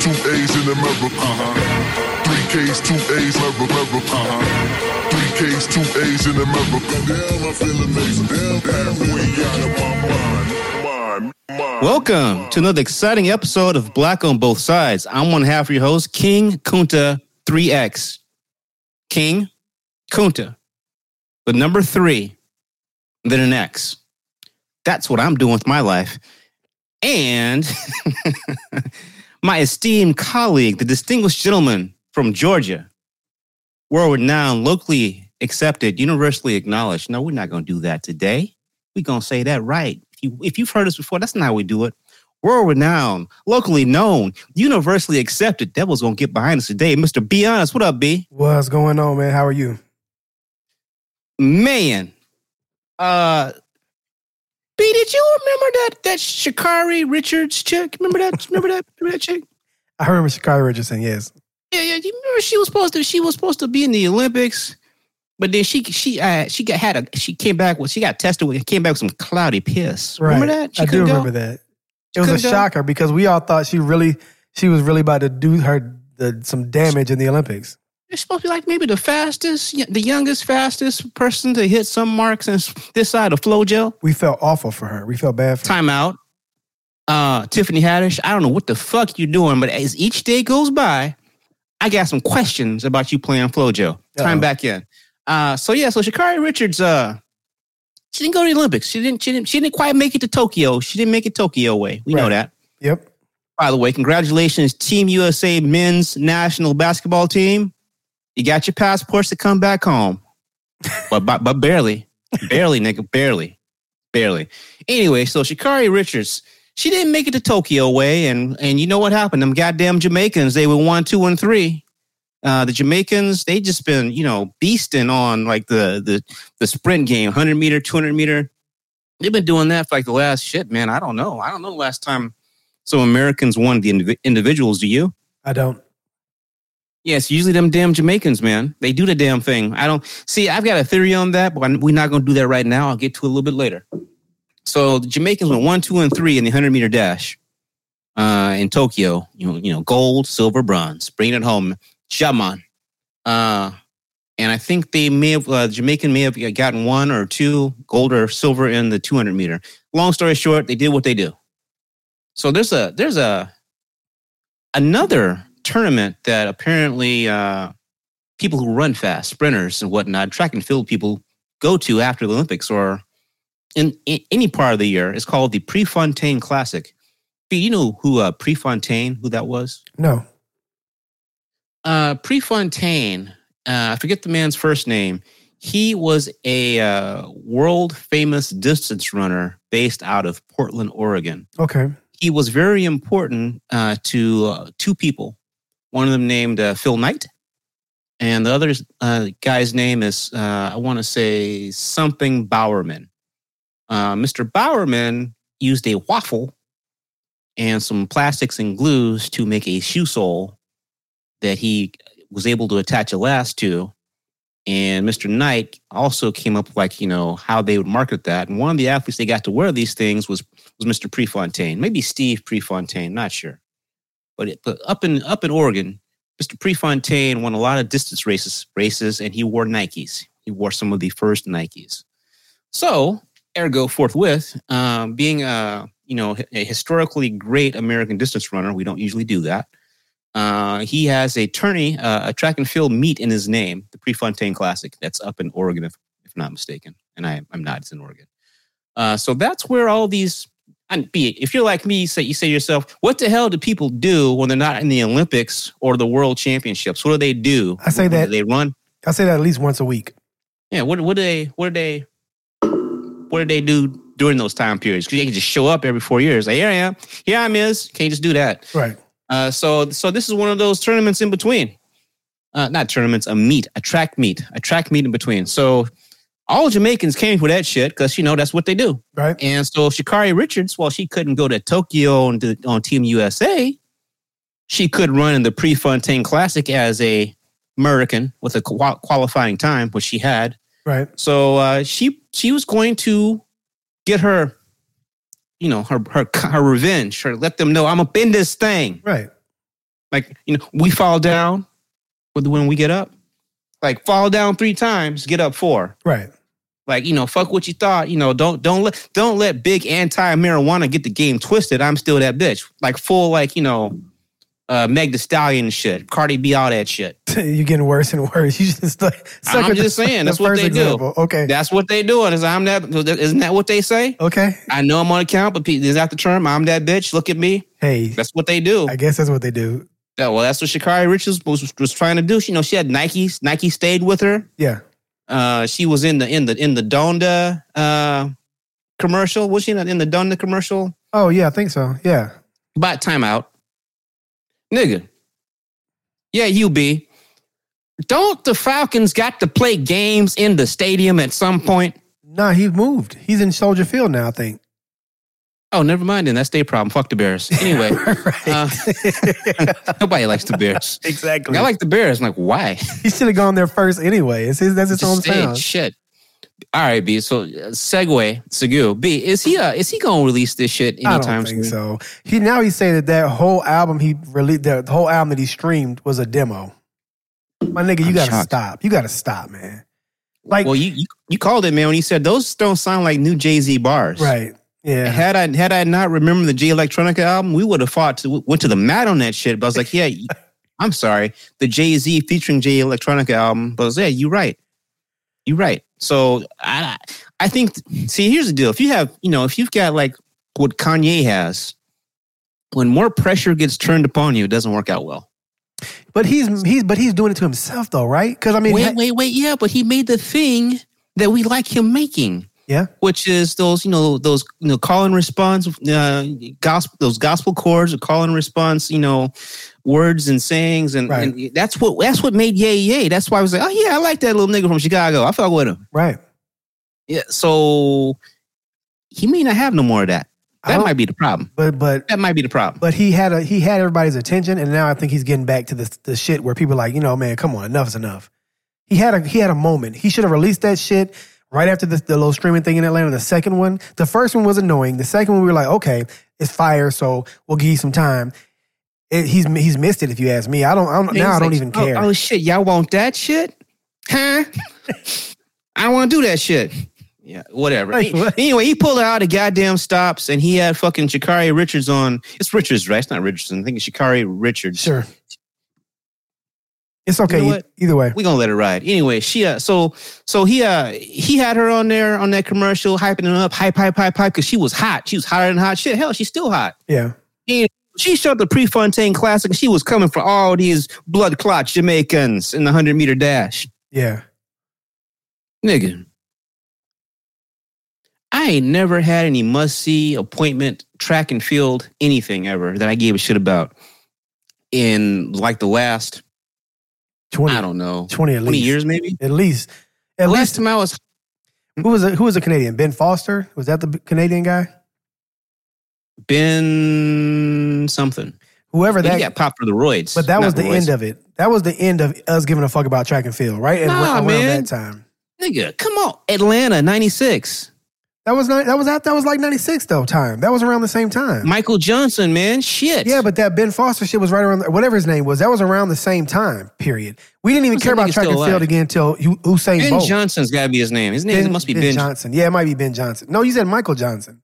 two A's in America. Uh-huh. Three K's, two A's, America. Uh-huh. Three K's, two A's in America. Damn, I feel amazing. Damn, halfway out of my. Welcome to another exciting episode of Black on Both Sides. I'm one half of your host, King Kunta 3X. King Kunta, the number three, then an X. That's what I'm doing with my life. And my esteemed colleague, the distinguished gentleman from Georgia, world renowned, locally accepted, universally acknowledged. No, we're not going to do that today. We're going to say that right. If, you, if you've heard us before, that's not how we do it. World renowned, locally known, universally accepted. Devil's going to get behind us today. Mr. Be Honest, what up, B? What's going on, man? How are you? Man, uh, B, did you remember that that Sha'Carri Richards chick? Remember that? remember that? Remember that chick? I remember Sha'Carri Richardson. Yes. Yeah, yeah. You remember she was supposed to she was supposed to be in the Olympics, but then she she uh, she got had a she came back with she got tested with came back with some cloudy piss. Right. Remember that? She I do couldn't go? remember that. It was a go? shocker because we all thought she really she was really about to do her the, some damage in the Olympics. You're supposed to be like maybe the fastest, the youngest, fastest person to hit some mark since this side of FloJo. We felt awful for her. We felt bad for her. Timeout. Uh, Tiffany Haddish, I don't know what the fuck you're doing, but as each day goes by, I got some questions about you playing FloJo. Time back in. Uh, so yeah, so Sha'Carri Richards, uh, she didn't go to the Olympics. She didn't. She didn't. She didn't quite make it to Tokyo. She didn't make it Tokyo way. We know that. Yep. By the way, congratulations, Team USA men's national basketball team. You got your passports to come back home, but but, but barely, barely, nigga, barely, barely. Anyway, so Sha'Carri Richards, she didn't make it to Tokyo way, and and you know what happened? Them goddamn Jamaicans, they were one, two, and three. Uh, the Jamaicans, they just been you know beasting on like the the the sprint game, hundred meter, two hundred meter. They've been doing that for like the last shit, man. I don't know. I don't know the last time some Americans won the indiv- individuals. Do you? I don't. Yes, usually them damn Jamaicans, man. They do the damn thing. I don't see. I've got a theory on that, but we're not going to do that right now. I'll get to it a little bit later. So the Jamaicans went one, two, and three in the hundred meter dash uh, in Tokyo. You know, you know, gold, silver, bronze. Bring it home, Shaman. Uh, and I think they may have uh, Jamaican may have gotten one or two gold or silver in the 200 meter. Long story short, they did what they do. So there's a there's a another tournament that apparently uh, people who run fast, sprinters and whatnot, track and field people go to after the Olympics or in, in any part of the year. It's called the Prefontaine Classic. Do you know who uh, Prefontaine, who that was? No. Uh, Prefontaine, uh, I forget the man's first name. He was a uh, world famous distance runner based out of Portland, Oregon Okay. he was very important uh, to uh, two people. One of them named uh, Phil Knight, and the other uh, guy's name is uh, I want to say something Bowerman. Uh, Mr. Bowerman used a waffle and some plastics and glues to make a shoe sole that he was able to attach a last to. And Mr. Knight also came up with like, you know, how they would market that. And one of the athletes they got to wear these things was was Mr. Prefontaine, maybe Steve Prefontaine, not sure. But, it, but up in up in Oregon, Mr. Prefontaine won a lot of distance races races, and he wore Nikes. He wore some of the first Nikes. So, ergo, forthwith, um, being a you know a historically great American distance runner, we don't usually do that. Uh, he has a tourney, uh, a track and field meet in his name, the Prefontaine Classic. That's up in Oregon, if, if not mistaken. And I, I'm not. It's in Oregon. Uh, so that's where all these and be it. if you're like me, you say you say to yourself, what the hell do people do when they're not in the Olympics or the World Championships? What do they do? I say What- that- do they run. I say that at least once a week. Yeah, what what do they what do they what do they do during those time periods? Because they can just show up every four years. Like, here I am, here I'm is. Can't you just do that. Right. Uh, so so this is one of those tournaments in between. Uh, not tournaments, a meet, a track meet, a track meet in between. So all Jamaicans came for that shit because you know that's what they do. Right. And so Sha'Carri Richards, while she couldn't go to Tokyo on, the, on Team USA, she could run in the Prefontaine Classic as a American with a qualifying time, which she had. Right. So uh, she she was going to get her, you know, her her her revenge. Her let them know I'm up in this thing. Right. Like, you know, we fall down when we get up. Like fall down three times, get up four. Right. Like, you know, fuck what you thought. You know, don't don't let don't let big anti marijuana get the game twisted. I'm still that bitch. Like full, like, you know, uh Meg the Stallion shit, Cardi B, all that shit. You're getting worse and worse. You just like I'm with the- just saying, the that's what first they do. Okay. That's what they doing. Is I'm that isn't that what they say? okay. I know I'm on account, but is that the term? I'm that bitch. Look at me. Hey, That's what they do. I guess that's what they do. Yeah, well, that's what Sha'Carri Richards was, was trying to do. She, you know, she had Nike. Nike stayed with her. Yeah. Uh, she was in the in the in the Donda uh, commercial. Was she in the, in the Donda commercial? Oh yeah, I think so. Yeah. About timeout, nigga. Yeah, you be. Don't the Falcons got to play games in the stadium at some point? Nah, he's moved. He's in Soldier Field now, I think. Oh, never mind. Then that's their problem. Fuck the Bears. Anyway, uh, nobody likes the Bears. exactly. I like the Bears. I'm like, why? he should have gone there first anyway. It's his, that's his Just say hometown. Shit. All right, B. So uh, segue, Segu. B, is he uh, is he gonna release this shit I anytime don't think soon? so. He now he's saying that that whole album he released, the whole album that he streamed was a demo. My nigga, you I'm gotta shocked. stop. You gotta stop, man. Like, Well, you, you you called it, man, when he said those don't sound like new Jay Z bars. right? Yeah. Had I had I not remembered the Jay Electronica album, we would have fought to went to the mat on that shit. But I was like, yeah, I'm sorry, the Jay Z featuring Jay Electronica album. But I was yeah, you're right, you're right. So I I think see here's the deal: if you have you know if you've got like what Kanye has, when more pressure gets turned upon you, it doesn't work out well. But he's he's but he's doing it to himself though, right? Because I mean, wait, ha- wait, wait, yeah, but he made the thing that we like him making. Yeah, which is those you know those you know call and response uh gospel those gospel chords or call and response you know words and sayings and, Right. and that's what that's what made yay yay that's why i was like oh yeah i like that little nigga from chicago i fuck with him right. yeah so he may not have no more of that that might be the problem But but that might be the problem but he had a he had everybody's attention, and now I think he's getting back to the the shit where people are like, you know, man, come on, enough is enough. He had a he had a moment. He should have released that shit right after the, the little streaming thing in Atlanta. The second one, the first one was annoying. The second one, we were like, okay, it's fire, so we'll give you some time. It, he's he's missed it if you ask me. I don't. I don't now I don't even oh, care. oh shit y'all want that shit huh i want to do that shit yeah whatever Like, what? anyway he pulled out the goddamn stops and he had fucking Sha'Carri richards on it's richards right it's not richardson i think it's Sha'Carri richards Sure. It's okay. You know either way. we gonna let it ride anyway she uh so so he uh he had her on there on that commercial hyping it up hype hype hype hype because she was hot she was hotter than hot shit hell she's still hot Yeah. she showed the Prefontaine Classic. She was coming for all these blood clot Jamaicans in the 100 meter dash. Yeah. Nigga. I ain't never had any must see appointment, track and field, anything ever that I gave a shit about in like the last, 20, I don't know, 20 at 20 least. years maybe. At least. At The last least. time I was, Who was a, who was a Canadian? Ben Foster? Was that the Canadian guy? Ben something. Whoever that. he got popped for the roids. but that was not the end of it. That was the end of us giving a fuck about track and field, right? And Nah, around man. that time. Nigga, come on. Atlanta, 96. That was not, that was out, that was like 96 though time. That was around the same time. Michael Johnson, man. Shit. yeah, but that Ben Foster shit was right around whatever his name was. That was around the same time. Period. We didn't even care about track and still field again until Usain Ben Bolt. Johnson's got to be his name. His name must be Ben. Johnson. Yeah, it might be Ben Johnson. No, you said Michael Johnson.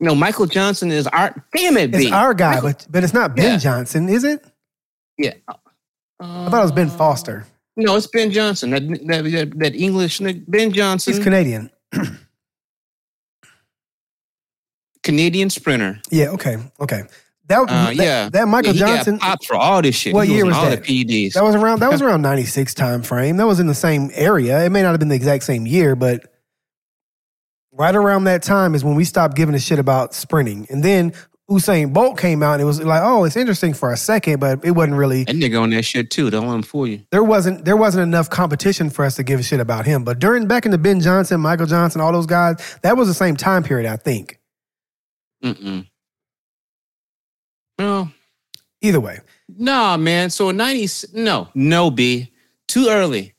No, Michael Johnson is our. Damn it, It's B. our guy, Michael- but but it's not Ben Yeah. Johnson, is it? yeah. I thought it was Ben uh, Foster. No, it's Ben Johnson. That that that, that English Ben Johnson, He's Canadian. Canadian sprinter. Yeah. Okay. Okay. That, Uh, that yeah, that Michael Yeah, he Johnson. got popped for all this shit. What He year was all that? the PEDs. That was around. That was around ninety six time frame. That was in the same area. It may not have been the exact same year, but right around that time is when we stopped giving a shit about sprinting. And then Usain Bolt came out, and it was like, oh, it's interesting for a second, but it wasn't really. that nigga on that shit too. Don't let him fool you. There wasn't there wasn't enough competition for us to give a shit about him. But during back in the Ben Johnson, Michael Johnson, all those guys, that was the same time period, I think. Mm-mm. No, Either way, nah, man. So ninety. No, no, B. Too early.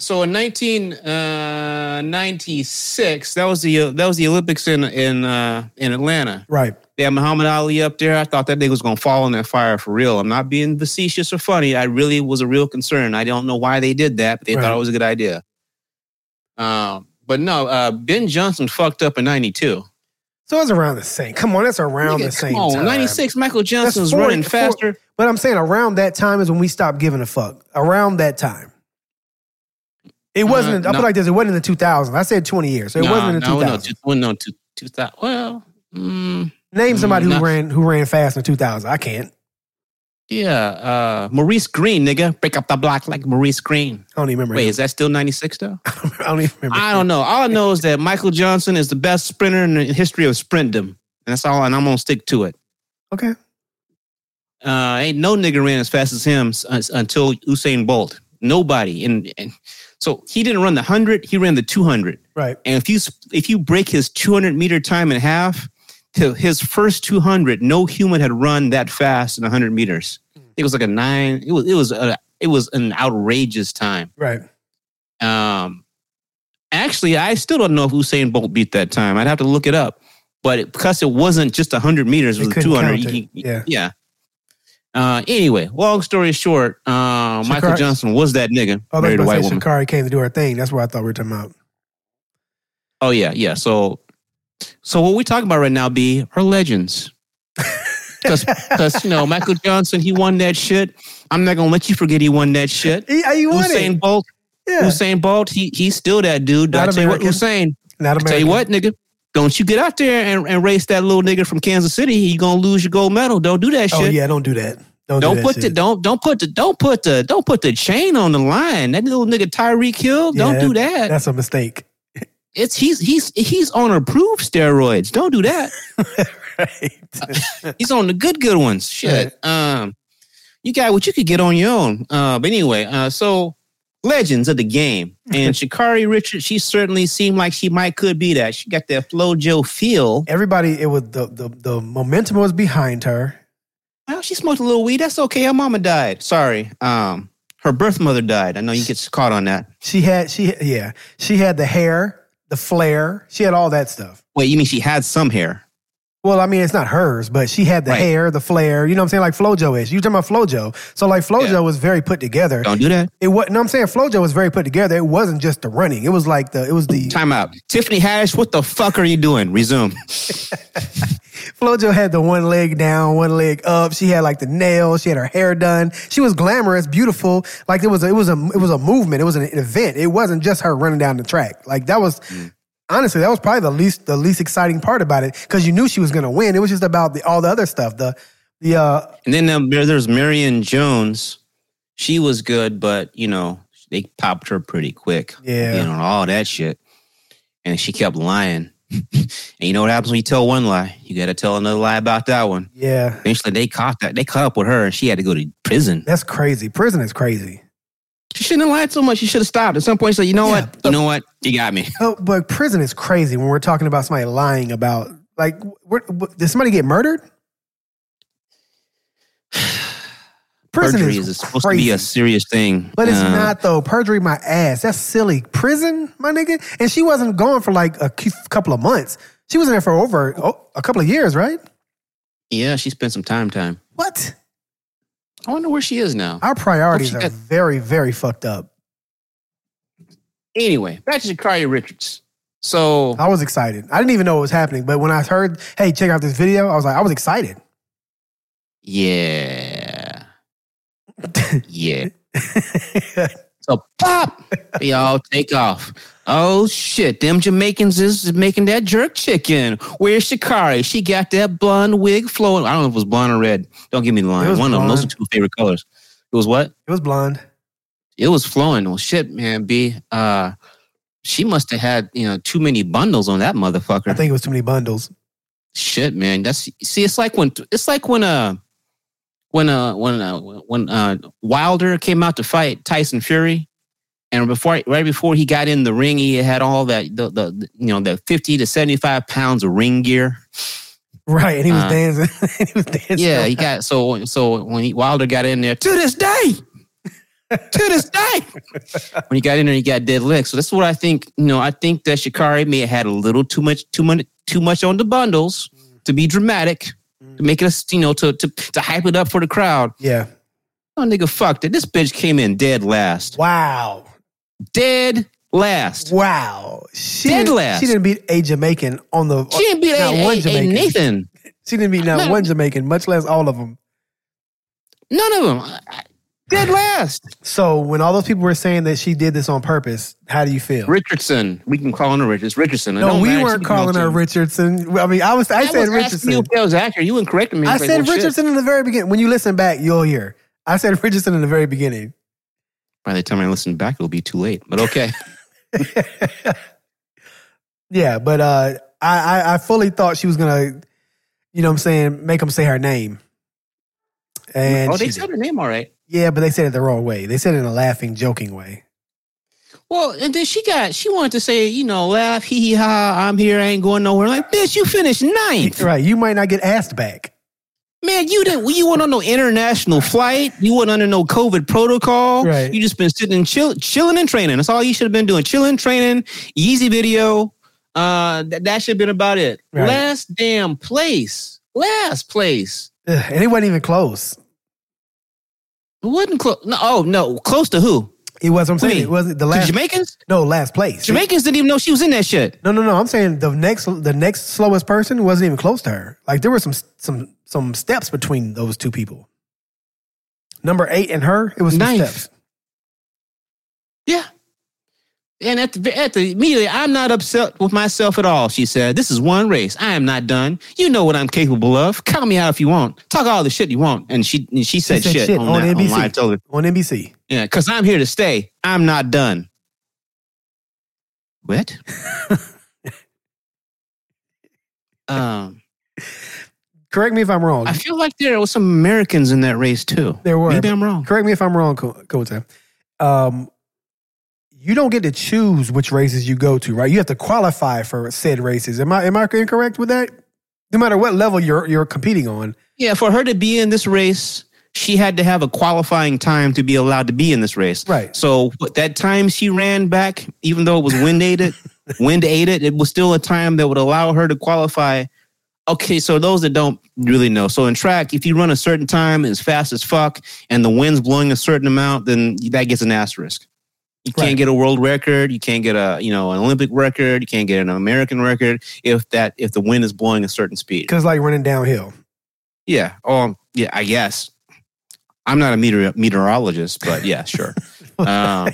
So in 1996, that was the that was the Olympics in in uh, in Atlanta. Right. They had Muhammad Ali up there. I thought that nigga was gonna fall in that fire for real. I'm not being facetious or funny. I really was a real concern. I don't know why they did that, but they Right. thought it was a good idea. Um, but no, uh, Ben Johnson fucked up in '92. So it's around the same. Come on, that's around Nigga, the same come on, time. 96. Michael Johnson was 40 running faster. But I'm saying around that time is when we stopped giving a fuck. Around that time. It wasn't, Uh, I no. put like this, it wasn't in the 2000s. I said 20 years. So it No, wasn't in the no, 2000s. no, well, no, 2000. Well, mm, Name somebody Mm, who no. ran who ran fast in the 2000s. I can't. Yeah, uh, Maurice Greene, nigga, break up the block like Maurice Greene. I don't even remember. Wait, him. is that still 96 though? I don't even remember. I don't know. All I know is that Michael Johnson is the best sprinter in the history of sprintdom. And that's all, and I'm gonna stick to it. Okay. Uh, ain't no nigga ran as fast as him uh, until Usain Bolt. Nobody. And, and so he didn't run the hundred; he ran the two hundred. Right. And if you if you break his 200 meter time in half to his first 200, no human had run that fast in 100 meters. It was like a nine. It was it was a, it was an outrageous time. Right. Um, actually, I still don't know if Usain Bolt beat that time. I'd have to look it up. But it, because it wasn't just 100 meters, it was 200. count it. you- you- Yeah. yeah. Uh, anyway, long story short, uh, Michael Johnson was that nigga, Oh, married a that's white say woman. Sha'Carri came to do her thing. That's what I thought we were talking about. Oh yeah, yeah. So, so what we talking about right now, B, are legends. Because you know Michael Johnson, he won that shit. I'm not gonna let you forget he won that shit. He, you won Usain it. Bolt, Yeah. Usain Bolt, he he's still that dude. Not I tell you what. Usain. Not I tell you what, nigga. Don't you get out there and, and race that little nigga from Kansas City. You gonna lose your gold medal. Don't do that oh, shit. Oh yeah, don't do that. Don't, do Don't that put the don't don't put the don't put the don't put the chain on the line. That little nigga Tyreek Hill. Don't do that. That's a mistake. It's he's he's he's on approved steroids. Don't do that. right. He's on the good good ones. Shit. Um, you got what you could get on your own. Uh, but anyway, uh, so legends of the game and Sha'Carri Richards. She certainly seemed like she might could be that. She got that FloJo feel. Everybody, it was the, the the momentum was behind her. Well, she smoked a little weed. That's okay. Her mama died. Sorry. Um, her birth mother died. I know you get caught on that. She had she yeah she had the hair, the flair. She had all that stuff. Wait, you mean she had some hair? Well, I mean, it's not hers, but she had the Right. hair, the flair. You know what I'm saying? Like FloJo is. You talking about FloJo? So like FloJo Yeah. was very put together. Don't do that. It was. No, I'm saying FloJo was very put together. It wasn't just the running. It was like the. It was the. Time out. Tiffany Haddish, what the fuck are you doing? Resume. FloJo had the one leg down, one leg up. She had like the nails. She had her hair done. She was glamorous, beautiful. Like it was. A, it was a. It was a movement. It was an event. It wasn't just her running down the track. Like that was. Mm. Honestly, that was probably the least the least exciting part about it because you knew she was going to win. It was just about the all the other stuff. The the uh And then there, there's Marion Jones. She was good, but you know they popped her pretty quick. Yeah. you know all that shit, and she kept lying. and you know what happens when you tell one lie? You got to tell another lie about that one. yeah. Eventually, they caught that. They caught up with her, and she had to go to prison. That's crazy. Prison is crazy. She shouldn't have lied so much. She should have stopped. At some point, she said, "You know Yeah, what? You know what? You got me." Oh, but prison is crazy when we're talking about somebody lying about like where, wh- did somebody get murdered? Prison Perjury is, is supposed crazy. to be a serious thing, but it's Uh, not though. Perjury, my ass. That's silly. Prison, my nigga. And she wasn't gone for like a couple of months. She was in there for over oh, a couple of years, right? Yeah, she spent some time. Time. What? I wonder where she is now. Our priorities are got- very, very fucked up. Anyway, back to Sha'Carri Richards. So I was excited. I didn't even know what was happening, but when I heard, "Hey, check out this video," I was like, I was excited. yeah, yeah. So pop, they all take off. Oh shit, them Jamaicans is making that jerk chicken. Where's Sha'Carri? She got that blonde wig flowing. I don't know if it was blonde or red. Don't give me the line. One of them. Those are two favorite colors. It was what? it was blonde. It was flowing. Well, shit, man. B. Uh, she must have had you know too many bundles on that motherfucker. I think it was too many bundles. Shit, man. That's see. It's like when it's like when uh when uh when uh when uh Wilder came out to fight Tyson Fury, and before right before he got in the ring, he had all that the the, you know the fifty to seventy five pounds of ring gear. Right, and he was Uh, dancing. he was dancing. Yeah, he got so so when he, Wilder got in there to this day. to this day. when he got in there, he got dead leg. So that's what I think. You know, I think that Sha'Carri may have had a little too much, too much, too much on the bundles to be dramatic, to make it, a, you know, to to to hype it up for the crowd. Yeah. Oh, nigga, fucked it. This bitch came in dead last. Wow. Dead last. Wow. She Dead didn't, last. She didn't beat a Jamaican on the. She didn't beat not a, one a, a Jamaican. Nathan. She didn't beat not Not- one Jamaican, much less all of them. None of them. I- Dead last. So when all those people were saying that she did this on purpose, how do you feel? Richardson. We can call her Richards. Richardson. It no, don't we matter. Weren't calling her Richardson. I mean, I was. I, I said was asking Richardson. you if that was accurate. You weren't correcting me. I was like, said well, shit. Richardson in the very beginning. When you listen back, you'll hear. I said Richardson in the very beginning. By the time I listen back, it'll be too late. But okay. Yeah, but uh, I, I I fully thought she was gonna, you know, what I'm saying, make them say her name. And oh, they she said did. her name all right. Yeah, but they said it the wrong way. They said it in a laughing, joking way. Well, and then she got she wanted to say, you know, laugh, hee hee ha, I'm here, I ain't going nowhere. Like, bitch, you finished ninth. Right? You might not get asked back. Man, you didn't you weren't on no international flight. You weren't under no COVID protocol. Right. You just been sitting and chill, chilling and training. That's all you should have been doing. Chilling, training, easy video. Uh that, that should have been about it. Right. Last damn place. Last place. Ugh, and it wasn't even close. It wasn't close. No, oh no, close to who? It was. I'm saying Wait, it wasn't the last. Jamaicans? no, last place. Jamaicans didn't even know she was in that shit. No, no, no. I'm saying the next, the next slowest person wasn't even close to her. Like there were some, some, some steps between those two people. Number eight and her, it was some Ninth. steps. Yeah. And at the at the immediately, I'm not upset with myself at all. She said, "This is one race. I am not done. You know what I'm capable of. Count me out if you want. Talk all the shit you want." And she and she said, said shit, shit on, on that, NBC. on on NBC. Yeah, because I'm here to stay. I'm not done. What? um, Correct me if I'm wrong. I feel like there was some Americans in that race too. There were. Maybe I'm wrong. Correct me if I'm wrong, Kota. Um, you don't get to choose which races you go to, right? You have to qualify for said races. Am I am I incorrect with that? No matter what level you're you're competing on. Yeah, for her to be in this race, she had to have a qualifying time to be allowed to be in this race. Right. So that time she ran back, even though it was wind aided, wind aided, it was still a time that would allow her to qualify. Okay, so those that don't really know, so in track, if you run a certain time as fast as fuck, and the wind's blowing a certain amount, then that gets an asterisk. You can't Right. get a world record. You can't get a you know an Olympic record. You can't get an American record if that if the wind is blowing a certain speed. Because like running downhill. Yeah. Oh, yeah. I guess. I'm not a meteor- meteorologist, but yeah, sure. um,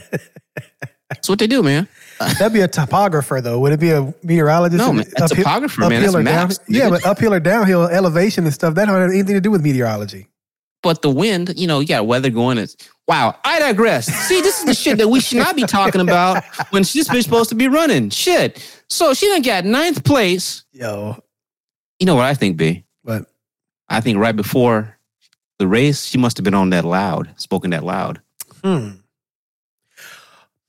that's what they do, man. That'd be a topographer though. Would it be a meteorologist? No, man. A uphill- topographer, man. uphill That's or down- maps. Yeah, but uphill or downhill elevation and stuff, that don't have anything to do with meteorology. But the wind, you know, you got weather going. It's wow. I digress. See, this is the shit that we should not be talking about when this bitch supposed to be running. Shit. So she done got ninth place. Yo, You know what I think, B? but I think right before the race, she must have been on that loud, spoken that loud. hmm.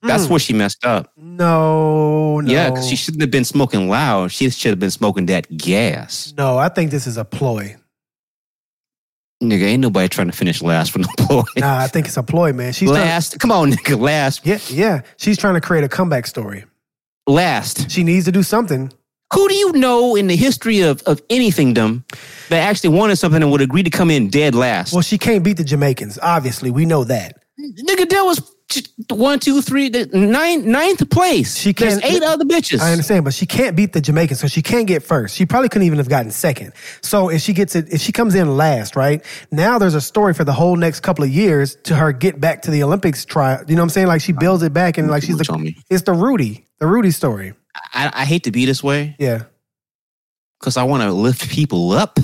That's Hmm. where she messed up. no, no. Yeah, because she shouldn't have been smoking loud. She should have been smoking that gas. No, I think this is a ploy. Nigga, ain't nobody trying to finish last for no ploy. Nah, I think it's a ploy, man. She's trying, last, come on, nigga, last, yeah, yeah. She's trying to create a comeback story. last. She needs to do something. Who do you know in the history of, of anythingdom that actually wanted something and would agree to come in dead last? Well, she can't beat the Jamaicans. Obviously, we know that. nigga, that was one, two, three, the nine, ninth place. She There's can't- eight other bitches. I understand, but she can't beat the Jamaicans, so she can't get first. She probably couldn't even have gotten second. So if she gets it, if she comes in last, right now, there's a story for the whole next couple of years to her get back to the Olympics try. You know what I'm saying? Like she builds it back, and like she's the on me. it's the Rudy, the Rudy story. I, I hate to be this way Yeah. because I want to lift people up.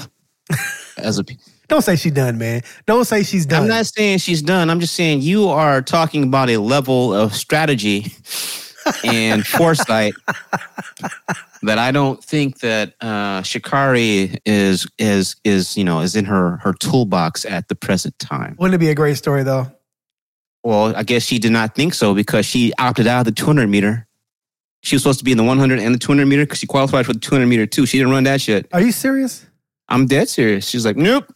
As a, Don't say she's done, man. Don't say she's done. I'm not saying she's done. I'm just saying you are talking about a level of strategy and foresight that I don't think that uh, Sha'Carri is is is you know is in her her toolbox at the present time. Wouldn't it be a great story though? Well, I guess she did not think so because she opted out of the 200 meter. She was supposed to be in the 100 and the 200 meter because she qualified for the 200 meter too. She didn't run that shit. Are you serious? I'm dead serious. She's like, nope,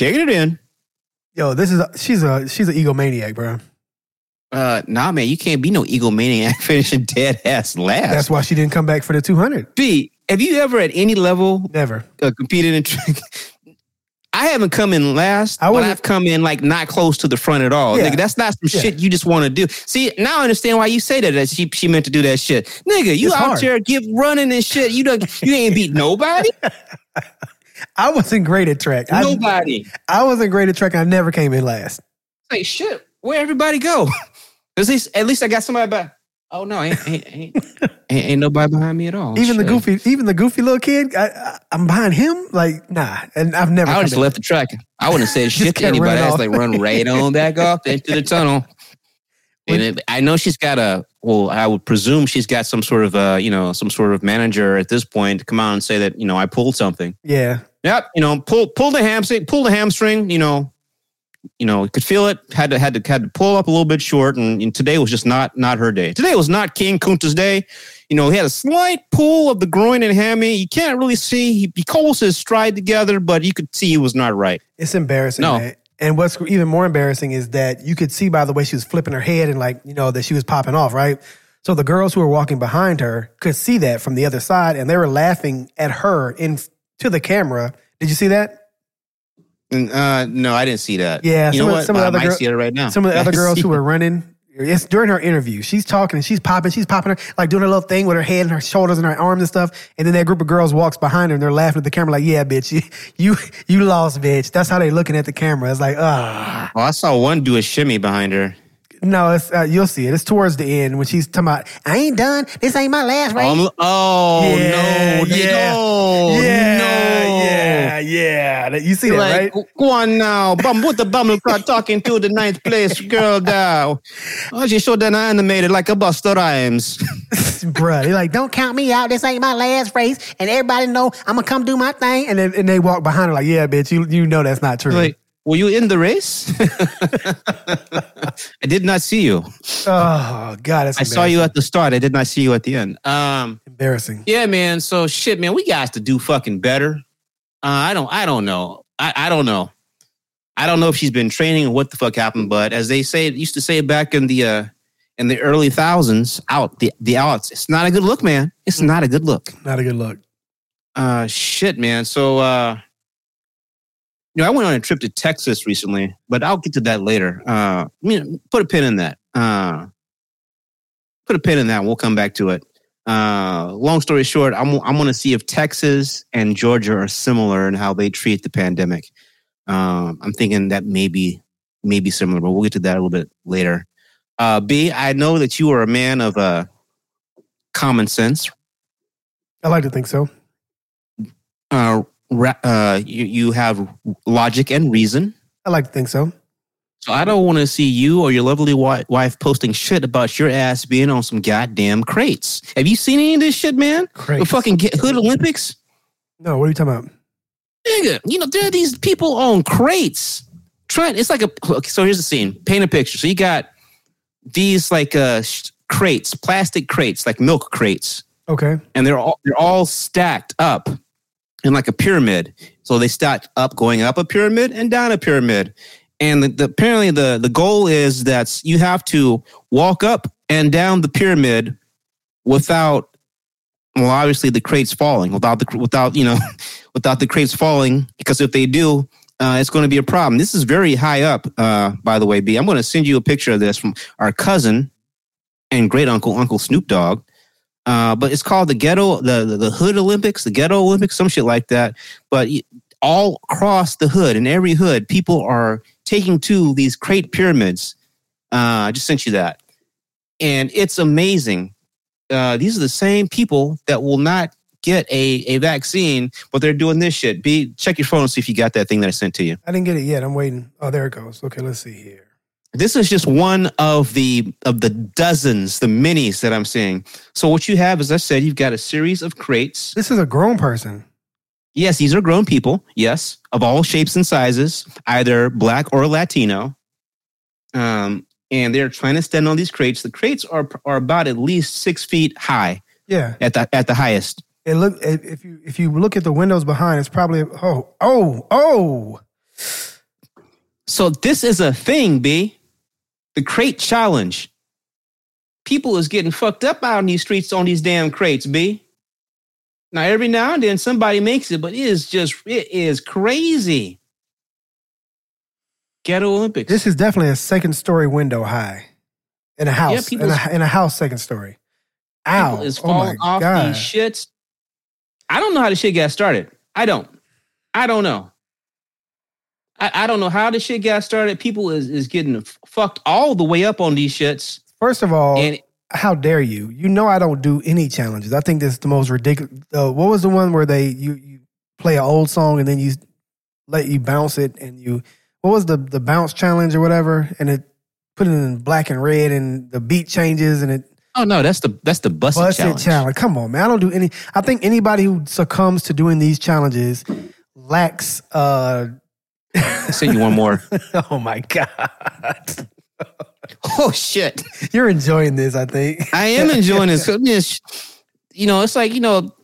taking it in. Yo, this is a, she's a she's an egomaniac, bro. Uh, nah, man, you can't be no egomaniac finishing dead ass last. That's why she didn't come back for the 200. B, have you ever at any level Never. uh, competed in track? I haven't come in last, I but I've come in like not close to the front at all. Yeah. Nigga, that's not some Yeah. shit you just want to do. See, now I understand why you say that, that she, she meant to do that shit. Nigga, you It's out hard. there give running and shit. You don't, you ain't beat nobody. I wasn't great at track. Nobody. I wasn't great at track. I never came in last. Like shit, where everybody go? At least, at least I got somebody back. Oh no, ain't ain't, ain't, ain't, ain't nobody behind me at all. even the goofy, even the goofy little kid, I, I, I'm behind him. Like, nah. And I've never. I would just left the track. I wouldn't have said shit to anybody. I like, run right on back off into the tunnel. And it, I know she's got a. Well, I would presume she's got some sort of, a you know, some sort of manager at this point to come out and say that, you know, I pulled something. Yeah. Yep, you know, pull pull the hamstring, pull the hamstring. You know, you know, could feel it. Had to had to had to pull up a little bit short, and, and today was just not not her day. Today was not King Kunta's day. You know, he had a slight pull of the groin and hammy. You can't really see. He, he holds his stride together, but you could see he was not right. It's embarrassing. No. man. And what's even more embarrassing is that you could see by the way she was flipping her head and like, you know, that she was popping off, right? So the girls who were walking behind her could see that from the other side and they were laughing at her in to the camera. Did you see that? Uh, no, I didn't see that. Yeah, you some know of- what? some of the I other might girl- see it right now. Some of the other girls who were running, it's during her interview. She's talking and she's popping, she's popping her, like doing a little thing with her head and her shoulders and her arms and stuff. And then that group of girls walks behind her and they're laughing at the camera, like, yeah, bitch, you you, you lost, bitch. That's how they're looking at the camera. It's like, ah. Oh, I saw one do a shimmy behind her. No, it's uh, you'll see it. It's towards the end when she's talking about, I ain't done. This ain't my last race. Oh, oh Yeah, no, yeah. no, yeah, no. yeah, yeah. You see that, right? go on now. Bum, what the bum talking to the ninth place girl now? Oh, she showed that animated like a Busta Rhymes. Bruh, they like, don't count me out. This ain't my last race, and everybody know I'm gonna come do my thing. And then and they walk behind her like, yeah, bitch, you you know that's not true. like, were you in the race? I did not see you. oh God, that's I saw you at the start. I did not see you at the end. Um, embarrassing. yeah, man. So shit, man. We got to do fucking better. Uh, I don't. I don't know. I, I don't know. I don't know if she's been training or what the fuck happened. But as they say, used to say back in the uh, in the early thousands, out the the outs. It's not a good look, man. It's not a good look. Not a good look. Uh, shit, man. So, uh, you know, I went on a trip to Texas recently, but I'll get to that later. Uh, I mean, put a pin in that. Uh, put a pin in that. We'll come back to it. Uh, long story short, I'm I'm going to see if Texas and Georgia are similar in how they treat the pandemic. Um, I'm thinking that maybe maybe similar, but we'll get to that a little bit later. Uh, B, I know that you are a man of uh, common sense, I like to think so. uh, uh, you, you have logic and reason. I like to think so. So I don't want to see you or your lovely wi- wife posting shit about your ass being on some goddamn crates. Have you seen any of this shit, man? The Crates. fucking get Hood Olympics? No, what are you talking about? Nigga, you know, there are these people on crates. Trying, it's like a, okay, so here's the scene. Paint a picture. So you got these like uh sh- crates, plastic crates, like milk crates. Okay. and they're all they're all stacked up in like a pyramid. So they stack up, going up a pyramid and down a pyramid. And the, the, apparently the the goal is that you have to walk up and down the pyramid without, well, obviously the crates falling, without the without you know, without the crates falling, because if they do. Uh, it's going to be a problem. This is very high up, uh, by the way, B. I'm going to send you a picture of this from our cousin and great uncle, Uncle Snoop Dogg. Uh, but it's called the ghetto, the, the the Hood Olympics, the Ghetto Olympics, some shit like that. But all across the hood, in every hood, people are taking to these crate pyramids. Uh, I just sent you that, and it's amazing. Uh, these are the same people that will not get a, a vaccine, but they're doing this shit. Be check your phone and see if you got that thing that I sent to you. I didn't get it yet. I'm waiting. Oh, there it goes. Okay, let's see here. This is just one of the of the dozens, the minis that I'm seeing. So what you have, as I said, you've got a series of crates. This is a grown person. Yes, these are grown people. Yes, of all shapes and sizes, either black or Latino. Um, and they're trying to stand on these crates. The crates are are about at least six feet high Yeah. at the at the highest. It look if if you if you look at the windows behind, it's probably oh oh oh. So this is a thing, B. The crate challenge. People is getting fucked up out in these streets on these damn crates, B. Now every now and then somebody makes it, but it is just it is crazy. Ghetto Olympics. This is definitely a second story window high in a house. in, people's- a, in a house, second story. Ow! Is oh my falling off god! these shits. I don't know how the shit got started. I don't. I don't know. I, I don't know how this shit got started. People is, is getting fucked all the way up on these shits. First of all, And how dare you? You know I don't do any challenges. I think this is the most ridiculous. Uh, what was the one where they you you play an old song and then you let you bounce it and you what was the the bounce challenge or whatever and it put it in black and red and the beat changes and it oh no, that's the that's the busted, busted challenge. challenge. Come on, man! I don't do any. I think anybody who succumbs to doing these challenges lacks. uh I'll send you one more. Oh my god! oh shit. You're enjoying this, I think. I am enjoying this. This- You know, it's like, you know,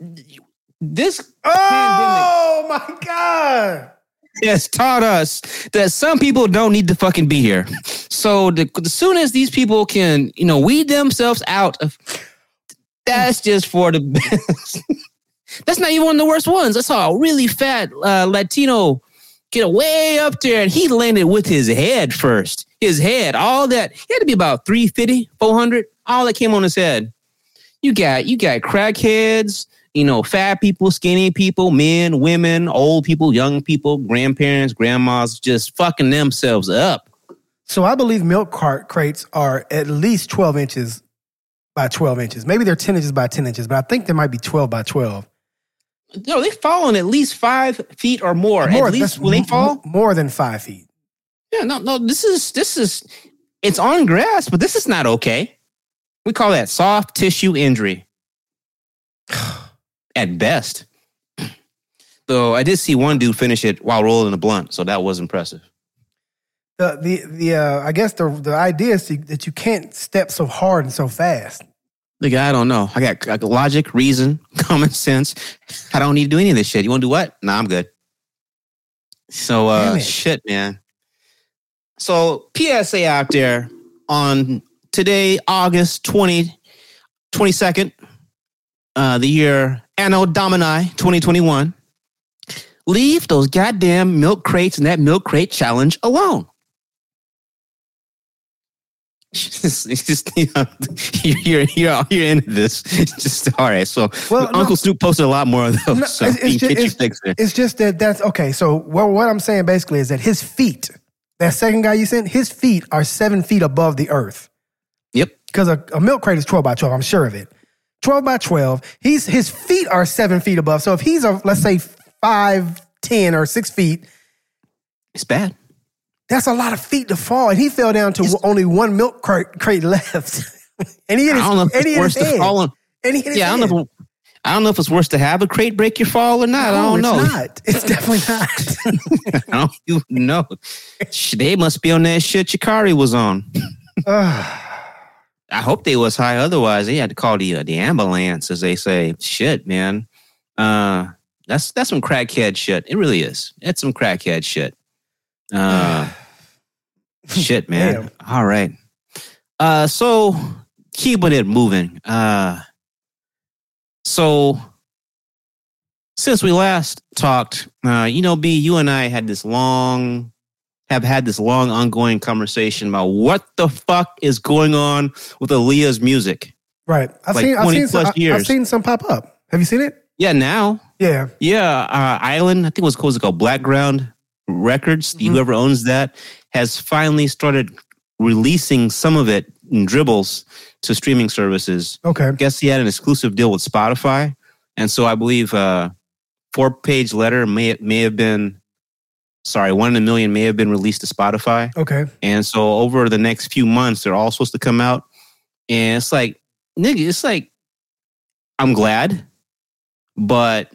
this Oh my god! has taught us that some people don't need to fucking be here. So the, as soon as these people can, you know, weed themselves out of, that's just for the best. that's not even one of the worst ones. I saw a really fat uh, Latino get way up there and he landed with his head first. His head, all that, he had to be about 350, 400, all that came on his head. You got, you got crackheads, you know, fat people, skinny people, men, women, old people, young people, grandparents, grandmas, just fucking themselves up. So I believe milk cart crates are at least 12 inches by 12 inches. Maybe they're 10 inches by 10 inches, but I think they might be 12 by 12. No, they fall on at least five feet or more. at least when they fall. more than five feet. Yeah, no, no. This is this is it's on grass, but this is not okay. We call that soft tissue injury. At best. Though I did see one dude finish it while rolling a blunt, so that was impressive. The the the uh, I guess the the idea is to, that you can't step so hard and so fast. Like, I don't know. I got, I got logic, reason, common sense. I don't need to do any of this shit. You want to do what? Nah, I'm good. So, uh, shit, man. So, PSA out there on today, August 20, 22nd, uh, the year Anno Domini 2021. Leave those goddamn milk crates and that milk crate challenge alone. Just, just you know, you're, you're, you're into this. It's just all right. So Well, no. Uncle Snoop posted a lot more of those. No, so it's- it's you ju- can get your it's-. It's just that that's okay. So what what I'm saying basically is that his feet, that second guy you sent, his feet are seven feet above the earth. Yep. Because a, a milk crate is 12 by 12, I'm sure of it. 12 by 12, he's his feet are seven feet above. So if he's a let's say five, 10 or six feet, It's bad. That's a lot of feet to fall. And he fell down to It's- only one milk crate, left. and he hit I his, don't know if and he it's hit worse his to head. fall on. And he hit Yeah, I don't know. If, I don't know if it's worse to have a crate break your fall or not. I don't know. It's not. It's definitely not. I don't even know. They must be on that shit Sha'Carri was on. I hope they was high. Otherwise, they had to call the uh, the ambulance, as they say. Shit, man. Uh, that's that's some crackhead shit. It really is. It's some crackhead shit. Uh, shit, man. Damn. All right. Uh, so keeping it moving. Uh, so since we last talked, uh, you know, B, you and I had this long, have had this long ongoing conversation about what the fuck is going on with Aaliyah's music. Right. I've Like seen. I've 20 seen. Some, plus I- I've seen some pop up. Have you seen it? Yeah, now, Yeah. yeah, uh, Island, I think it was called, it called Blackground Records. Mhm. Whoever owns that has finally started releasing some of it in dribbles to streaming services. Okay. I guess he had an exclusive deal with Spotify, and so I believe uh, four page letter may may have been, sorry, one in a million may have been released to Spotify, Okay. and so over the next few months they're all supposed to come out, and it's like nigga, it's like I'm glad, but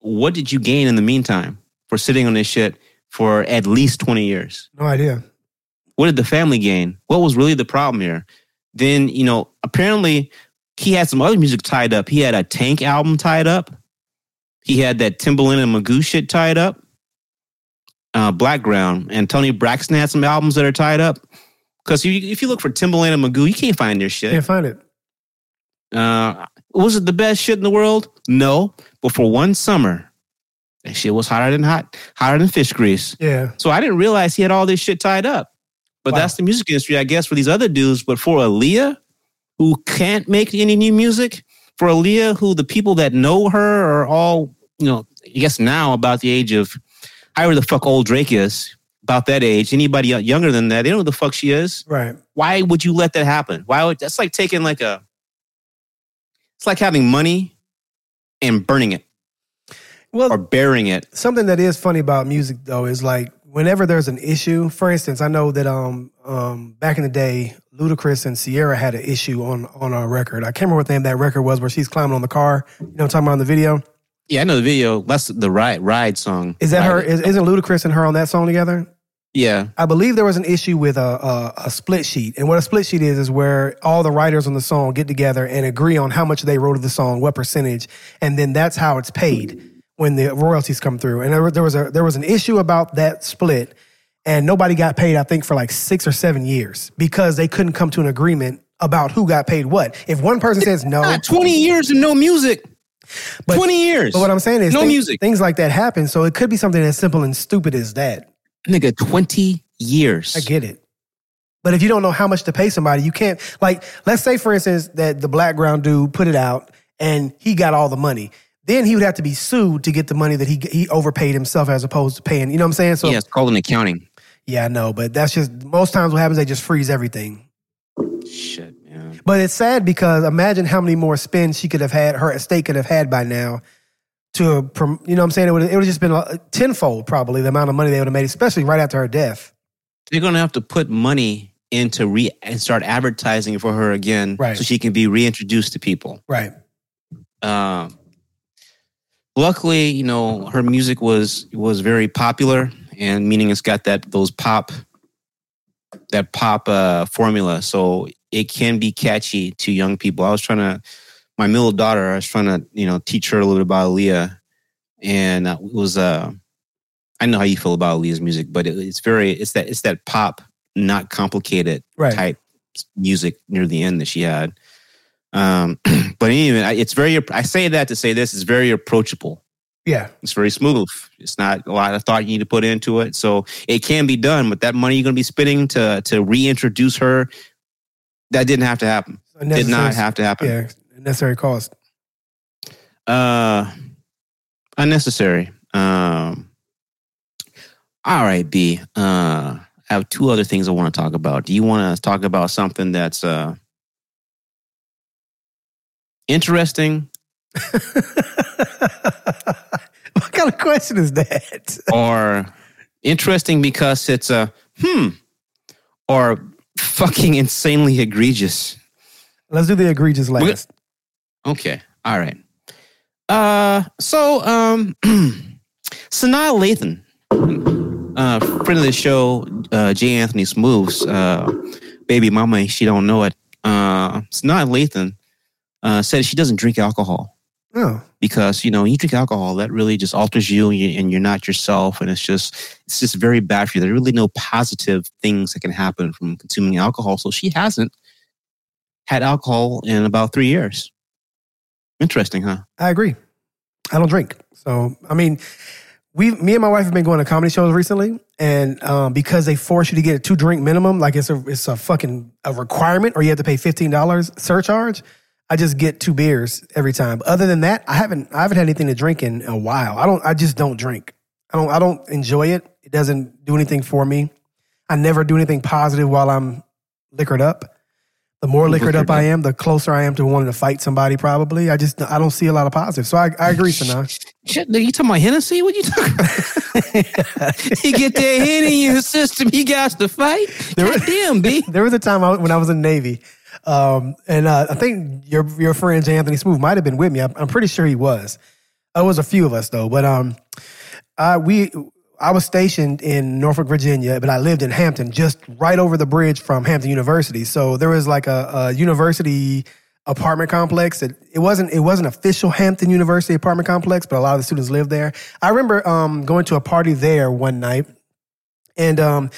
what did you gain in the meantime for sitting on this shit for at least twenty years? No idea. What did the family gain? What was really the problem here? Then, you know, apparently he had some other music tied up. He had a Tank album tied up. He had that Timbaland and Magoo shit tied up. Uh, Blackground and Toni Braxton had some albums that are tied up. Because if you look for Timbaland and Magoo, you can't find their shit. Can't find it. Uh, was it the best shit in the world? No, but for one summer, that shit was hotter than hot, hotter than fish grease. Yeah. So I didn't realize he had all this shit tied up. But Wow. that's the music industry, I guess, for these other dudes. But for Aaliyah, who can't make any new music, for Aaliyah, who the people that know her are all, you know, I guess now about the age of however the fuck old Drake is, about that age. Anybody younger than that, they don't know who the fuck she is. Right. Why would you let that happen? Why would that's like taking like a it's like having money and burning it Well, or bearing it. something that is funny about music though is like whenever there's an issue. For instance, I know that um um back in the day, Ludacris and Ciara had an issue on on a record. I can't remember what the name of that record was, where she's climbing on the car. You know, what I'm talking about in the video. Yeah, I know the video. That's the ride ride song. Is that her? Ride It. Is, isn't Ludacris and her on that song together? Yeah. I believe there was an issue with a, a a split sheet, and what a split sheet is is where all the writers on the song get together and agree on how much they wrote of the song, what percentage, and then that's how it's paid when the royalties come through. And there, was- there was a there was an issue about that split, and nobody got paid. I think for like six or seven years because they couldn't come to an agreement about who got paid what. If one person says no, 20 years and no music. But- 20 years. but what I'm saying is no things, music. things like that happen. So it could be something as simple and stupid as that. Nigga, 20 years. I get it. But if you don't know how much to pay somebody, you can't like let's say for instance that the Blackground dude put it out and he got all the money. Then he would have to be sued to get the money that he he overpaid himself as opposed to paying. You know what I'm saying? So yeah, it's called an accounting. yeah, I know, but that's just most times what happens. They just freeze everything. Shit, man. But it's sad because imagine how many more spins she could have had, her estate could have had by now. To you know what I'm saying? It would it would have just been a- tenfold probably the amount of money they would have made, especially right after her death. They're going to have to put money into re and start advertising for her again Right. so she can be reintroduced to people. Right. Um, luckily, you know, her music was was very popular, and meaning it's got that those pop that pop uh, formula, so it can be catchy to young people. I was trying to my middle daughter. I was trying to you know teach her a little bit about Aaliyah, and uh, it was uh, I know how you feel about Aaliyah's music, but it, it's very it's that it's that pop, not complicated Right. type music near the end that she had. Um, but anyway, it's very. I say that to say this is very approachable. Yeah. It's very smooth. It's not a lot of thought you need to put into it, so it can be done. But that money you're going to be spending to to reintroduce her, that didn't have to happen. Did not have to happen. Yeah, necessary cost. Uh, unnecessary. Um. All right, B. Uh, I have two other things I want to talk about. Do you want to talk about something that's uh interesting what kind of question is that? or interesting because it's a hmm or fucking insanely egregious. Let's do the egregious last. Okay. All right. Uh so um Sanaa Lathan, uh friend of the show, uh J. Anthony Smooths, uh baby mama, she don't know it. Uh Sanaa Lathan uh said she doesn't drink alcohol Oh, because you know you drink alcohol that really just alters you and, you and you're not yourself and it's just it's just very bad for you there's really no positive things that can happen from consuming alcohol so she hasn't had alcohol in about three years interesting huh I agree. I don't drink. So, I mean, we, me and my wife have been going to comedy shows recently, and um, because they force you to get a two drink minimum, like it's a it's a fucking a requirement, or you have to pay fifteen dollars surcharge. I just get two beers every time. Other than that, I haven't I haven't had anything to drink in a while. I don't. I just don't drink. I don't. I don't enjoy it. It doesn't do anything for me. I never do anything positive while I'm liquored up. The more liquored up I am, the closer I am to wanting to fight somebody. Probably. I just I don't see a lot of positive. So I, I agree, Sanaa. Shit, you talking about Hennessy? What you talking about? you get that hen in your system, you got to fight. God damn, B. there was a time I, when I was in the Navy, um, and uh, I think your your friend Anthony Smooth might have been with me. I'm, I'm pretty sure he was. It was a few of us though, but um, I we I was stationed in Norfolk, Virginia, but I lived in Hampton, just right over the bridge from Hampton University. So there was like a, a university apartment complex. That it wasn't it wasn't official Hampton University apartment complex, but a lot of the students lived there. I remember um, going to a party there one night, and um,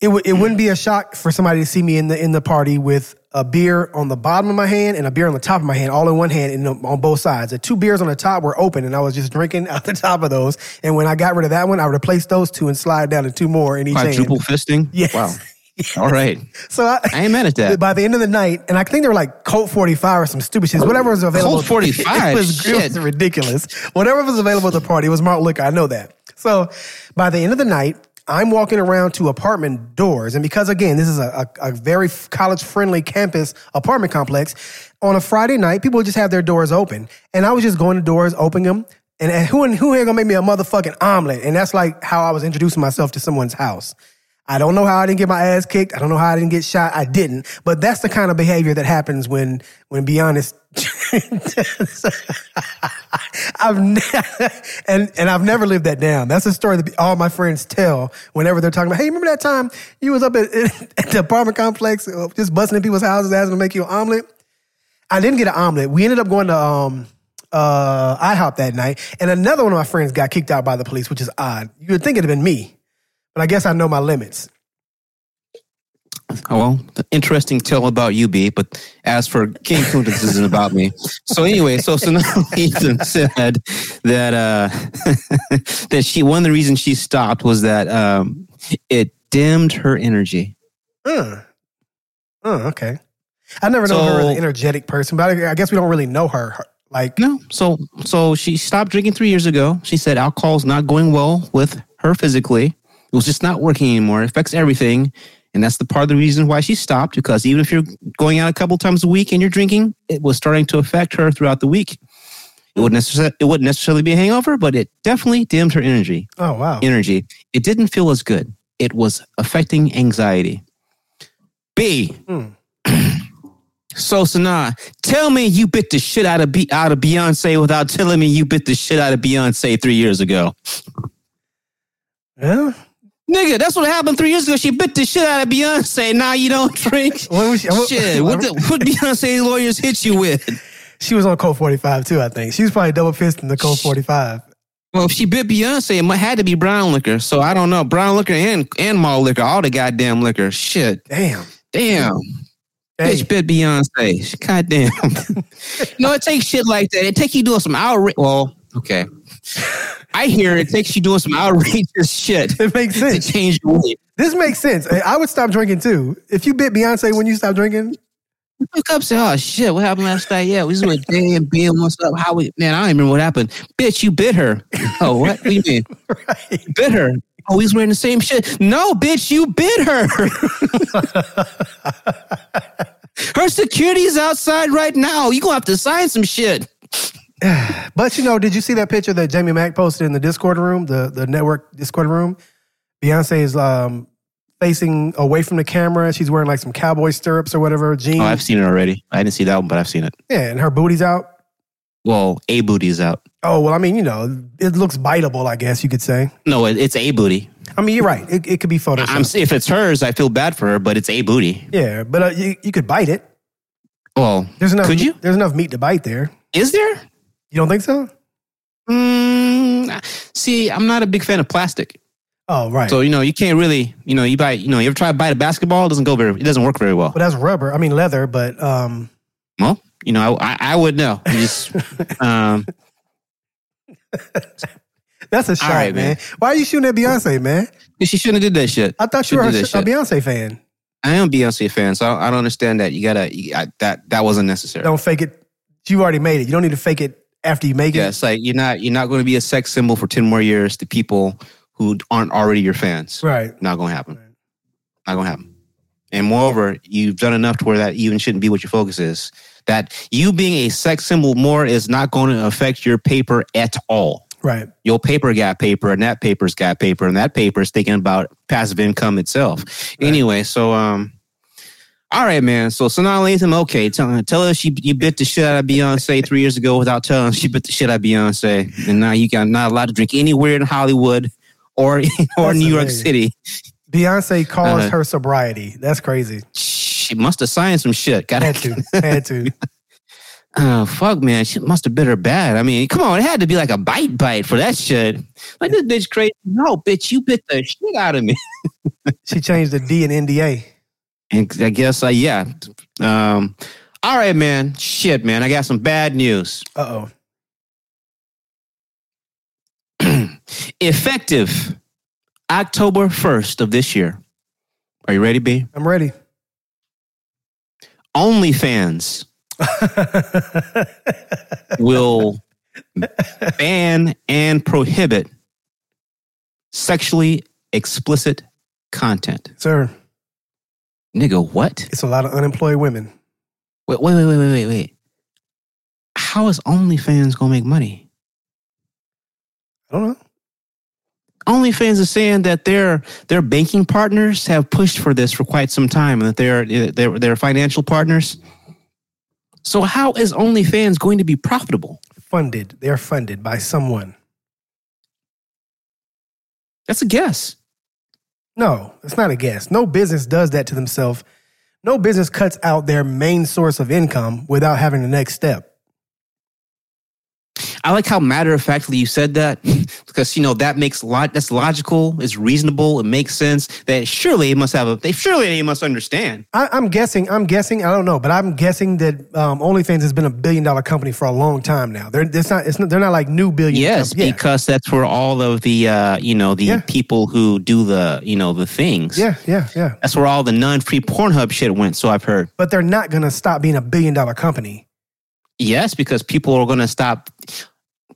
it would it wouldn't be a shock for somebody to see me in the in the party with a beer on the bottom of my hand and a beer on the top of my hand, all in one hand and on both sides. The two beers on the top were open, and I was just drinking out the top of those. And when I got rid of that one, I replaced those two and slide down to two more in each Quadruple hand. fisting. Yes. Wow. All right. So I, I ain't mad at that. by the end of the night, and I think they were like Colt 45 or some stupid shit, whatever was available. Colt 45? It was, it was ridiculous. Whatever was available at the party was malt liquor. I know that. So by the end of the night, I'm walking around to apartment doors. And because, again, this is a, a, a very college friendly campus apartment complex, on a Friday night, people just have their doors open. And I was just going to doors, opening them. And, and who, and who here gonna make me a motherfucking omelet? And that's like how I was introducing myself to someone's house. I don't know how I didn't get my ass kicked. I don't know how I didn't get shot. I didn't. But that's the kind of behavior that happens when, when be honest, I've ne- and and I've never lived that down. That's a story that all my friends tell whenever they're talking about. Hey, remember that time you was up at, at the apartment complex, uh, just busting in people's houses, asking to make you an omelet? I didn't get an omelet. We ended up going to um uh IHOP that night, and another one of my friends got kicked out by the police, which is odd. You would think it'd have been me, but I guess I know my limits. Oh, well, interesting tale about you, B. But as for King Kunta, this isn't about me. So anyway, so so now Ethan said that uh, that she one of the reasons she stopped was that um, it dimmed her energy. Uh, uh, okay. I never known her as an energetic person, but I, I guess we don't really know her. her- Like, No, so so she stopped drinking three years ago. She said alcohol's not going well with her physically. It was just not working anymore. It affects everything. And that's the part of the reason why she stopped, because even if you're going out a couple times a week and you're drinking, it was starting to affect her throughout the week. It wouldn't necessarily it wouldn't necessarily be a hangover, but it definitely dimmed her energy. oh wow, Energy. It didn't feel as good. It was affecting anxiety. B. Hmm. So Sanaa, tell me you bit the shit out of Be- out of Beyonce without telling me you bit the shit out of Beyonce three years ago. yeah. Nigga, that's what happened three years ago. She bit the shit out of Beyonce. Now you don't drink. What was she, what- Shit, what, the, what Beyonce lawyers hit you with? she was on Colt 45 too, I think. She was probably double fisting the Colt 45. Well, if she bit Beyonce, it had to be brown liquor. So I don't know. Brown liquor and, and malt liquor, all the goddamn liquor. Shit. Damn. Damn. Hey, Bitch bit Beyonce. Goddamn. no, it takes shit like that. It takes you doing some outrage. Well, okay. I hear it takes you doing some outrageous shit it makes sense to change your weight. This makes sense. I would stop drinking too. If you bit Beyonce when you stop drinking, Look up, say, oh shit, what happened last night? Yeah, we was with Jay and B and what's up? How we man, I don't even remember what happened. Bitch, you bit her. Oh, what? What do you mean? right? You bit her. Oh, he's wearing the same shit. No, bitch, you bit her. her security's outside right now. You gonna have to sign some shit. But you know, did you see that picture that Jamie Mack posted in the Discord room, the the network Discord room? Beyonce is um, facing away from the camera. She's wearing like some cowboy stirrups or whatever jeans. Oh, I've seen it already. I didn't see that one, but I've seen it. yeah, and her booty's out. Well, a booty's out. Oh well, I mean, you know, it looks biteable. I guess you could say. No, it, it's a booty. I mean, you're right. It, it could be photoshopped. I'm if it's hers, I feel bad for her, but it's a booty. yeah, but uh, you, you could bite it. Well, There's enough. Could you? There's enough meat to bite there. is there? You don't think so? Mm, see, I'm not a big fan of plastic. Oh, right. So you know, you can't really, you know, you buy, you know, you ever try to bite a basketball? It doesn't go very, it doesn't work very well. but that's rubber. I mean, leather. But um, Well, you know, I, I, I would know. Just, um, that's a shot, right, man. man. Why are you shooting at Beyonce, man? she shouldn't have did that shit. I thought you were a, a. Beyonce fan. I am a Beyonce fan, so I, I don't understand that. You gotta, you, I, that that wasn't necessary. Don't fake it. You already made it. You don't need to fake it after you make Yeah, it. it's like you're not, you're not going to be a sex symbol for ten more years to people who aren't already your fans. Right. Not going to happen. Not going to happen. And moreover, you've done enough to where that even shouldn't be what your focus is. That you being a sex symbol more is not going to affect your paper at all. Right. Your paper got paper, and that paper's got paper, and that paper's thinking about passive income itself. Anyway, so um, all right, man. So Sanaa Lathan, okay, tell, tell her she you bit the shit out of Beyonce three years ago without telling her she bit the shit out of Beyonce, and now you got not allowed to drink anywhere in Hollywood or or That's New York. City. Beyonce calls Uh-huh. her sobriety. That's crazy. She must have signed some shit. Got Had to. Had to. Oh fuck, man! She must have bit her bad. I mean, come on, it had to be like a bite bite for that shit. Like this bitch crazy. No, bitch, you bit the shit out of me. She changed the D in NDA. And I guess, uh, yeah. Um, all right, man. Shit, man. I got some bad news. Uh oh. Effective October 1st of this year. Are you ready, B? I'm ready. OnlyFans will ban and prohibit sexually explicit content. Sir, Nigga, what? it's a lot of unemployed women. Wait, wait, wait, wait, wait, wait, wait. How is OnlyFans gonna make money? I don't know. OnlyFans is saying that their their banking partners have pushed for this for quite some time, and that they're they're, they're financial partners. So how is OnlyFans going to be profitable? Funded. They're funded by someone. That's a guess. No, it's not a guess. No business does that to themselves. No business cuts out their main source of income without having the next step. I like how matter of factly you said that because you know that makes lot that's logical, it's reasonable, it makes sense. That surely it must have a they surely they must understand. I, I'm guessing. I'm guessing. I don't know, but I'm guessing that um, OnlyFans has been a billion dollar company for a long time now. They're it's not. It's not. They're not like new billion. Yes, yeah. because that's where all of the uh, you know the Yeah. people who do the you know the things. yeah, yeah, yeah. That's where all the non-free Pornhub shit went. So I've heard. But they're not gonna stop being a billion dollar company. Yes, because people are going to stop.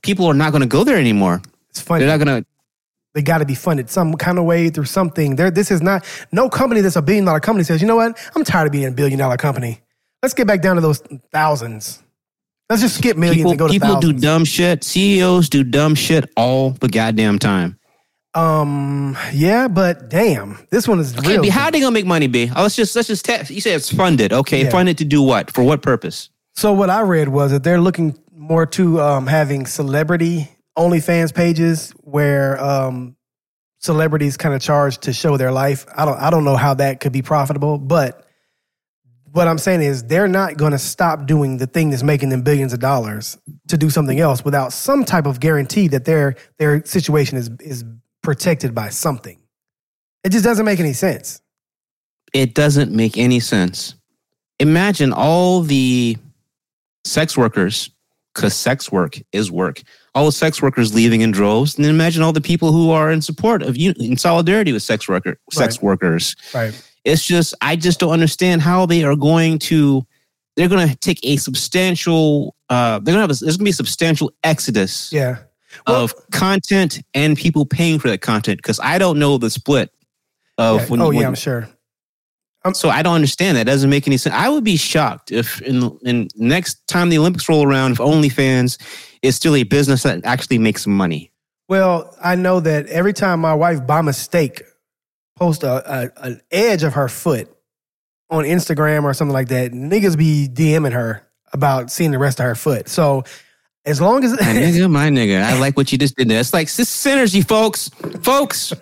People are not going to go there anymore. It's funny. They're not going to. they got to be funded some kind of way through something. There, this is not no company that's a billion dollar company says, you know what? I'm tired of being a billion dollar company. Let's get back down to those thousands. Let's just skip millions People, and go to people do dumb shit. CEOs do dumb shit all the goddamn time. um, yeah, but damn, this one is Okay, real. B, how are they gonna make money, B? Oh, let's just let's just test. You say it's funded. Okay, Yeah. funded to do what? For what purpose? So what I read was that they're looking more to um, having celebrity OnlyFans pages where um, celebrities kind of charge to show their life. I don't I don't know how that could be profitable, but what I'm saying is they're not going to stop doing the thing that's making them billions of dollars to do something else without some type of guarantee that their their situation is is protected by something. It just doesn't make any sense. It doesn't make any sense. Imagine all the sex workers, because sex work is work. All the sex workers leaving in droves, and then imagine all the people who are in support of you, in solidarity with sex worker, sex Right. workers. Right. It's just I just don't understand how they are going to. They're going to take a substantial. Uh, they're going to have. A, there's going to be a substantial exodus Yeah. Well- of content and people paying for that content because I don't know the split of Yeah. when. oh when- yeah, I'm sure. So I don't understand that. Doesn't make any sense. I would be shocked if in in next time the Olympics roll around, if OnlyFans is still a business that actually makes money. Well, I know that every time my wife by mistake post a, a an edge of her foot on Instagram or something like that, niggas be DMing her about seeing the rest of her foot. So as long as My nigga, my nigga, I like what you just did there. It's like this synergy, folks. Folks,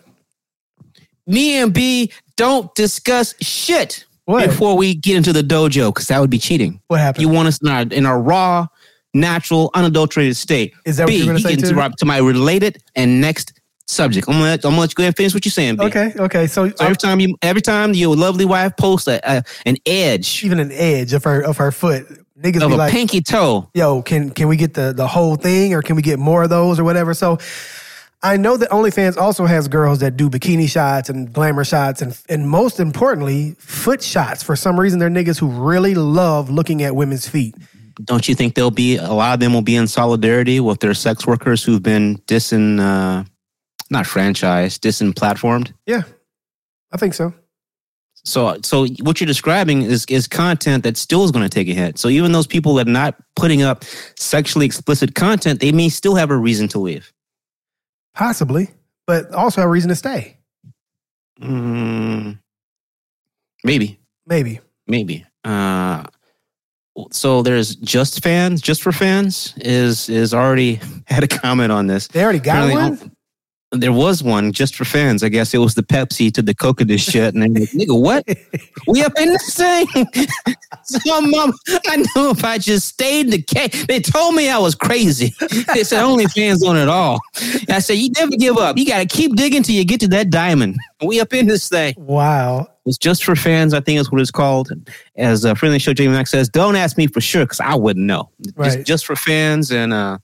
me and B don't discuss shit What? before we get into the dojo because that would be cheating. what happened? You want us in our in our raw, natural, unadulterated state. Is that what B, you're gonna say get my- to my related and next subject. I'm gonna, I'm gonna let you go ahead and finish what you're saying. B. okay, okay. So, So every time you, every time your lovely wife posts a, a an edge even an edge of her of her foot, niggas of be like, pinky toe, yo, can can we get the the whole thing or can we get more of those or whatever? So I know that OnlyFans also has girls that do bikini shots and glamour shots and and most importantly, foot shots. For some reason, they're niggas who really love looking at women's feet. don't you think they'll be a lot of them will be in solidarity with their sex workers who've been disin, uh, not franchised, disin platformed? Yeah, I think so. So, so what you're describing is is content that still is going to take a hit. So even those people that are not putting up sexually explicit content, they may still have a reason to leave. Possibly, but also a reason to stay. Mm, maybe, Maybe. maybe. Uh, so there's just fans, just for fans is is already had a comment on this. They already got Apparently, one? There was one just for fans. I guess it was the Pepsi to the Coca this shit. And then like, nigga, what? We up in this thing? so mom, I knew if I just stayed in the cave. They told me I was crazy. They said only fans on it all. And I said, you never give up. You got to keep digging till you get to that diamond. We up in this thing. Wow. It's just for fans. I think is what it's called. As a friendly show, Jamie Max says, don't ask me for sure because I wouldn't know. Right. Just, just for fans. And, uh,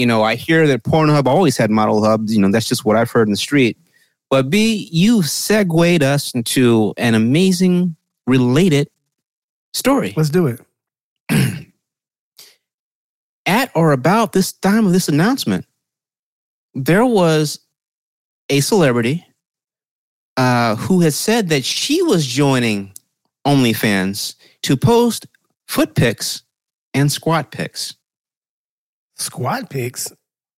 you know, I hear that Pornhub always had model hubs. You know, that's just what I've heard in the street. But B, you segued us into an amazing related story. Let's do it. At or about this time of this announcement, there was a celebrity uh, who had said that she was joining OnlyFans to post foot pics and squat pics. Squat pics.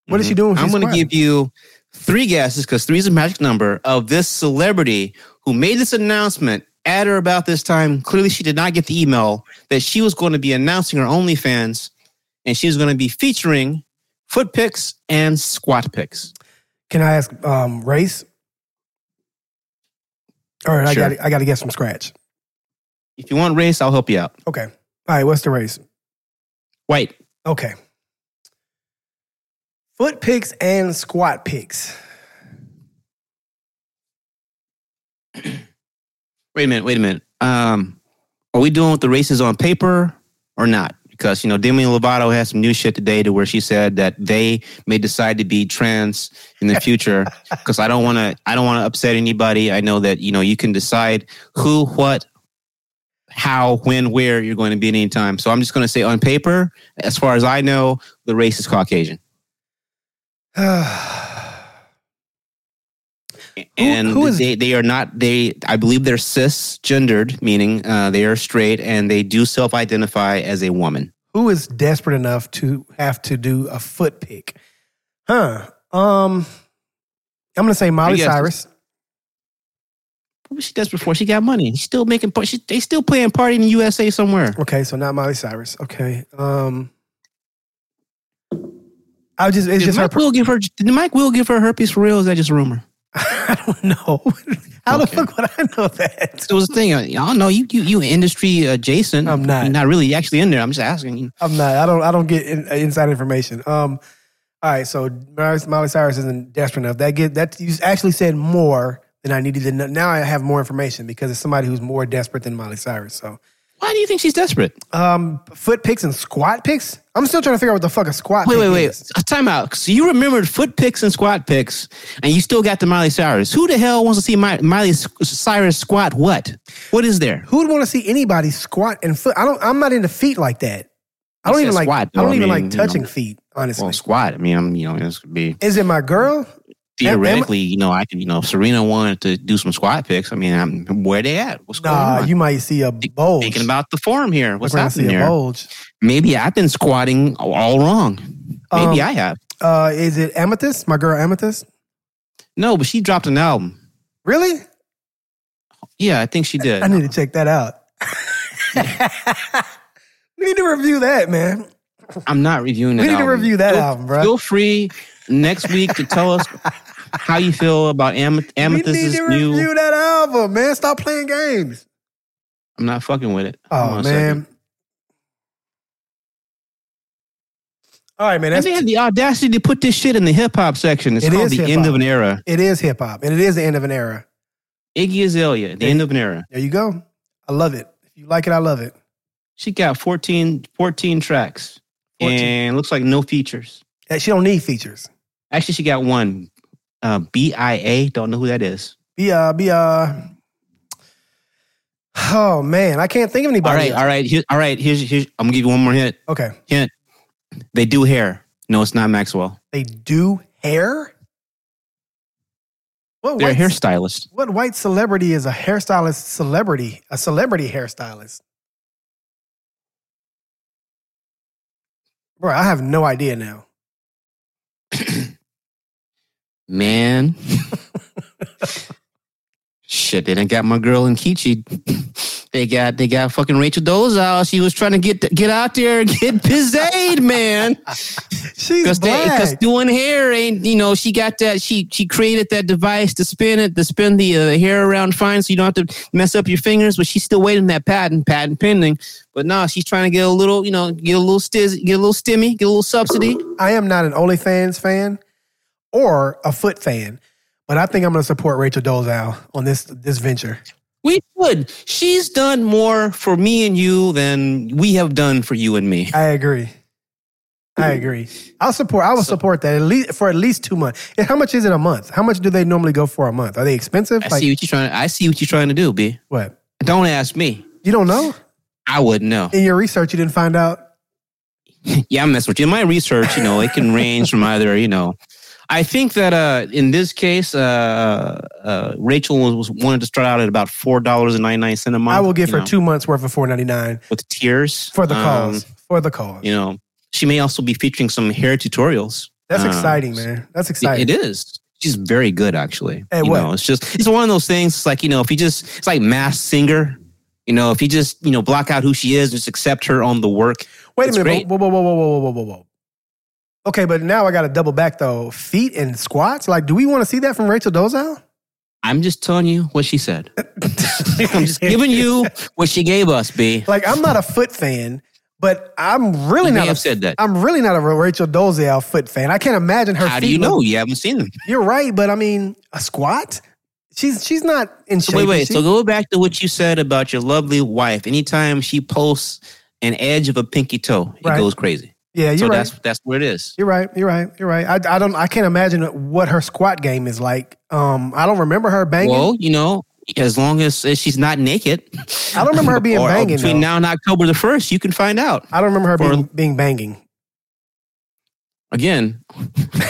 What is she doing? Mm-hmm. I'm going to give you three guesses because three is a magic number of this celebrity who made this announcement at or about this time. Clearly, she did not get the email that she was going to be announcing her OnlyFans and she was going to be featuring foot pics and squat pics. Can I ask um, race? All right, Sure. I got I got to guess from scratch. If you want race, I'll help you out. Okay. All right. What's the race? White. Okay. Foot picks and squat picks. Wait a minute. Wait a minute. Um, are we doing with the races on paper or not? Because you know, Demi Lovato has some new shit today to where she said that they may decide to be trans in the future. Because I don't want to, I don't want to upset anybody. I know that you know you can decide who, what, how, when, where you're going to be at any time. So I'm just going to say on paper, as far as I know, the race is Caucasian, and who is- they they are not they. I believe they're cisgendered, meaning uh, they are straight, and they do self-identify as a woman. Who is desperate enough to have to do a foot pick? Huh. Um I'm gonna say Molly. Cyrus. What was she does before she got money? She's still making. She, they still playing party in the USA somewhere. Okay, so not Molly Cyrus. Okay. Um I just it's Did just her Mike per- Will give her? Did Mike Will give her herpes for real? Is that just a rumor? I don't know. How Okay. the fuck would I know that? It was a thing. I don't know. You you you industry adjacent. I'm not. You're not really actually in there. I'm just asking you. I'm not. I don't. I don't get in, inside information. Um. All right. So Molly, Molly Cyrus isn't desperate enough. That get that you actually said more than I needed to know. Now I have more information because it's somebody who's more desperate than Molly Cyrus. So, Why do you think she's desperate? um, foot picks and squat picks. I'm still trying to figure out what the fuck a squat. Wait, wait, wait. is. A time out. So you remembered foot picks and squat picks, and you still got the Miley Cyrus. Who the hell wants to see My, Miley Cyrus squat? What? What is there? Who would want to see anybody squat and foot? I don't. I'm not into feet like that. I don't even like. squat, I don't I even mean, like you know. touching feet. Honestly, Well, squat. I mean, I'm you know this could be is it my girl? Theoretically. You know, I can. You know, if Serena wanted to do some squat picks. I mean, I'm, where they at? What's going Nah, on? you might see a bulge. Thinking about the form here. What's We're gonna see happening a there? bulge. Maybe I've been squatting all wrong. Maybe Um, I have. Uh, is it Amethyst? My girl Amethyst? No, but she dropped an album. Really? Yeah, I think she did. I need to check that out. we need to review that, man. I'm not reviewing that. We need to review that Feel- album, bro. Feel free next week to tell us how you feel about Am- we need Amethyst's to new. review that album, man. Stop playing games. I'm not fucking with it. Oh on a second. man. All right, man. And That's they had the audacity to put this shit in the hip hop section. It's It called is the end hip-hop. of an era. it is hip hop, and it is the end of an era. Iggy Azalea, the Yeah. end of an era. There you go. I love it. If you like it, I love it. She got 14, 14 tracks 14. and looks like no features. Yeah, She don't need features. Actually, she got one. Uh, BIA. Don't know who that is. Uh. Oh man, I can't think of anybody. All right, else. all right, here, all right. Here's, here's. I'm gonna give you one more hint. Okay. Hint. They do hair. No, it's not Maxwell. They do hair. What They're a hairstylist. what white celebrity is a hairstylist celebrity? A celebrity hairstylist. Bro, I have no idea now. Man. Shit, they done got my girl in Kichi They got they got fucking Rachel Dolezal. She was trying to get get out there and get pizzade, man. She's Because black. doing hair ain't you know she got that she she created that device to spin it to spin the uh, hair around fine so you don't have to mess up your fingers. But she's still waiting that patent patent pending. But no, she's trying to get a little you know get a little stiz, get a little stimmy, get a little subsidy. I am not an OnlyFans fan or a foot fan, but I think I'm going to support Rachel Dolezal on this this venture. We should. She's done more for me and you than we have done for you and me. I agree. I agree. I'll support. I will support that at least for at least two months. And how much is it a month? How much do they normally go for a month? Are they expensive? I see what you're trying. I see what you're trying to do, B. what? Don't ask me. You don't know? I wouldn't know. In your research, you didn't find out. Yeah, I'm messing with you. In my research, you know, it can range from either, you know, I think that uh, in this case, uh, uh, Rachel was, was wanted to start out at about four dollars and ninety nine cent a month. I will give her know, two months worth of four ninety nine with tears for the Um, cause. for the cause. you know, she may also be featuring some hair tutorials. That's Um, exciting, man. That's It- exciting. it is. She's very good, actually. At you what? know, it's just it's one of those things. It's like you know, if you just it's like Masked Singer. You know, if you just you know block out who she is, just accept her on the work. Wait a minute. great. Whoa, whoa, whoa, whoa, whoa, whoa, whoa, whoa. Okay, but now I got to double back though. Feet and squats. Like, do we want to see that from Rachel Dolezal? I'm just telling you what she said. I'm just giving you what she gave us, B. Like, I'm not a foot fan, but I'm really You not. have A, said that. I'm really not a Rachel Dolezal foot fan. I can't imagine her. How do you look- know? You haven't seen them. You're right, but I mean, a squat. She's she's not in So shape. wait, wait. she? So go back to what you said about your lovely wife. Anytime she posts an edge of a pinky toe, it Right. goes crazy. Yeah, you're so right. that's that's where it is. You're right. You're right. You're right. I, I don't. I can't imagine what her squat game is like. Um, I don't remember her banging. Well, you know, as long as she's not naked. I don't remember her being or, or banging, between though. now and October the first, you can find out. I don't remember her being, being banging. Again,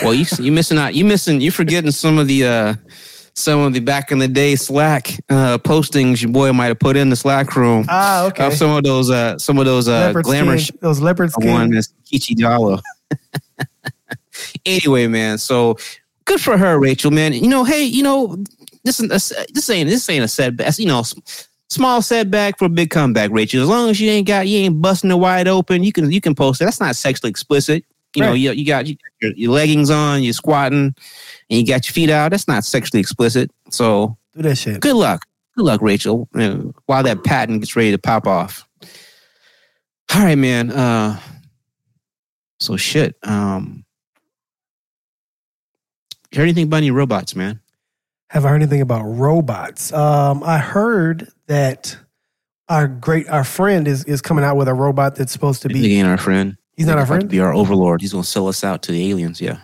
well, you you missing out. You missing. You forgetting some of the uh some of the back in the day Slack uh postings your boy might have put in the Slack room. Ah, okay. Of some of those uh some of those uh leopard glamour skin. Those leopard The one is Kichi Jalo. anyway, man, so good for her, Rachel. Man, you know, hey, you know, this is this ain't this ain't a setback. You know, small setback for a big comeback, Rachel. As long as you ain't got you ain't busting it wide open, you can you can post it. That's not sexually explicit. You know, Right. you, you got, you got your, your leggings on, you're squatting, and you got your feet out. That's not sexually explicit. So Do that shit. good luck. Good luck, Rachel. While that patent gets ready to pop off. All right, man. Uh so shit. Um you heard anything about any robots, man? Have I heard anything about robots? Um, I heard that our great our friend is is coming out with a robot that's supposed to be. ain't our friend. He's not our friend. Be our overlord. He's gonna sell us out to the aliens. Yeah.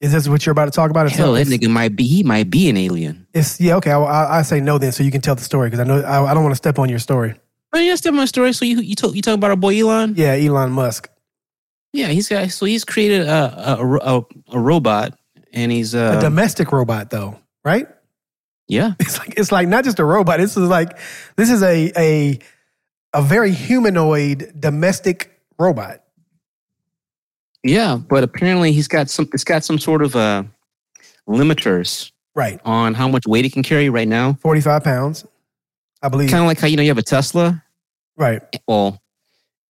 Is this what you're about to talk about? It's, Hell, that nigga might be. He might be an alien. it's- yeah. Okay, I, I, I say no then, so you can tell the story because I know I, I don't want to step on your story. Oh yeah, that's my story. So you you talk you talking about our boy Elon? Yeah, Elon Musk. Yeah, he's got. So he's created a a, a, a robot, and he's uh a domestic robot, though, right? yeah. It's like it's like not just a robot. This is like this is a a a very humanoid domestic robot. Yeah, but apparently he's got some. It's got some sort of uh, limiters Right, on how much weight it can carry right now. forty five pounds, I believe. Kind of like how you know you have a Tesla. right, Well,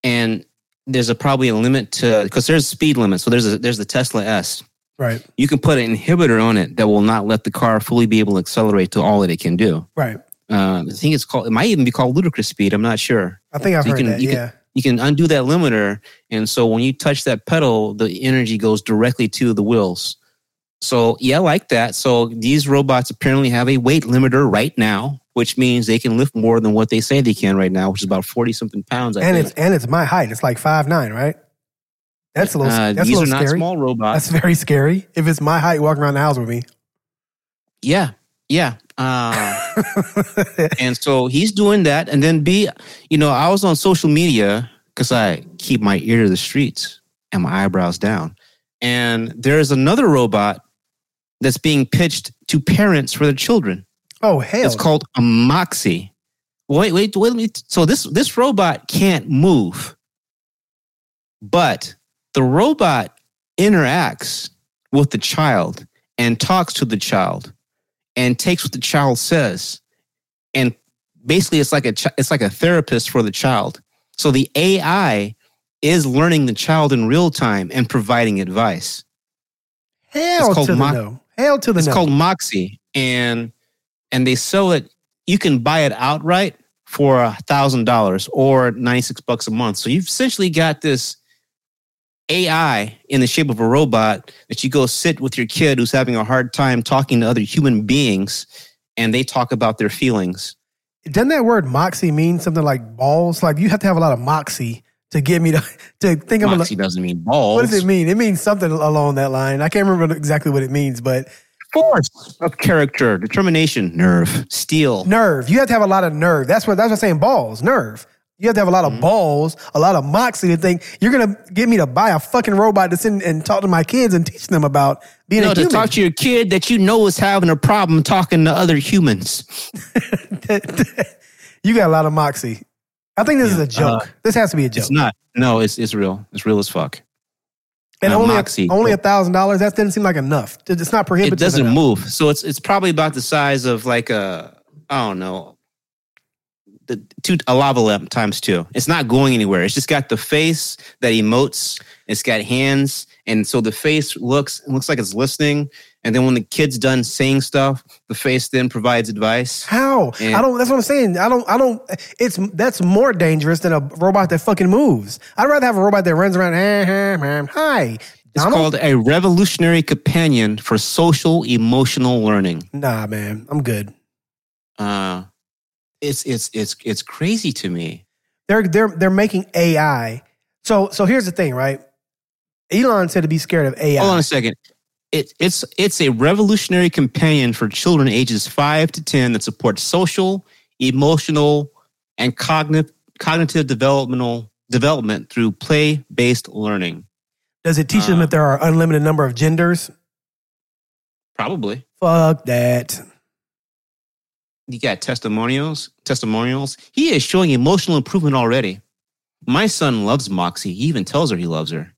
and there's a probably a limit to because there's speed limit. So there's a there's the Tesla S. right, You can put an inhibitor on it that will not let the car fully be able to accelerate to all that it can do. right. Uh, I think it's called. It might even be called ludicrous speed. I'm not sure. I think I've So you heard can- that. you can- yeah, you can undo that limiter and so when you touch that pedal the energy goes directly to the wheels so yeah I like that so these robots apparently have a weight limiter right now which means they can lift more than what they say they can right now which is about 40 something pounds I and think. it's and it's my height. It's like five nine, right? That's a little. Uh, that's a these are little not scary. small robots That's very scary. If it's my height walking around the house with me. yeah yeah uh, and so he's doing that. And then b you know i was on social media because i keep my ear to the streets and my eyebrows down. And there's another robot that's being pitched to parents for their children. Oh hell! it's called a moxie. Wait wait wait let me so this this robot can't move but the robot interacts with the child and talks to the child and takes what the child says and basically it's like a it's like a therapist for the child. So the AI is learning the child in real time and providing advice. Hell called to the mock- no. Hell to the It's no. called Moxie, and and they sell it. You can buy it outright for a thousand dollars or ninety six bucks a month. So you've essentially got this AI in the shape of a robot that you go sit with your kid who's having a hard time talking to other human beings, and they talk about their feelings. Doesn't that word moxie mean something like balls? Like you have to have a lot of moxie to get me to to think of a Moxie doesn't mean balls. What does it mean? It means something along that line. I can't remember exactly what it means, but Force of character, determination, nerve, steel. nerve. You have to have a lot of nerve. That's what that's what I'm saying. Balls, nerve. You have to have a lot of Mm-hmm. balls, a lot of moxie to think you're gonna get me to buy a fucking robot to sit and talk to my kids and teach them about being know, a to human. talk to your kid that you know is having a problem talking to other humans. you got a lot of moxie. I think this is a joke. this has to be a joke. Uh, It's not. No, it's it's real. It's real as fuck. and uh, only moxie. a, only a thousand dollars. That doesn't seem like enough. It's not prohibitive. It doesn't enough. move. So it's it's probably about the size of like a I don't know, the two a lava lamp times two. It's not going anywhere. It's just got the face that emotes. It's got hands, and so the face looks looks like it's listening. And then when the kid's done saying stuff, the face then provides advice. How? And- I don't. That's what I'm saying. I don't. I don't. It's that's more dangerous than a robot that fucking moves. I'd rather have a robot that runs around. "Hey, hey, man, Hi. It's Donald?" called a revolutionary companion for social emotional learning. Nah, man. I'm good. Uh, it's it's it's it's crazy to me. They're they're they're making AI. So so here's the thing, right? Elon said to be scared of AI. Hold on a second. It, it's it's a revolutionary companion for children ages five to ten that supports social, emotional, and cognitive cognitive developmental development through play based learning. Does it teach them Uh, that there are unlimited number of genders? Probably. Fuck that. You got testimonials. Testimonials. He is showing emotional improvement already. My son loves Moxie. He even tells her he loves her.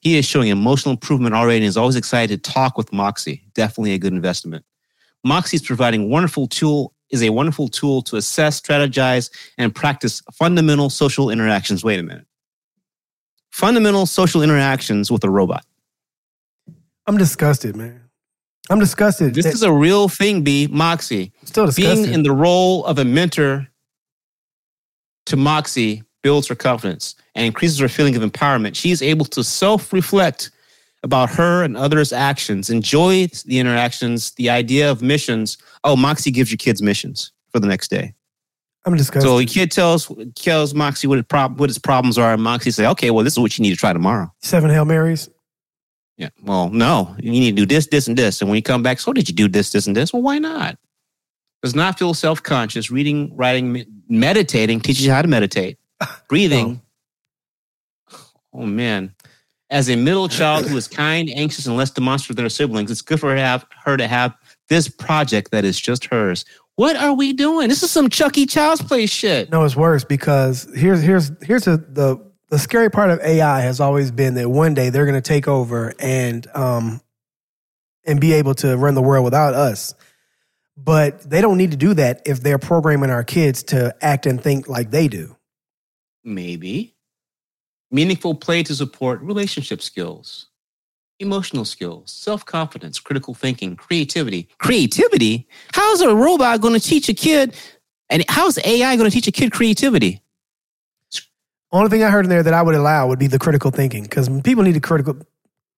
He is showing emotional improvement already and is always excited to talk with Moxie. Definitely a good investment. Moxie is providing wonderful tool is a wonderful tool to assess, strategize, and practice fundamental social interactions. Wait a minute. Fundamental social interactions with a robot. I'm disgusted, man. I'm disgusted. This That- is a real thing, B. Moxie. still disgusted. being in the role of a mentor to Moxie builds her confidence and increases her feeling of empowerment. She is able to self reflect about her and others' actions, enjoy the interactions, the idea of missions. Oh, Moxie gives your kids missions for the next day. I'm disgusted. So the kid tells tells Moxie what his, prob- what his problems are, and Moxie say, "Okay, well, this is what you need to try tomorrow." Seven Hail Marys. Yeah. Well, no, you need to do this, this, and this. And when you come back, so did you do this, this, and this? Well, why not? Does not feel self conscious. Reading, writing, me- meditating teaches you how to meditate. Breathing. Oh. oh man. As a middle child who is kind, anxious, and less demonstrative than her siblings, it's good for her to have her to have this project that is just hers. What are we doing? This is some Chucky Child's Play shit. No, it's worse because here's here's here's a, the the scary part of AI has always been that one day they're going to take over and um and be able to run the world without us. But they don't need to do that if they're programming our kids to act and think like they do. Maybe. Meaningful play to support relationship skills, emotional skills, self confidence, critical thinking, creativity. Creativity? How's a robot going to teach a kid? And how's AI going to teach a kid creativity? Only thing I heard in there that I would allow would be the critical thinking because people need to critical.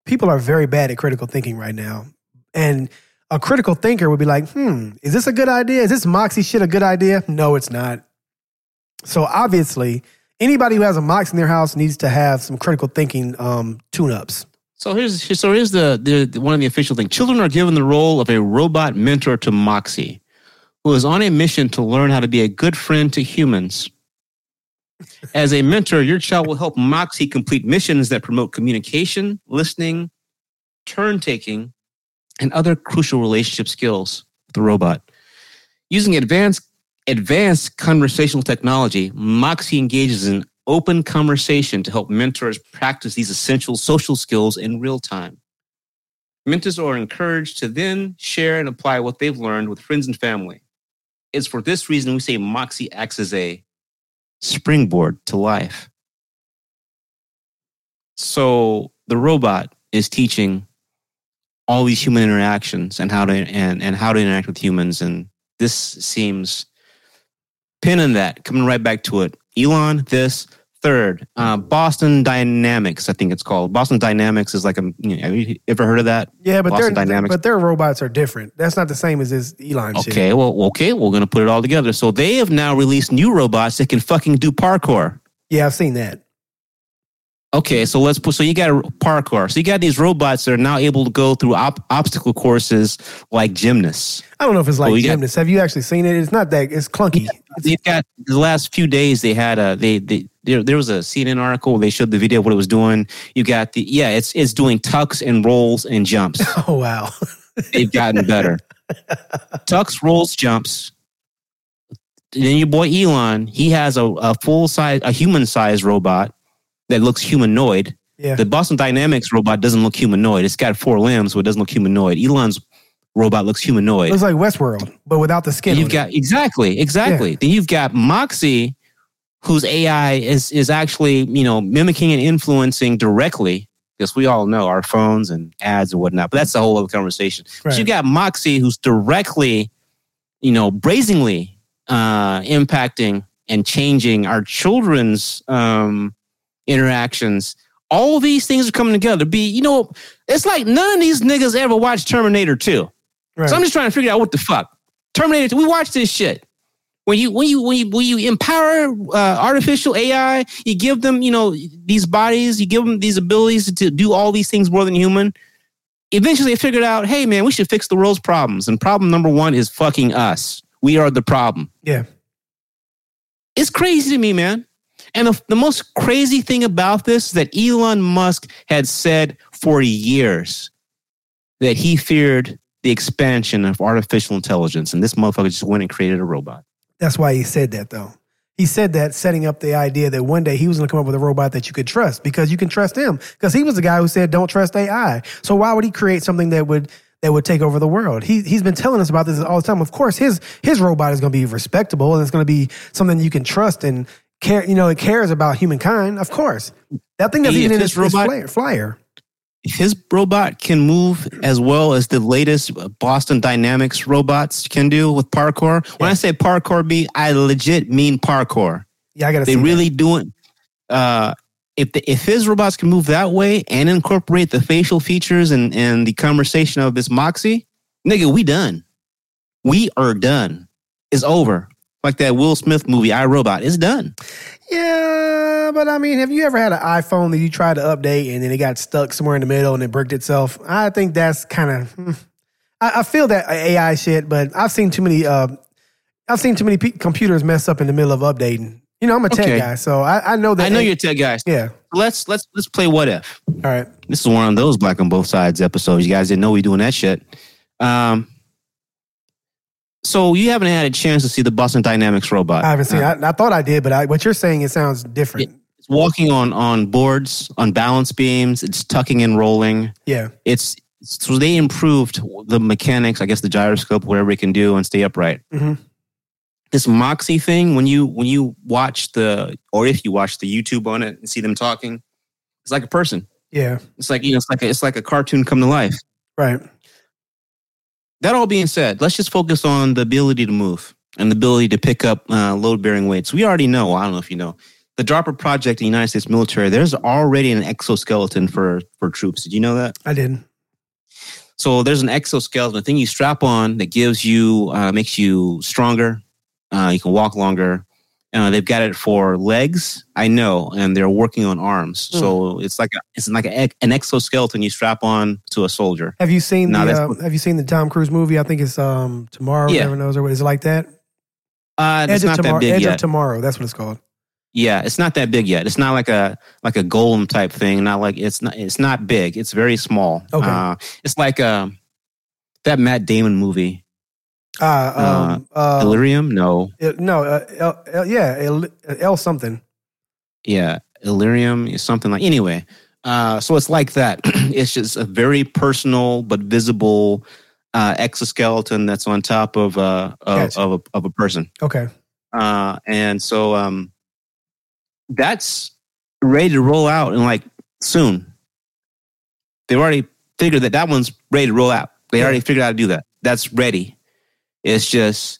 People are very bad at critical thinking right now, and a critical thinker would be like, "Hmm, is this a good idea? Is this Moxie shit a good idea? No, it's not." So obviously, anybody who has a Mox in their house needs to have some critical thinking um, tune-ups. So here's so here's the, the, the one of the official things. Children are given the role of a robot mentor to Moxie, who is on a mission to learn how to be a good friend to humans. As a mentor, your child will help Moxie complete missions that promote communication, listening, turn taking, and other crucial relationship skills with the robot. Using advanced advanced conversational technology, Moxie engages in open conversation to help mentors practice these essential social skills in real time. Mentors are encouraged to then share and apply what they've learned with friends and family. It's for this reason we say Moxie acts as a springboard to life. So the robot is teaching all these human interactions and how to and, and how to interact with humans. And this seems pinning that, coming right back to it. Elon, this third, uh, Boston Dynamics, I think it's called. Boston Dynamics is like a. You know, have you ever heard of that? Yeah, but Boston their Dynamics. but their robots are different. That's not the same as this Elon shit. Okay, well, okay, we're gonna put it all together. So they have now released new robots that can fucking do parkour. Yeah, I've seen that. Okay, so let's put. So you got a parkour. So you got these robots that are now able to go through op- obstacle courses like gymnasts. I don't know if it's like Well, you got- gymnasts. Have you actually seen it? It's not that. It's clunky. They've got the last few days. They had a they they there, there was a CNN article. Where they showed the video of what it was doing. You got the yeah, it's it's doing tucks and rolls and jumps. Oh wow. They've gotten better. tucks, rolls, jumps. Then your boy Elon, he has a, a full size, a human sized robot that looks humanoid. Yeah. The Boston Dynamics robot doesn't look humanoid. It's got four limbs, so it doesn't look humanoid. Elon's robot looks humanoid. Looks like Westworld, but without the skin. You've on it. got exactly, exactly. Then you've got Moxie, whose AI is is actually you know mimicking and influencing directly. Because we all know our phones and ads and whatnot, but that's a whole other conversation. But you Right. got Moxie, who's directly, you know, brazenly uh, impacting and changing our children's um, interactions. All these things are coming together. Be you know, it's like none of these niggas ever watched Terminator Two. Right. So I'm just trying to figure out what the fuck. Terminator. 2, We watch this shit. When you when you when you when you empower uh, artificial AI, you give them you know these bodies, you give them these abilities to do all these things more than human. Eventually, they figured out, hey man, we should fix the world's problems, and problem number one is fucking us. We are the problem. yeah. It's crazy to me, man. And the, the most crazy thing about this is that Elon Musk had said for years that he feared the expansion of artificial intelligence. And this motherfucker just went and created a robot. That's why he said that, though. He said that setting up the idea that one day he was going to come up with a robot that you could trust because you can trust him. Because he was the guy who said, "Don't trust AI." So why would he create something that would that would take over the world? He he's been telling us about this all the time. Of course, his his robot is going to be respectable and it's going to be something you can trust and care. You know, it cares about humankind. Of course, that thing that's even in his, his robot- flyer, flyer. His robot can move as well as the latest Boston Dynamics robots can do with parkour, when I say parkour, B, I legit mean parkour. Yeah, I got to they really doing uh if the, if his robots can move that way and incorporate the facial features and and the conversation of this moxie nigga we done we are done it's over like that will smith movie i robot it's done Yeah, but I mean, have you ever had an iPhone that you tried to update and then it got stuck somewhere in the middle and it bricked itself? I think that's kind of. I, I feel that AI shit, but I've seen too many. Uh, I've seen too many pe- computers mess up in the middle of updating. You know, I'm a tech Okay. guy, so I, I know that. i know you're a tech guy Yeah. let's let's let's play what if All right. this is one of those black on both sides episodes you guys didn't know we doing that shit um so you haven't had a chance to see the boston dynamics robot I haven't seen. Uh, I, I thought I did, but I, what you're saying it sounds different. It's walking on on boards, on balance beams. It's tucking and rolling. Yeah. It's so they improved the mechanics, I guess the gyroscope, whatever it can do, and stay upright. Mhm. This Moxie thing, when you when you watch the or if you watch the YouTube on it and see them talking, it's like a person. Yeah. It's like you know, it's like a, it's like a cartoon come to life. Right. That all being said, let's just focus on the ability to move and the ability to pick up uh, load bearing weights. We already know. I don't know if you know. The DARPA Project in the United States military, there's already an exoskeleton for for troops. Did you know that? I didn't. So there's an exoskeleton, a thing you strap on that gives you, uh, makes you stronger. Uh, you can walk longer. Uh, they've got it for legs, I know, and they're working on arms. Hmm. So it's like a, it's like a, an exoskeleton you strap on to a soldier. Have you seen No, the uh, Have you seen the Tom Cruise movie? I think it's um tomorrow. Yeah. Never knows or what is it like that? Uh, it's Edge not of that tomorrow. big Edge yet. of tomorrow. That's what it's called. Yeah, it's not that big yet. It's not like a like a golem type thing. Not like it's not it's not big. It's very small. Okay. Uh, it's like um that Matt Damon movie, Uh, um, uh, Delirium. No, it- no, uh, L, L, yeah, L, L something. yeah, Illyrium is something like. Anyway, uh, so it's like that. it's just a very personal but visible uh, exoskeleton that's on top of uh, of, Gotcha. of, a, of a person. Okay. Uh, and so um, that's ready to roll out and like soon. They've already figured that that one's ready to roll out. They Yeah. already figured out how to do that. That's ready. It's just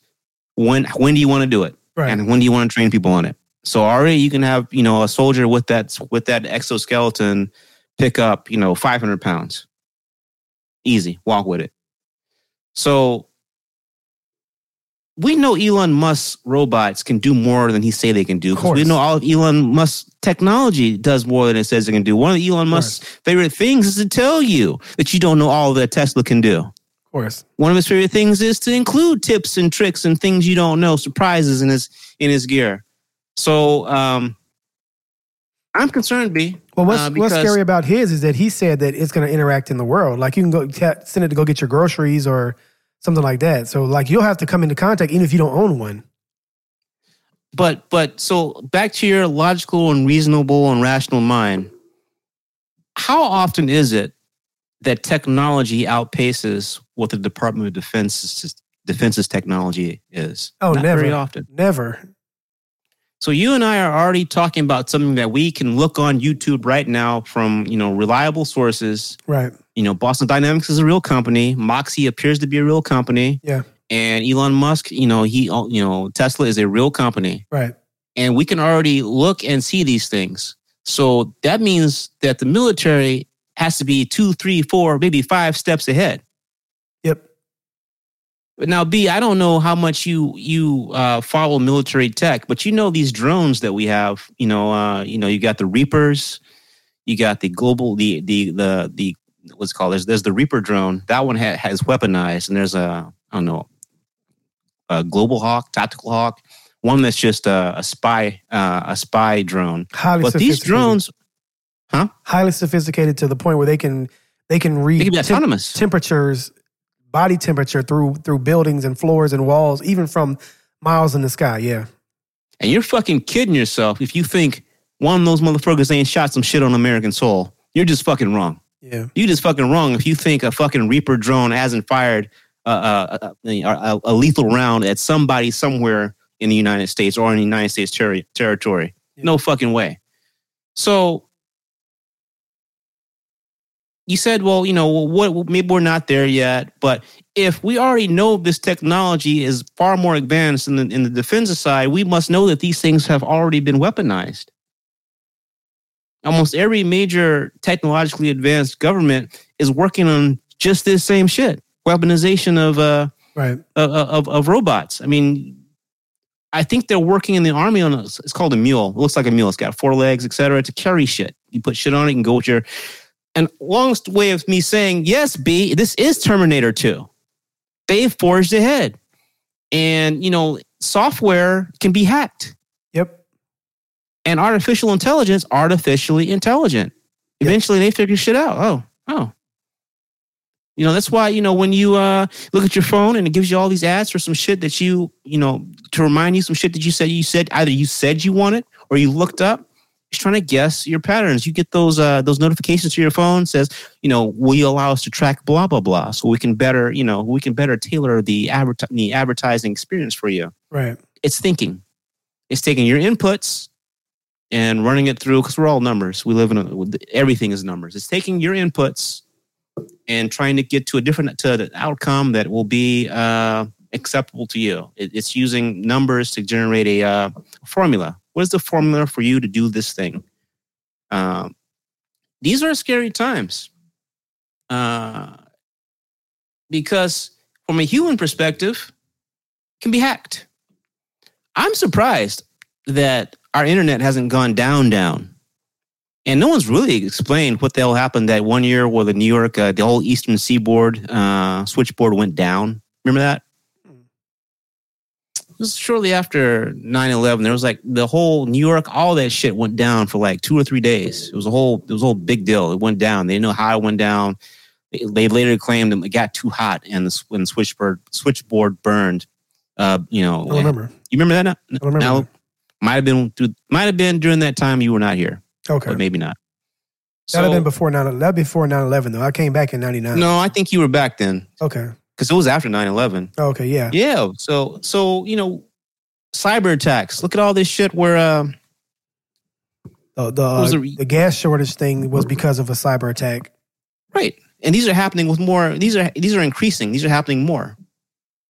when when do you want to do it, Right. and when do you want to train people on it? So already you can have you know a soldier with that with that exoskeleton pick up you know 500 pounds, easy walk with it. So we know Elon Musk's robots can do more than he say they can do. Of 'cause we know all of Elon Musk's technology does more than it says it can do. One of Elon Musk's favorite things is to tell you that you don't know all that Tesla can do. Of course. One of his favorite things is to include tips and tricks and things you don't know, surprises in his in his gear. So um, I'm concerned, B. Well, what's uh, what's scary about his is that he said that it's going to interact in the world. Like you can go ta send it to go get your groceries or something like that. So like you'll have to come into contact even if you don't own one. But but so back to your logical and reasonable and rational mind. How often is it that technology outpaces what the Department of Defense's Defense's technology is? Oh, Not never. very often. Never. So you and I are already talking about something that we can look on YouTube right now from you know reliable sources. Right. You know, Boston Dynamics is a real company. Moxie appears to be a real company. Yeah. And Elon Musk, you know, he oh, you know Tesla is a real company. Right. and we can already look and see these things. So that means that the military has to be two, three, four, maybe five steps ahead. Now, B, I don't know how much you you uh, follow military tech, but you know these drones that we have. You know, uh, you know, you got the Reapers, you got the global, the the the the what's it called? There's there's the Reaper drone. That one ha- has weaponized, and there's a I don't know, a Global Hawk, Tactical Hawk, one that's just a, a spy uh, a spy drone. Highly But these drones, huh? highly sophisticated to the point where they can they can read they can be temp- autonomous. temperatures, body temperature through through buildings and floors and walls, even from miles in the sky. Yeah. And you're fucking kidding yourself if you think one of those motherfuckers ain't shot some shit on American soil. You're just fucking wrong. Yeah. You just fucking wrong if you think a fucking Reaper drone hasn't fired uh, uh, a, a, a lethal round at somebody somewhere in the United States or in the United States terri territory. Yeah. No fucking way. So you said, well, you know, what? Maybe we're not there yet, but if we already know this technology is far more advanced in the in the defensive side, we must know that these things have already been weaponized. Almost every major technologically advanced government is working on just this same shit: weaponization of uh, Right. of, of, of robots. I mean, I think they're working in the army on a, it's called a mule. It looks like a mule. It's got four legs, etc. To carry shit. You put shit on it, and go with your. And longest way of me saying yes, B. This is Terminator Two. They forged ahead, and you know software can be hacked, Yep. and artificial intelligence artificially intelligent. Yep. Eventually, they figure shit out. Oh, oh. You know, that's why, you know, when you uh, look at your phone and it gives you all these ads for some shit that you, you know, to remind you some shit that you said you said either you said you wanted or you looked up. Trying to guess your patterns. You get those uh, those notifications to your phone says, you know, will you allow us to track blah blah blah, so we can better, you know, we can better tailor the adver- the advertising experience for you Right. it's thinking. It's taking your inputs and running it through because we're all numbers. We live in a, everything is numbers. It's taking your inputs and trying to get to a different to an outcome that will be uh, acceptable to you. It's using numbers to generate a uh, formula. What is the formula for you to do this thing? Um, these are scary times uh, because, from a human perspective, can be hacked. I'm surprised that our internet hasn't gone down, down. And no one's really explained what the hell happened that one year where the New York, uh, the whole Eastern Seaboard uh, switchboard went down. Remember that? Was shortly after 9 11. There was like the whole New York, all that shit went down for like two or three days. It was a whole, it was a whole big deal. It went down. They didn't know how it went down. They, they later claimed it got too hot and the, when the switchboard, switchboard burned. Uh, you know, I remember. you remember that? I remember. Now, might have been through, might have been during that time you were not here, okay. but maybe not. That'd have been before 9 That'd before 9 11, though. I came back in 99. No, I think you were back then. Okay. Because it was after 9-11. Oh, okay, yeah. Yeah. So so you know, cyber attacks. Look at all this shit where uh, The the, uh, the- the gas shortage thing was because of a cyber attack. right, and these are happening with more. These are these are increasing. These are happening more.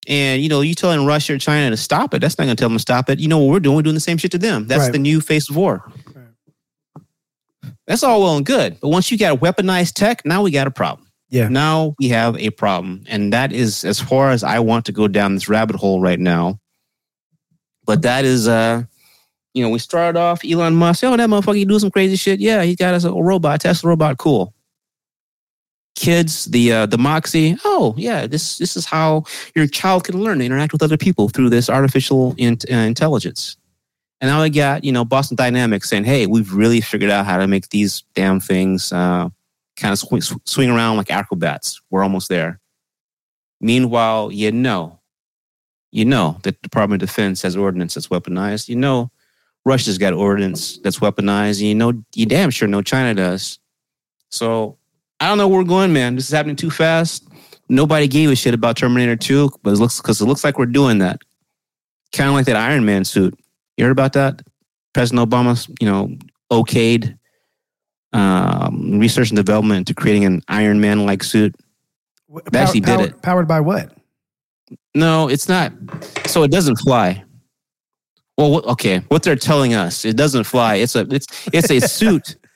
And you know, you telling Russia or China to stop it. That's not going to tell them to stop it. You know what we're doing? We're doing the same shit to them. That's Right. the new face of war. Right. That's all well and good, but once you got weaponized tech, now we got a problem. Yeah. Now we have a problem, and that is as far as I want to go down this rabbit hole right now. But that is, uh, you know, we started off Elon Musk. Oh, that motherfucker he do some crazy shit. Yeah, he got us a robot, Tesla robot. Cool. Kids, the uh, the Moxie. Oh, yeah, this this is how your child can learn to interact with other people through this artificial in, uh, intelligence. And now we got, you know, Boston Dynamics saying, hey, we've really figured out how to make these damn things uh, kind of swing, swing around like acrobats. We're almost there. Meanwhile, you know, you know that the Department of Defense has ordnance that's weaponized. You know, Russia's got ordnance that's weaponized. You know, you damn sure know China does. So I don't know where we're going, man. This is happening too fast. Nobody gave a shit about Terminator 2, but it looks because it looks like we're doing that. Kind of like that Iron Man suit. You heard about that? President Obama, you know, okayed um, research and development into creating an Iron Man like suit. They actually did powered, it. Powered by what? No, it's not. So it doesn't fly. Well, what- okay. What they're telling us, it doesn't fly. It's a it's it's a suit.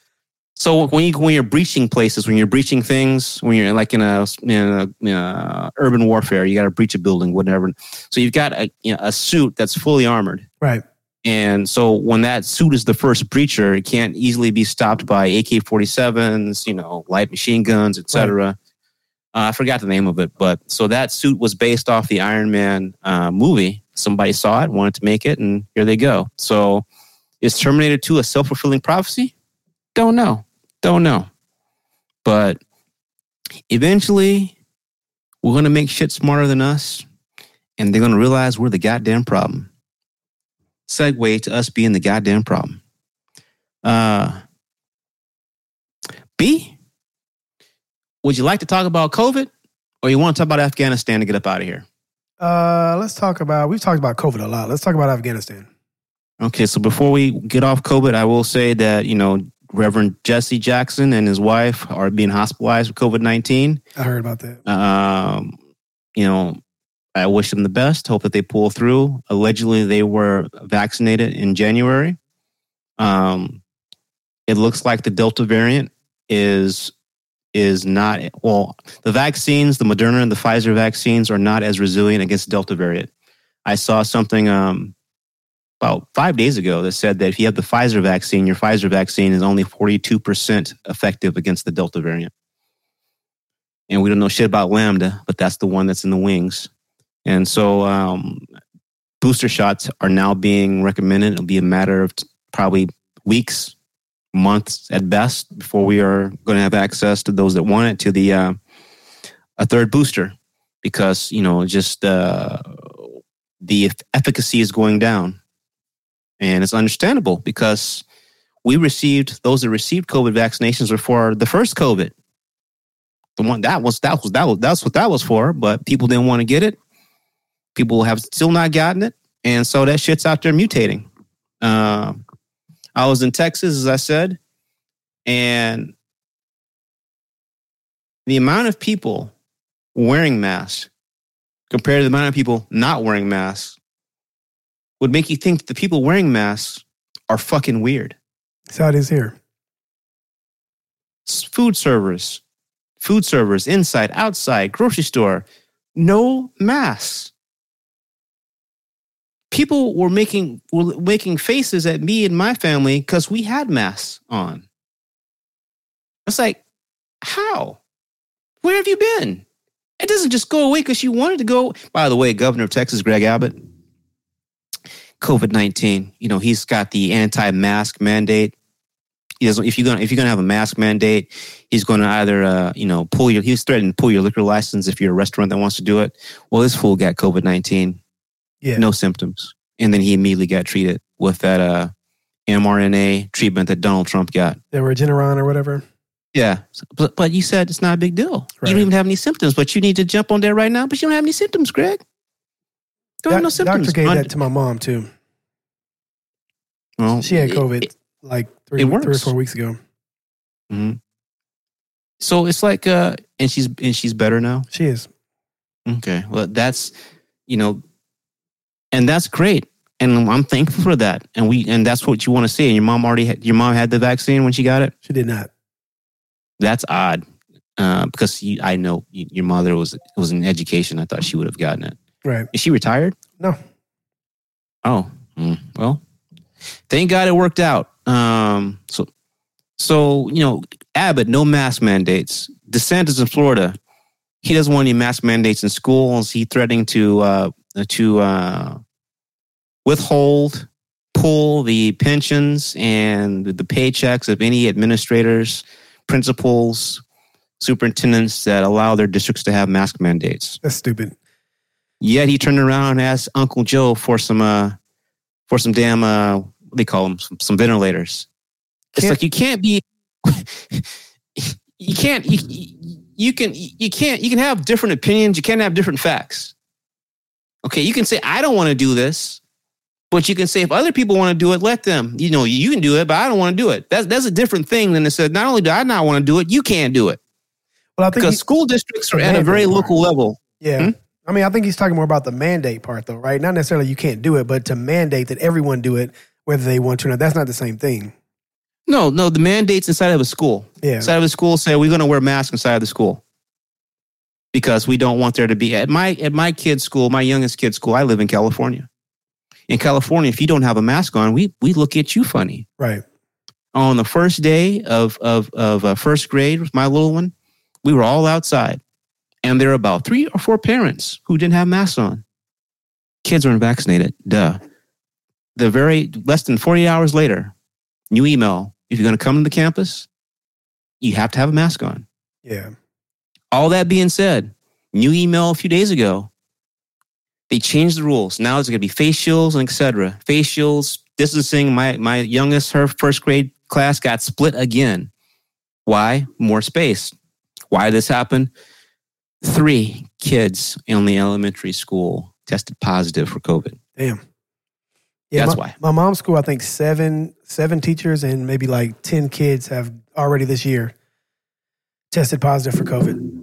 So when you when you're breaching places, when you're breaching things, when you're like in a, in a, in a urban warfare, you got to breach a building, whatever. So you've got a you know, a suit that's fully armored. Right. And so when that suit is the first breacher, it can't easily be stopped by AK 47s, you know, light machine guns, etc. Uh, I forgot the name of it, but so that suit was based off the Iron Man uh, movie. Somebody saw it, wanted to make it, and here they go. So is Terminator 2 a self fulfilling prophecy? Don't know. Don't know. But eventually, we're going to make shit smarter than us, and they're going to realize we're the goddamn problem segue to us being the goddamn problem. Uh, B, would you like to talk about COVID or you want to talk about Afghanistan to get up out of here? Uh, let's talk about. We've talked about COVID a lot. Let's talk about Afghanistan. Okay, so before we get off COVID, I will say that, you know, Reverend Jesse Jackson and his wife are being hospitalized with COVID 19. I heard about that. Um, you know, I wish them the best. Hope that they pull through. Allegedly, they were vaccinated in January. Um, it looks like the Delta variant is is not well. The vaccines, the Moderna and the Pfizer vaccines, are not as resilient against Delta variant. I saw something um, about five days ago that said that if you have the Pfizer vaccine, your Pfizer vaccine is only forty two percent effective against the Delta variant and we don't know shit about Lambda, but that's the one that's in the wings. And so um, booster shots are now being recommended. It'll be a matter of probably weeks, months at best before we are going to have access to those that want it to the uh, a third booster because you know just uh, the efficacy is going down, and it's understandable because we received those that received COVID vaccinations were for the first COVID the one that was that was that was that's what that was for. But people didn't want to get it. People have still not gotten it, and so that shit's out there mutating. Uh, I was in Texas, as I said, and the amount of people wearing masks compared to the amount of people not wearing masks would make you think the people wearing masks are fucking weird. That's how it is here. Food servers, food servers, inside, outside, grocery store, no masks. People were making were making faces at me and my family because we had masks on. It's like, how? Where have you been? It doesn't just go away because you wanted to go. By the way, Governor of Texas, Greg Abbott, COVID nineteen. You know he's got the anti-mask mandate. He doesn't. If you're gonna if you're gonna have a mask mandate, he's going to either uh, you know pull your. He's threatening to pull your liquor license if you're a restaurant that wants to do it. Well, this fool got COVID nineteen, Yeah. no symptoms, and then he immediately got treated with that uh, mRNA treatment that Donald Trump got. The Regeneron or whatever. Yeah, but but you said it's not a big deal. Right. You don't even have any symptoms, but you need to jump on there right now. But you don't have any symptoms, Greg. Don't have no symptoms. Doctor gave that to my mom too. well, She had COVID it- like three, three or four weeks ago. mhm. So it's like, uh, and she's and she's better now. She is. Okay, well that's you know, and that's great, and I'm thankful for that. And we and that's what you want to see. And your mom already had, your mom had the vaccine when she got it. She did not. That's odd uh, because you, I know y- your mother was was in education. I thought she would have gotten it. Right. Is she retired? No. Oh, mm, well, thank God it worked out. Um, so, so you know, Abbott, no mask mandates. DeSantis in Florida, he doesn't want any mask mandates in schools. He threatening to uh, to uh, withhold, pull the pensions and the paychecks of any administrators, principals, superintendents that allow their districts to have mask mandates. That's stupid. Yet he turned around and asked Uncle Joe for some uh for some damn uh what do they call them some, some ventilators. It's Can't- like you can't be you can't you- you can you can't you can have different opinions, you can't have different facts. Okay, you can say I don't want to do this, but you can say if other people want to do it, let them. You know, you can do it, but I don't want to do it. That's that's a different thing than it said. Not only do I not want to do it, you can't do it Well, I think because he- school districts are at a very part. local level. yeah. Hmm? I mean, I think he's talking more about the mandate part, though, right? Not necessarily you can't do it, but to mandate that everyone do it, whether they want to or not. That's not the same thing. No, no, the mandates inside of a school. Yeah. Inside of a school say we're going to wear masks inside of the school because we don't want there to be at my at my kid's school, my youngest kid's school. I live in California. In California, if you don't have a mask on, we we look at you funny. Right. On the first day of of of uh, first grade with my little one, we were all outside, and there were about three or four parents who didn't have masks on. Kids weren't vaccinated. Duh. The very less than forty hours later, new email. If you're going to come to the campus, you have to have a mask on. Yeah. All that being said, new email a few days ago, they changed the rules. Now it's going to be face shields and etc. Face shields, distancing. My my youngest, her first grade class got split again. Why? More space. Why this happened? Three kids in the elementary school tested positive for COVID. Damn. Yeah, That's my, why. My mom's school, I think seven seven teachers and maybe like ten kids have already this year tested positive for COVID.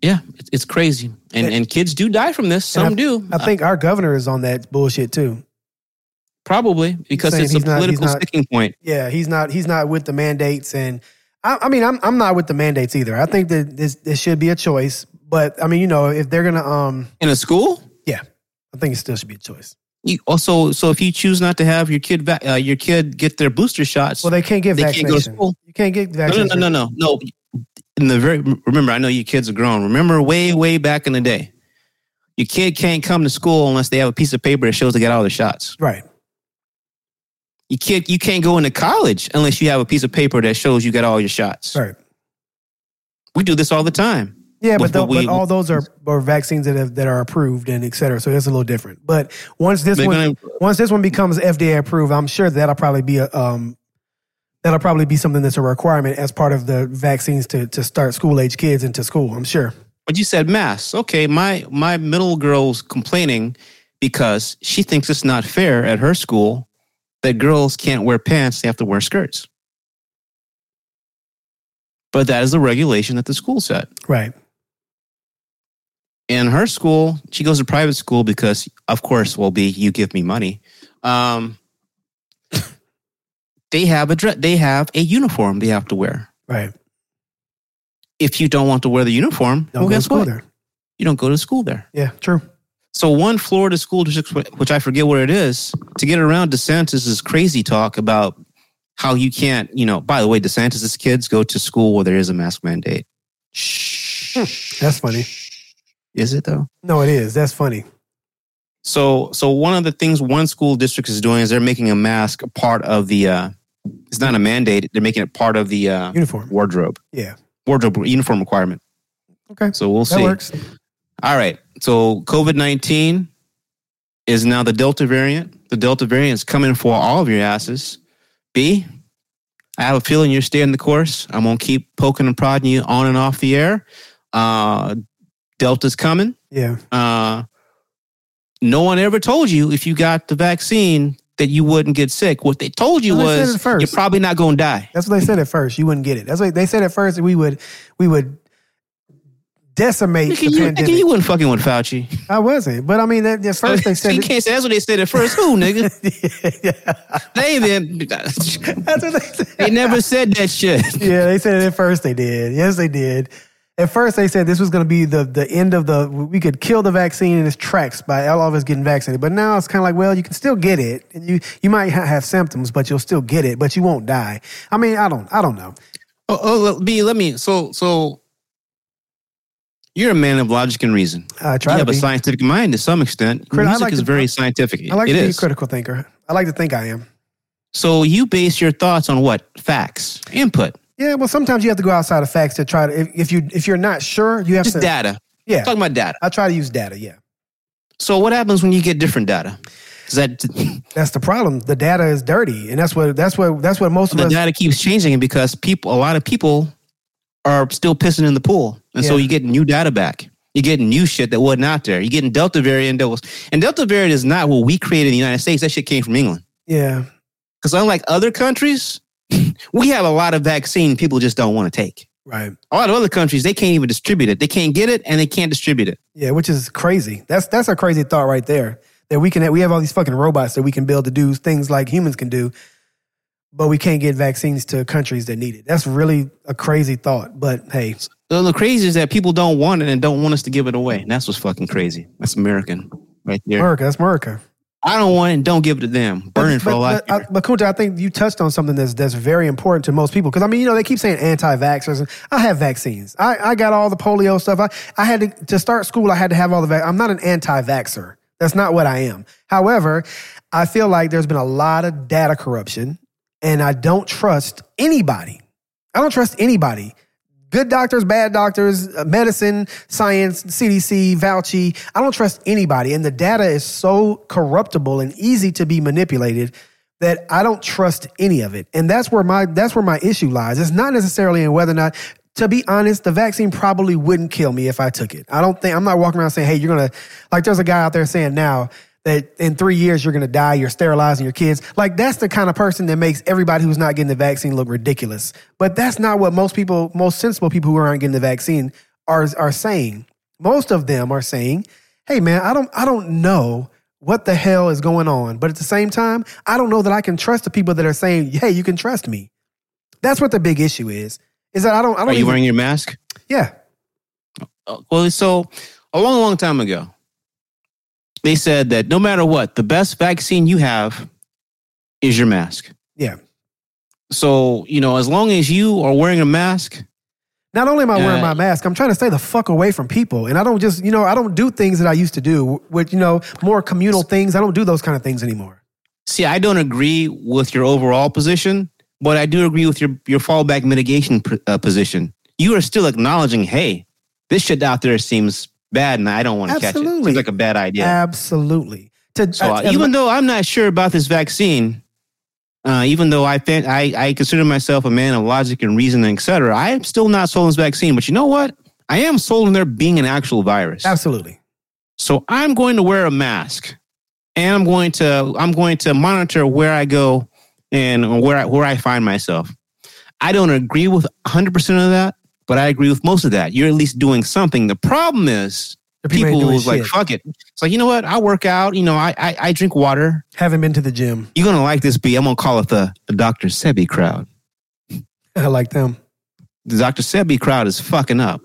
Yeah, it's, crazy, and And- kids do die from this. Some do. I think our governor is on that bullshit too. probably because it's a not- political not- sticking point. Yeah, he's not he's not with the mandates, and I, I mean I'm I'm not with the mandates either. I think that this this should be a choice, but I mean you know if they're gonna um In a school, yeah, I think it still should be a choice. You also, so if you choose not to have your kid, va- uh, your kid get their booster shots, Well, they can't get They can't go to school. You can't get no, no, no, no, no, no. In the very, remember, I know you kids are grown. Remember, way, way back in the day, your kid can't come to school unless they have a piece of paper that shows they got all their shots. Right. You can't, you can't go into college unless you have a piece of paper that shows you got all your shots. Right. We do this all the time. Yeah, but, what we- but all those are, are vaccines that have, that are approved and et cetera. So that's a little different. But once this one gonna- once this one becomes FDA approved, I'm sure that'll probably be a um that'll probably be something that's a requirement as part of the vaccines to to start school age kids into school. I'm sure. But you said masks. Okay, my my middle girl's complaining because she thinks it's not fair at her school that girls can't wear pants; they have to wear skirts. But that is the regulation that the school set. Right. In her school, she goes to private school because, of course, will be you give me money. Um, they have a dress, they have a uniform they have to wear. Right. If you don't want to wear the uniform, Don't well, guess school what? there. You don't go to school there. Yeah. True. So one Florida school district, which I forget where it is, to get around DeSantis's crazy talk about how you can't, you know. By the way, DeSantis's kids go to school where there is a mask mandate. Shh. That's funny. Is it though? No, it is. That's funny. So, so one of the things one school district is doing is they're making a mask a part of the. uh It's not a mandate; they're making it part of the uh, Uniform. wardrobe, Yeah. wardrobe uniform requirement. Okay. So we'll That see. works. All right. So COVID 19 is now the Delta variant. The Delta variant is coming for all of your asses. B, I have a feeling you're staying the course. I'm gonna keep poking and prodding you on and off the air. Uh, Delta's coming. Yeah. Uh, no one ever told you if you got the vaccine that you wouldn't get sick. What they told you was first. you're probably not going to die. That's what they said at first. You wouldn't get it. That's what they said at first. that We would we would decimate the you, pandemic. you wasn't fucking with Fauci. I wasn't, but I mean, at, at first they said you can't say that's what they said at first. Who, nigga? yeah, they even that's what they said. they never said that shit. Yeah, they said it at first. They did. Yes, they did. At first, they said this was going to be the the end of the. We could kill the vaccine in its tracks by all of us getting vaccinated. But now it's kind of like, well, you can still get it, and you you might ha- have symptoms, but you'll still get it, but you won't die. I mean, I don't, I don't know. Oh, oh B, let me. So, so you're a man of logic and reason. I You try to have a scientific mind to some extent. Crit- I Music like is to- very scientific. I like It to be a critical thinker. I like to think I am. So you base your thoughts on what facts, input, Yeah, well, sometimes you have to go outside of facts to try to. If, if you if you're not sure, you have just to. data. Yeah, Talking about data. I try to use data. Yeah, So what happens when you get different data? Is that that's the problem. The data is dirty, and that's what that's what that's what most of the us. data keeps changing because people, a lot of people, are still pissing in the pool, and so Yeah. you get new data back. You're getting new shit that wasn't out there. You're getting Delta variant that was, and Delta variant is not what we created in the United States. That shit came from England. Yeah, Because unlike other countries, we have a lot of vaccine people just don't want to take. right. A lot of other countries, they can't even distribute it. They can't get it and they can't distribute it. Yeah, which is crazy. That's that's a crazy thought right there. That we can we have all these fucking robots that we can build to do things like humans can do, but we can't get vaccines to countries that need it. That's really a crazy thought. But hey, So the crazy is that people don't want it and don't want us to give it away. And that's what's fucking crazy. That's American right there. America, that's America. I don't want it and don't give it to them. Burning for a life. But, I- but uh, Kunta, I think you touched on something that's that's very important to most people because I mean, you know, they keep saying anti-vaxxers. I have vaccines. I, I got all the polio stuff. I, I had to to start school. I had to have all the. Vac- I'm not an anti-vaxxer. That's not what I am. However, I feel like there's been a lot of data corruption, and I don't trust anybody. I don't trust anybody. Good doctors, bad doctors, uh, medicine, science, CDC, Fauci. I don't trust anybody. And the data is so corruptible and easy to be manipulated that I don't trust any of it. And that's where my that's where my issue lies. It's not necessarily in whether or not to be honest, the vaccine probably wouldn't kill me if I took it. I don't think I'm not walking around saying, "Hey, you're going to like there's a guy out there saying now that in 3 years you're going to die, you're sterilizing your kids." Like that's the kind of person that makes everybody who's not getting the vaccine look ridiculous. But that's not what most people, most sensible people who aren't getting the vaccine are are saying. Most of them are saying, "Hey man, I don't I don't know what the hell is going on. But at the same time, I don't know that I can trust the people that are saying, "Hey, you can trust me." That's what the big issue is. Is that I don't I don't Are you even- wearing your mask? Yeah. Uh, Well, so a long, long time ago, they said that no matter what, the best vaccine you have is your mask. Yeah. So, you know, as long as you are wearing a mask, Not only am I wearing Uh, my mask, I'm trying to stay the fuck away from people. And I don't just, you know, I don't do things that I used to do with, you know, more communal things. I don't do those kind of things anymore. see, I don't agree with your overall position, but I do agree with your, your fallback mitigation pr- uh, position. You are still acknowledging, hey, this shit out there seems bad and I don't want to catch it. Seems like a bad idea. Absolutely. To, So uh, as- even though I'm not sure about this vaccine, uh, even though I, fin- I I consider myself a man of logic and reason, et cetera, I am still not sold on this vaccine. But you know what? I am sold on there being an actual virus. absolutely. So I'm going to wear a mask, and I'm going to I'm going to monitor where I go and where I, where I find myself. I don't agree with 100 percent of that, but I agree with most of that. You're at least doing something. The problem is people, ain't people doing who's like, shit. fuck it. It's like, you know what? I work out. You know, I, I, I drink water. Haven't been to the gym. You're going to like this B. I'm going to call it the, the Dr. Sebi crowd. I like them. The Dr. Sebi crowd is fucking up.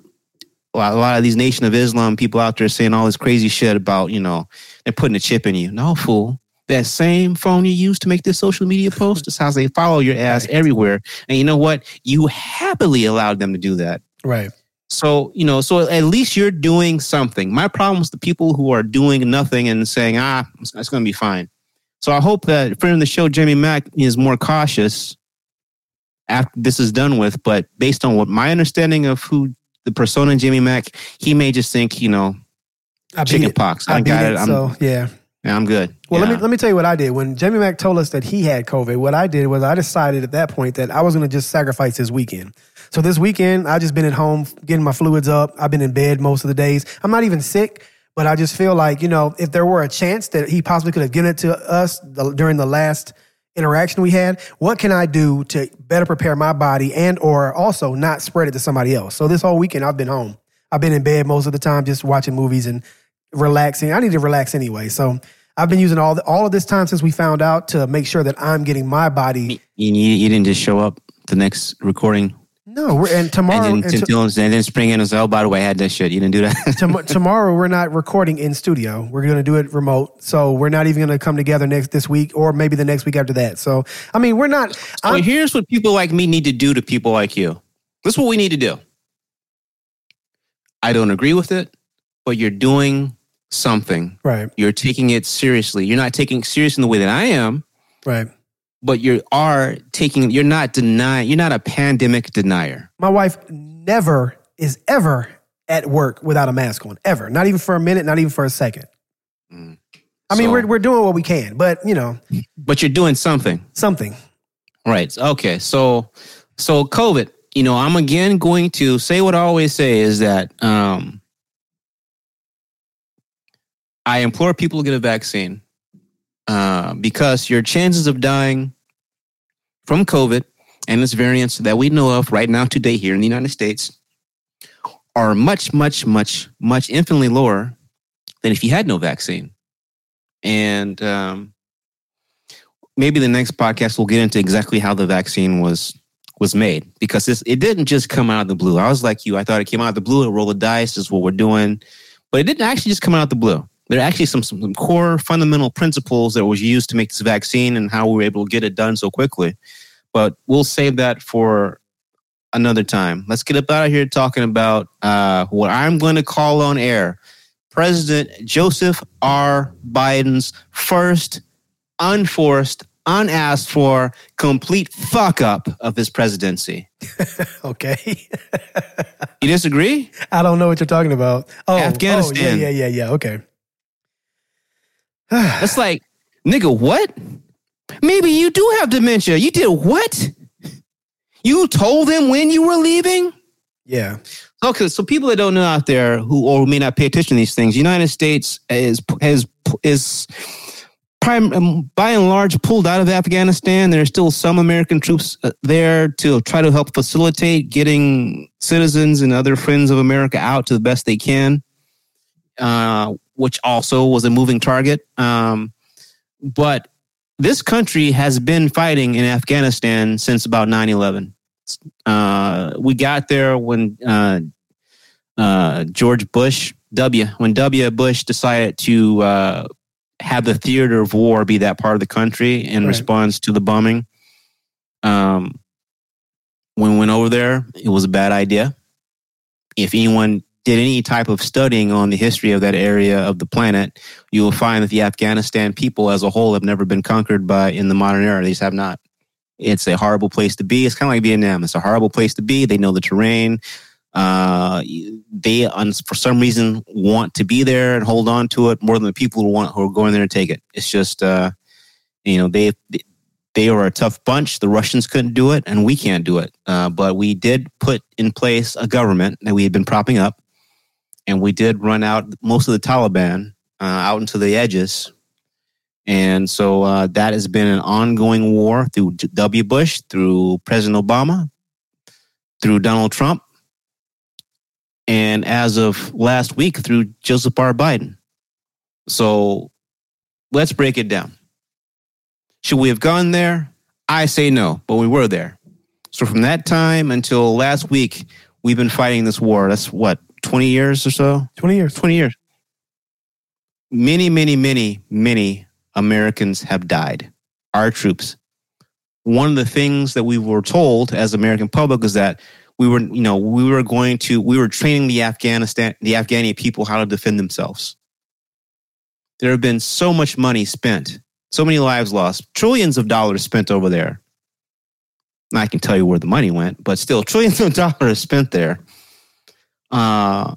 A lot, a lot of these Nation of Islam people out there saying all this crazy shit about, you know, they're putting a chip in you. No, fool. That same phone you use to make this social media post is how they follow your ass everywhere. And you know what? You happily allowed them to do that. Right. So, you know, so at least you're doing something. My problem is the people who are doing nothing and saying, ah, it's, it's going to be fine. So I hope that friend of the show, Jamie Mack, is more cautious after this is done with. But based on what my understanding of who the persona Jamie Mack, he may just think, you know, I chicken pox. I, I, got it. it. I'm, so yeah. Yeah, I'm good. Well, let me let me tell you what I did. When Jamie Mack told us that he had COVID, what I did was I decided at that point that I was going to just sacrifice this weekend. So this weekend, I just been at home getting my fluids up. I've been in bed most of the days. I'm not even sick, but I just feel like you know, if there were a chance that he possibly could have given it to us the, during the last interaction we had, what can I do to better prepare my body and or also not spread it to somebody else? So this whole weekend, I've been home. I've been in bed most of the time, just watching movies and relaxing. I need to relax anyway. So I've been using all the, all of this time since we found out to make sure that I'm getting my body. you, you, you didn't just show up the next recording No, we're, and tomorrow and then, and, then, and then spring in and say, oh, by the way, I had that shit. You didn't do that. tom- tomorrow we're not recording in studio. We're going to do it remote. So we're not even going to come together next this week or maybe the next week after that. So I mean, we're not. so I'm, here's what people like me need to do to people like you. This is what we need to do. I don't agree with it, but you're doing something. right, You're taking it seriously. You're not taking it serious in the way that I am, right. but you are taking. You're not denying. You're not a pandemic denier. My wife never is ever at work without a mask on. Ever. Not even for a minute. Not even for a second. Mm. I mean, So- we're we're doing what we can, but you know, But you're doing something. something. Right. Okay. So, so COVID. You know, I'm again going to say what I always say is that um, I implore people to get a vaccine uh, because your chances of dying from COVID and its variants that we know of right now today here in the United States are much, much, much, much infinitely lower than if you had no vaccine. And um, maybe the next podcast we'll get into exactly how the vaccine was was made because this, it didn't just come out of the blue. I was like you; I thought it came out of the blue. A roll of dice is what we're doing, but it didn't actually just come out of the blue. There are actually some, some some core fundamental principles that was used to make this vaccine and how we were able to get it done so quickly. But we'll save that for another time. Let's get up out of here talking about uh, what I'm going to call on air President Joseph R. Biden's first unforced, unasked for, complete fuck up of his presidency. Okay. You disagree? I don't know what you're talking about. Oh, Afghanistan. Oh, yeah, yeah, yeah, yeah. Okay. It's like, nigga, what? Maybe you do have dementia. You did what? You told them when you were leaving? yeah. Okay, so people that don't know out there who or may not pay attention to these things, United States is has is prime um, by and large pulled out of Afghanistan. There are still some American troops uh, there to try to help facilitate getting citizens and other friends of America out to the best they can, uh, which also was a moving target. Um, but this country has been fighting in Afghanistan since about 9 11. Uh, we got there when uh, uh, George Bush W when W Bush decided to uh, have the theater of war be that part of the country in Right. response to the bombing. Um, when we went over there, it was a bad idea. If anyone did any type of studying on the history of that area of the planet, you will find that the Afghanistan people as a whole have never been conquered by in the modern era. They just have not. It's a horrible place to be. It's kind of like Vietnam. It's a horrible place to be. They know the terrain. Uh, they, for some reason, want to be there and hold on to it more than the people who want who are going there to take it. It's just, uh, you know, they they are a tough bunch. The Russians couldn't do it, and we can't do it. Uh, but we did put in place a government that we had been propping up, and we did run out most of the Taliban uh, out into the edges. And so uh, that has been an ongoing war through W. Bush, through President Obama, through Donald Trump, and as of last week, through Joseph R. Biden. So let's break it down. Should we have gone there? I say no, but we were there. So from that time until last week, we've been fighting this war. That's what, 20 years or so? 20 years. 20 years. Many, many, many, many Americans have died. Our troops. One of the things that we were told as American public is that we were, you know, we were going to, we were training the Afghanistan, the Afghani people how to defend themselves. There have been so much money spent, so many lives lost, trillions of dollars spent over there. I can tell you where the money went, but still, trillions of dollars spent there. Uh,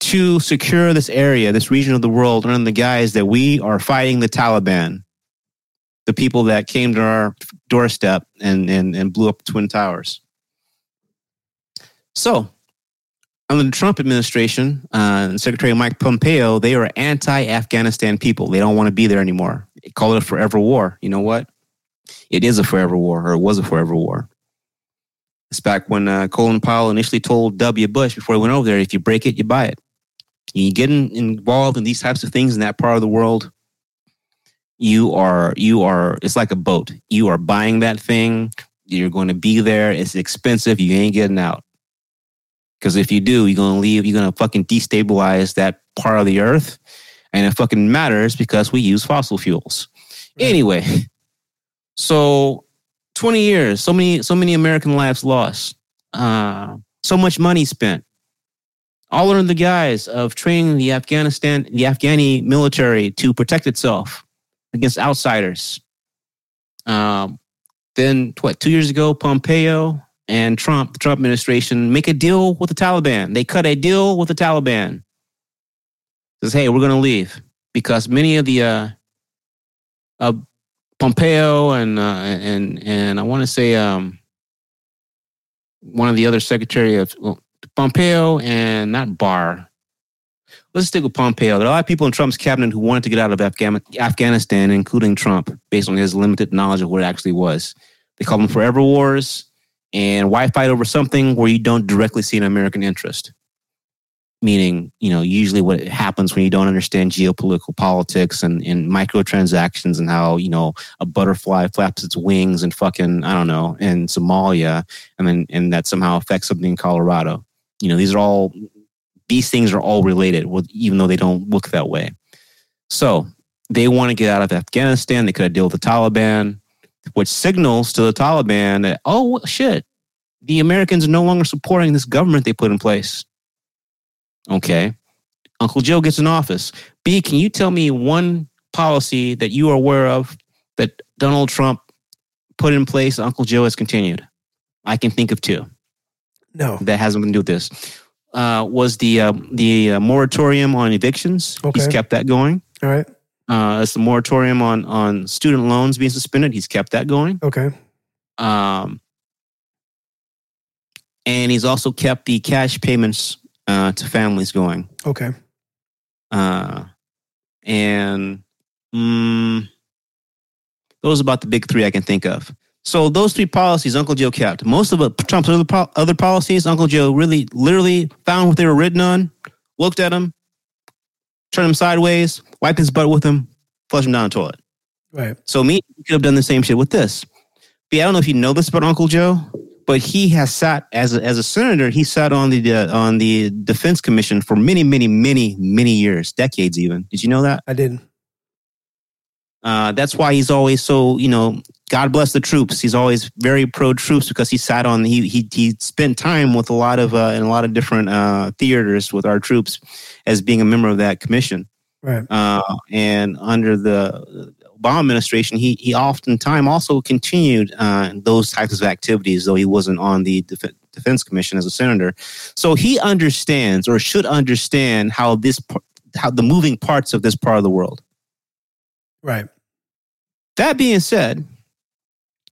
to secure this area, this region of the world, under the guise that we are fighting the Taliban, the people that came to our doorstep and, and, and blew up Twin Towers. So, under the Trump administration, uh, Secretary Mike Pompeo, they are anti Afghanistan people. They don't want to be there anymore. They call it a forever war. You know what? It is a forever war, or it was a forever war. It's back when uh, Colin Powell initially told W. Bush before he went over there if you break it, you buy it. You get in, involved in these types of things in that part of the world, you are, you are, it's like a boat. You are buying that thing. You're going to be there. It's expensive. You ain't getting out. Because if you do, you're going to leave, you're going to fucking destabilize that part of the earth. And it fucking matters because we use fossil fuels. Anyway, so 20 years, so many, so many American lives lost, uh, so much money spent, all under the guise of training the Afghanistan, the Afghani military to protect itself against outsiders. Um, then, what, two years ago, Pompeo and Trump, the Trump administration, make a deal with the Taliban. They cut a deal with the Taliban. Says, hey, we're going to leave because many of the uh, uh, Pompeo and uh, and and I want to say um, one of the other secretary of well, Pompeo and not Barr. Let's stick with Pompeo. There are a lot of people in Trump's cabinet who wanted to get out of Afghan- Afghanistan, including Trump, based on his limited knowledge of what it actually was. They call them forever wars. And why fight over something where you don't directly see an American interest? Meaning, you know, usually what happens when you don't understand geopolitical politics and, and microtransactions and how, you know, a butterfly flaps its wings and fucking, I don't know, in Somalia and then and that somehow affects something in Colorado. You know, these are all these things are all related, even though they don't look that way. So they want to get out of Afghanistan. They could have dealt with the Taliban which signals to the Taliban that, oh, shit, the Americans are no longer supporting this government they put in place. Okay. Uncle Joe gets an office. B, can you tell me one policy that you are aware of that Donald Trump put in place Uncle Joe has continued? I can think of two. No. That hasn't been to do with this. Uh, was the uh, the uh, moratorium on evictions? Okay. He's kept that going. All right. Uh, it's the moratorium on on student loans being suspended. He's kept that going. Okay. Um, and he's also kept the cash payments uh, to families going. Okay. Uh, and mm, those are about the big three I can think of. So those three policies, Uncle Joe kept. Most of it, Trump's other, other policies, Uncle Joe really, literally found what they were written on, looked at them, turned them sideways, wiped his butt with them, flushed them down the toilet. Right. So me, could have done the same shit with this. But I don't know if you know this about Uncle Joe, but he has sat as a, as a senator. He sat on the uh, on the Defense Commission for many, many, many, many years, decades even. Did you know that? I didn't. Uh, that's why he's always so you know. God bless the troops. He's always very pro troops because he sat on he he he spent time with a lot of uh, in a lot of different uh, theaters with our troops as being a member of that commission. Right. Uh, and under the Obama administration, he he oftentimes also continued uh, those types of activities, though he wasn't on the Def- Defense Commission as a senator. So he understands, or should understand, how this how the moving parts of this part of the world. Right. That being said,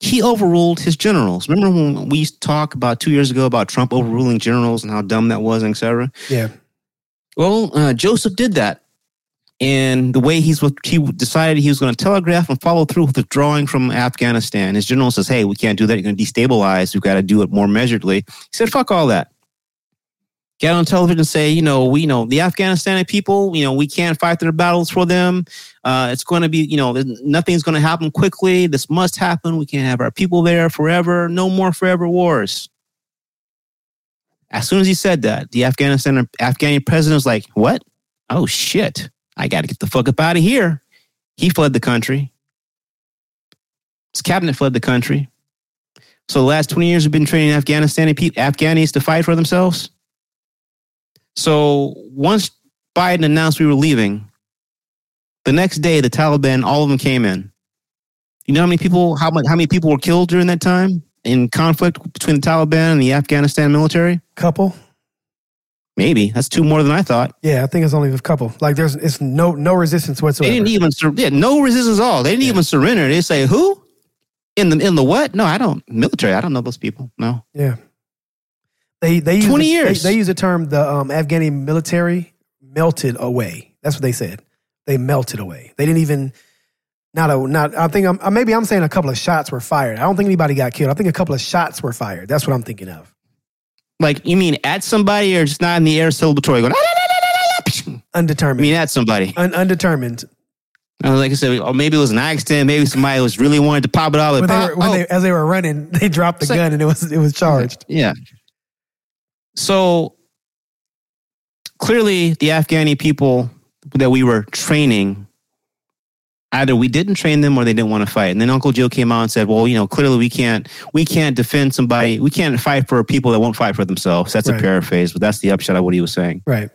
he overruled his generals. Remember when we used to talk about two years ago about Trump overruling generals and how dumb that was, et cetera? Yeah. Well, uh, Joseph did that. And the way he's he decided he was going to telegraph and follow through with withdrawing from Afghanistan. His general says, "Hey, we can't do that. You're going to destabilize. We've got to do it more measuredly." He said, "Fuck all that." Get on television and say, you know, we you know the Afghanistani people. You know, we can't fight their battles for them. Uh, it's going to be, you know, nothing's going to happen quickly. This must happen. We can't have our people there forever. No more forever wars. As soon as he said that, the Afghanistan Afghani president was like, "What? Oh shit! I got to get the fuck up out of here." He fled the country. His cabinet fled the country. So the last twenty years, we've been training Afghanistan people, Afghanis to fight for themselves. So once Biden announced we were leaving, the next day the Taliban, all of them came in. You know how many people, how much, how many people were killed during that time in conflict between the Taliban and the Afghanistan military? Couple. Maybe that's two more than I thought. Yeah, I think it's only a couple. Like there's it's no no resistance whatsoever. They didn't even sur- yeah, no resistance at all. They didn't even surrender. They say who in the in the what? No, I don't military. I don't know those people. No, yeah. They they use 20 the- years. They, they use the term the um, Afghani military melted away. That's what they said. They melted away. They didn't even not a not. I think I'm, maybe I'm saying a couple of shots were fired. I don't think anybody got killed. I think a couple of shots were fired. That's what I'm thinking of. Like you mean at somebody or just not in the air celebratory going. "Ah, la." I mean at somebody. Un- undetermined. Uh, like I said, or maybe it was an accident. Maybe somebody was really wanted to pop it off. When they were, when oh. they, as they were running, they dropped the It's like- gun and it was it was charged. Yeah. So clearly, the Afghani people that we were training, either we didn't train them or they didn't want to fight. And then Uncle Joe came out and said, "Well, you know, clearly we can't we can't defend somebody. We can't fight for people that won't fight for themselves." That's Right. a paraphrase, but that's the upshot of what he was saying. Right.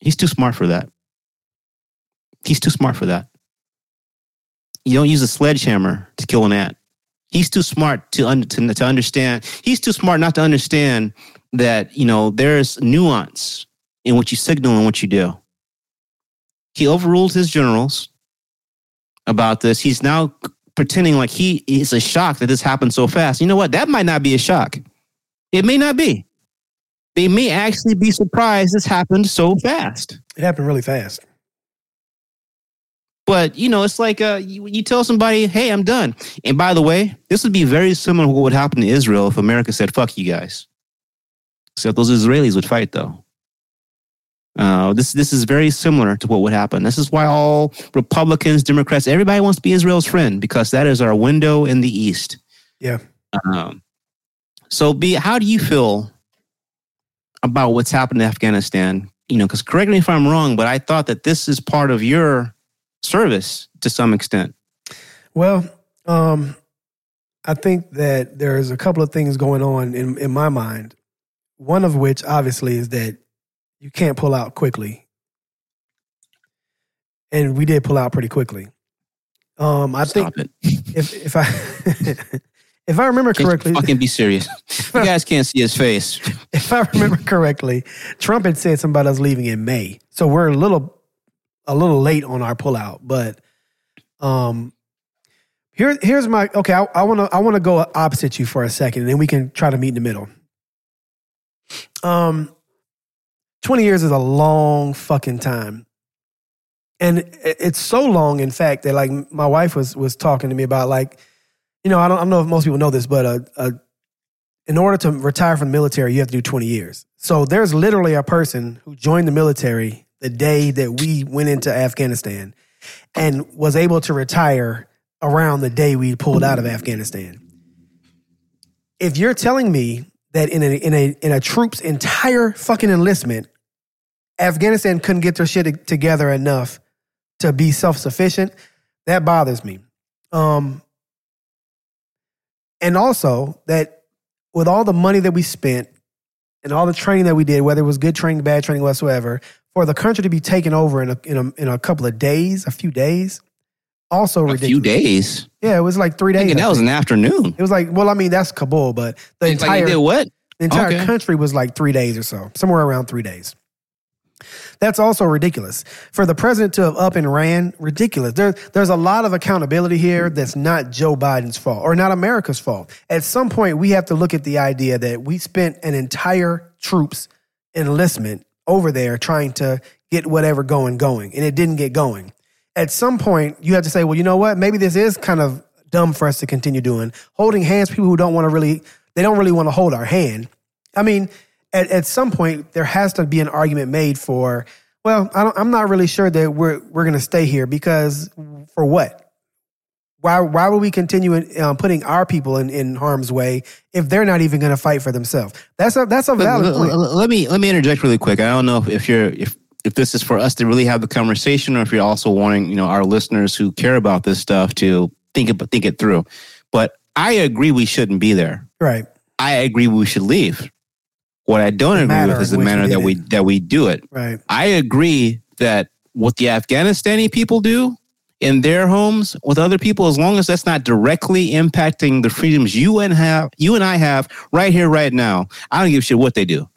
He's too smart for that. He's too smart for that. You don't use a sledgehammer to kill an ant. He's too smart to, un- to to understand. He's too smart not to understand that you know there's nuance in what you signal and what you do. He overruled his generals about this. He's now pretending like he is a shock that this happened so fast. You know what? That might not be a shock. It may not be. They may actually be surprised this happened so fast. It happened really fast. But you know, it's like uh, you, you tell somebody, "Hey, I'm done." And by the way, this would be very similar to what would happen to Israel if America said, "Fuck you guys." Except those Israelis would fight, though. Uh, this this is very similar to what would happen. This is why all Republicans, Democrats, everybody wants to be Israel's friend because that is our window in the East. Yeah. Um, so, B, how do you feel about what's happened in Afghanistan? You know, because correct me if I'm wrong, but I thought that this is part of your service to some extent. Well, um, I think that there's a couple of things going on in, in my mind. One of which, obviously, is that you can't pull out quickly, and we did pull out pretty quickly. Um, I think it. if if I if I remember Can't correctly, fucking be serious. You guys can't see his face. if I remember correctly, Trump had said something about us leaving in May. So we're a little a little late on our pullout, but um here here's my okay, I, I wanna I wanna go opposite you for a second and then we can try to meet in the middle. Um 20 years is a long fucking time. And it's so long, in fact, that like my wife was was talking to me about like, you know, I don't, I don't know if most people know this, but a, a in order to retire from the military, you have to do 20 years. So there's literally a person who joined the military the day that we went into Afghanistan and was able to retire around the day we pulled out of Afghanistan. If you're telling me that in a in a in a troop's entire fucking enlistment, Afghanistan couldn't get their shit together enough to be self-sufficient, that bothers me. Um and also that with all the money that we spent and all the training that we did, whether it was good training, bad training, whatsoever, for the country to be taken over in a in a, in a couple of days, a few days, also A ridiculous. few days. Yeah, it was like three days. That was an afternoon. it was like, well, I mean, that's Kabul, but the It's entire did what? the entire Okay. country was like three days or so, somewhere around three days. That's also ridiculous. For the president to have up and ran, ridiculous. There, there's a lot of accountability here that's not Joe Biden's fault or not America's fault. At some point, we have to look at the idea that we spent an entire troops enlistment over there trying to get whatever going going, and it didn't get going. At some point, you have to say, well, you know what? Maybe this is kind of dumb for us to continue doing. Holding hands, people who don't want to really, they don't really want to hold our hand. I mean, at, at some point there has to be an argument made for well I don't, i'm not really sure that we're we're going to stay here because for what why why would we continue in, um, putting our people in, in harm's way if they're not even going to fight for themselves that's a that's a Let, valid let- point let me let me interject really quick. I don't know if, if you're if if this is for us to really have the conversation, or if you're also wanting you know our listeners who care about this stuff to think it think it through. But I agree we shouldn't be there. right I agree we should leave. What I don't The agree with is the we manner that we it. that we do it. right I agree that what the Afghanistani people do in their homes with other people, as long as that's not directly impacting the freedoms you and have you and I have right here, right now, I don't give a shit what they do.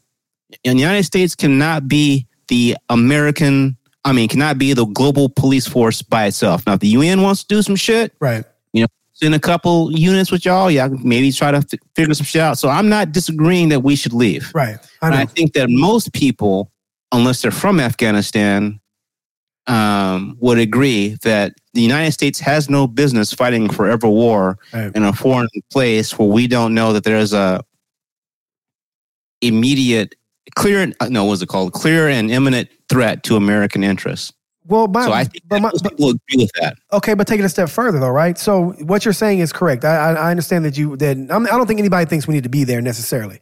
And the United States cannot be the American, I mean, cannot be the global police force by itself. Now, if the UN wants to do some shit, Right. You know, send a couple units with y'all, yeah, maybe try to f- figure some shit out. So I'm not disagreeing that we should leave. Right. I. I think that most people, unless they're from Afghanistan, um, would agree that the United States has no business fighting forever war Right. in a foreign place where we don't know that there's a immediate, clear, and- uh, no, what's it called? Clear and imminent threat to American interests. Well, my, So I think but my, but- people agree with that. okay, but take it a step further, though, right? So what you're saying is correct. I, I, understand that you that I'm, I don't think anybody thinks we need to be there necessarily.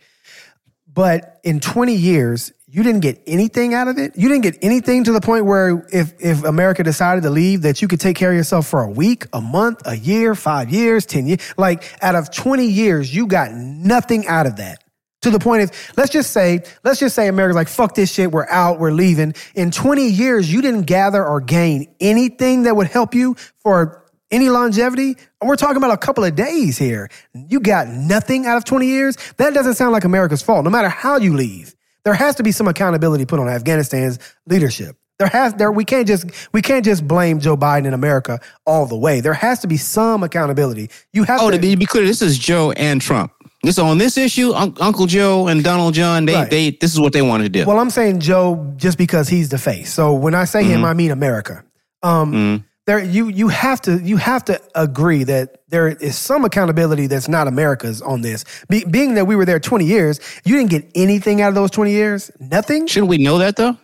But in 20 years, you didn't get anything out of it. You didn't get anything to the point where if if America decided to leave, that you could take care of yourself for a week, a month, a year, five years, 10 years. Like out of 20 years, you got nothing out of that. To the point is, let's just say, let's just say America's like, fuck this shit, we're out, we're leaving. In 20 years, you didn't gather or gain anything that would help you for any longevity. We're talking about a couple of days here. You got nothing out of 20 years. That doesn't sound like America's fault, no matter how you leave. There has to be some accountability put on Afghanistan's leadership. There has there we can't just we can't just blame Joe Biden and America all the way. There has to be some accountability. You have Oh, to to be, to be clear, this is Joe and Trump. This on this issue, Un- Uncle Joe and Donald John, they, Right. they this is what they wanted to do. Well, I'm saying Joe just because he's the face. So when I say him, I mean America. Um, Mhm. There, you you have to you have to agree that there is some accountability that's not America's on this. Be, being that we were there 20 years, you didn't get anything out of those 20 years. Nothing. Shouldn't we know that though?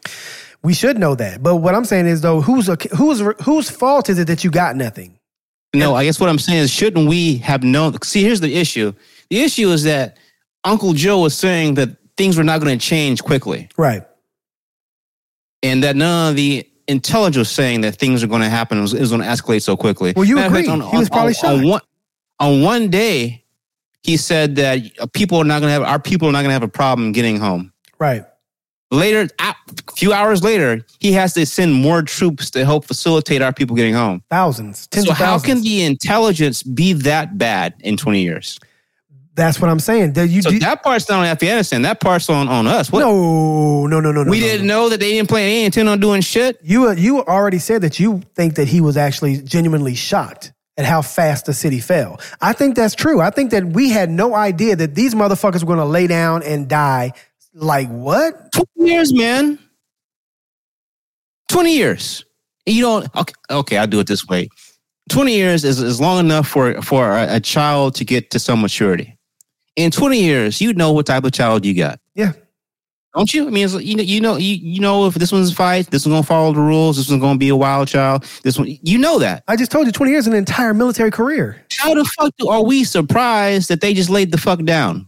We should know that. But what I'm saying is though, whose whose whose fault is it that you got nothing? No, I guess what I'm saying is, shouldn't we have known? See, here's the issue. The issue is that Uncle Joe was saying that things were not going to change quickly, Right. and that none of the intelligence was saying that things are going to happen. It was, was going to escalate so quickly. Well, you Matter of fact, agree. He was probably on, shocked. one, on one day, he said that people are not going to have our people are not going to have a problem getting home. Right. Later, a few hours later, he has to send more troops to help facilitate our people getting home. Thousands. Tens so of how can the intelligence be that bad in 20 years? That's what I'm saying. That you So that part's not on Afghanistan. That part's on, on us. What? no, no, no, no, no. we no, didn't no. know that they didn't plan. They didn't intend on doing shit. You uh, you already said that you think that he was actually genuinely shocked at how fast the city fell. I think that's true. I think that we had no idea that these motherfuckers were going to lay down and die. Like what? 20 years, man. 20 years. You don't. Okay, okay, I'll do it this way. 20 years is, is long enough for, for a, a child to get to some maturity. In 20 years, you know what type of child you got. Yeah. Don't you? I mean, it's, like, you know, you know, you, you know, if this one's a fight, this one's gonna follow the rules. This one's gonna be a wild child. This one, you know that. I just told you 20 years an entire military career. How the fuck do, are we surprised that they just laid the fuck down?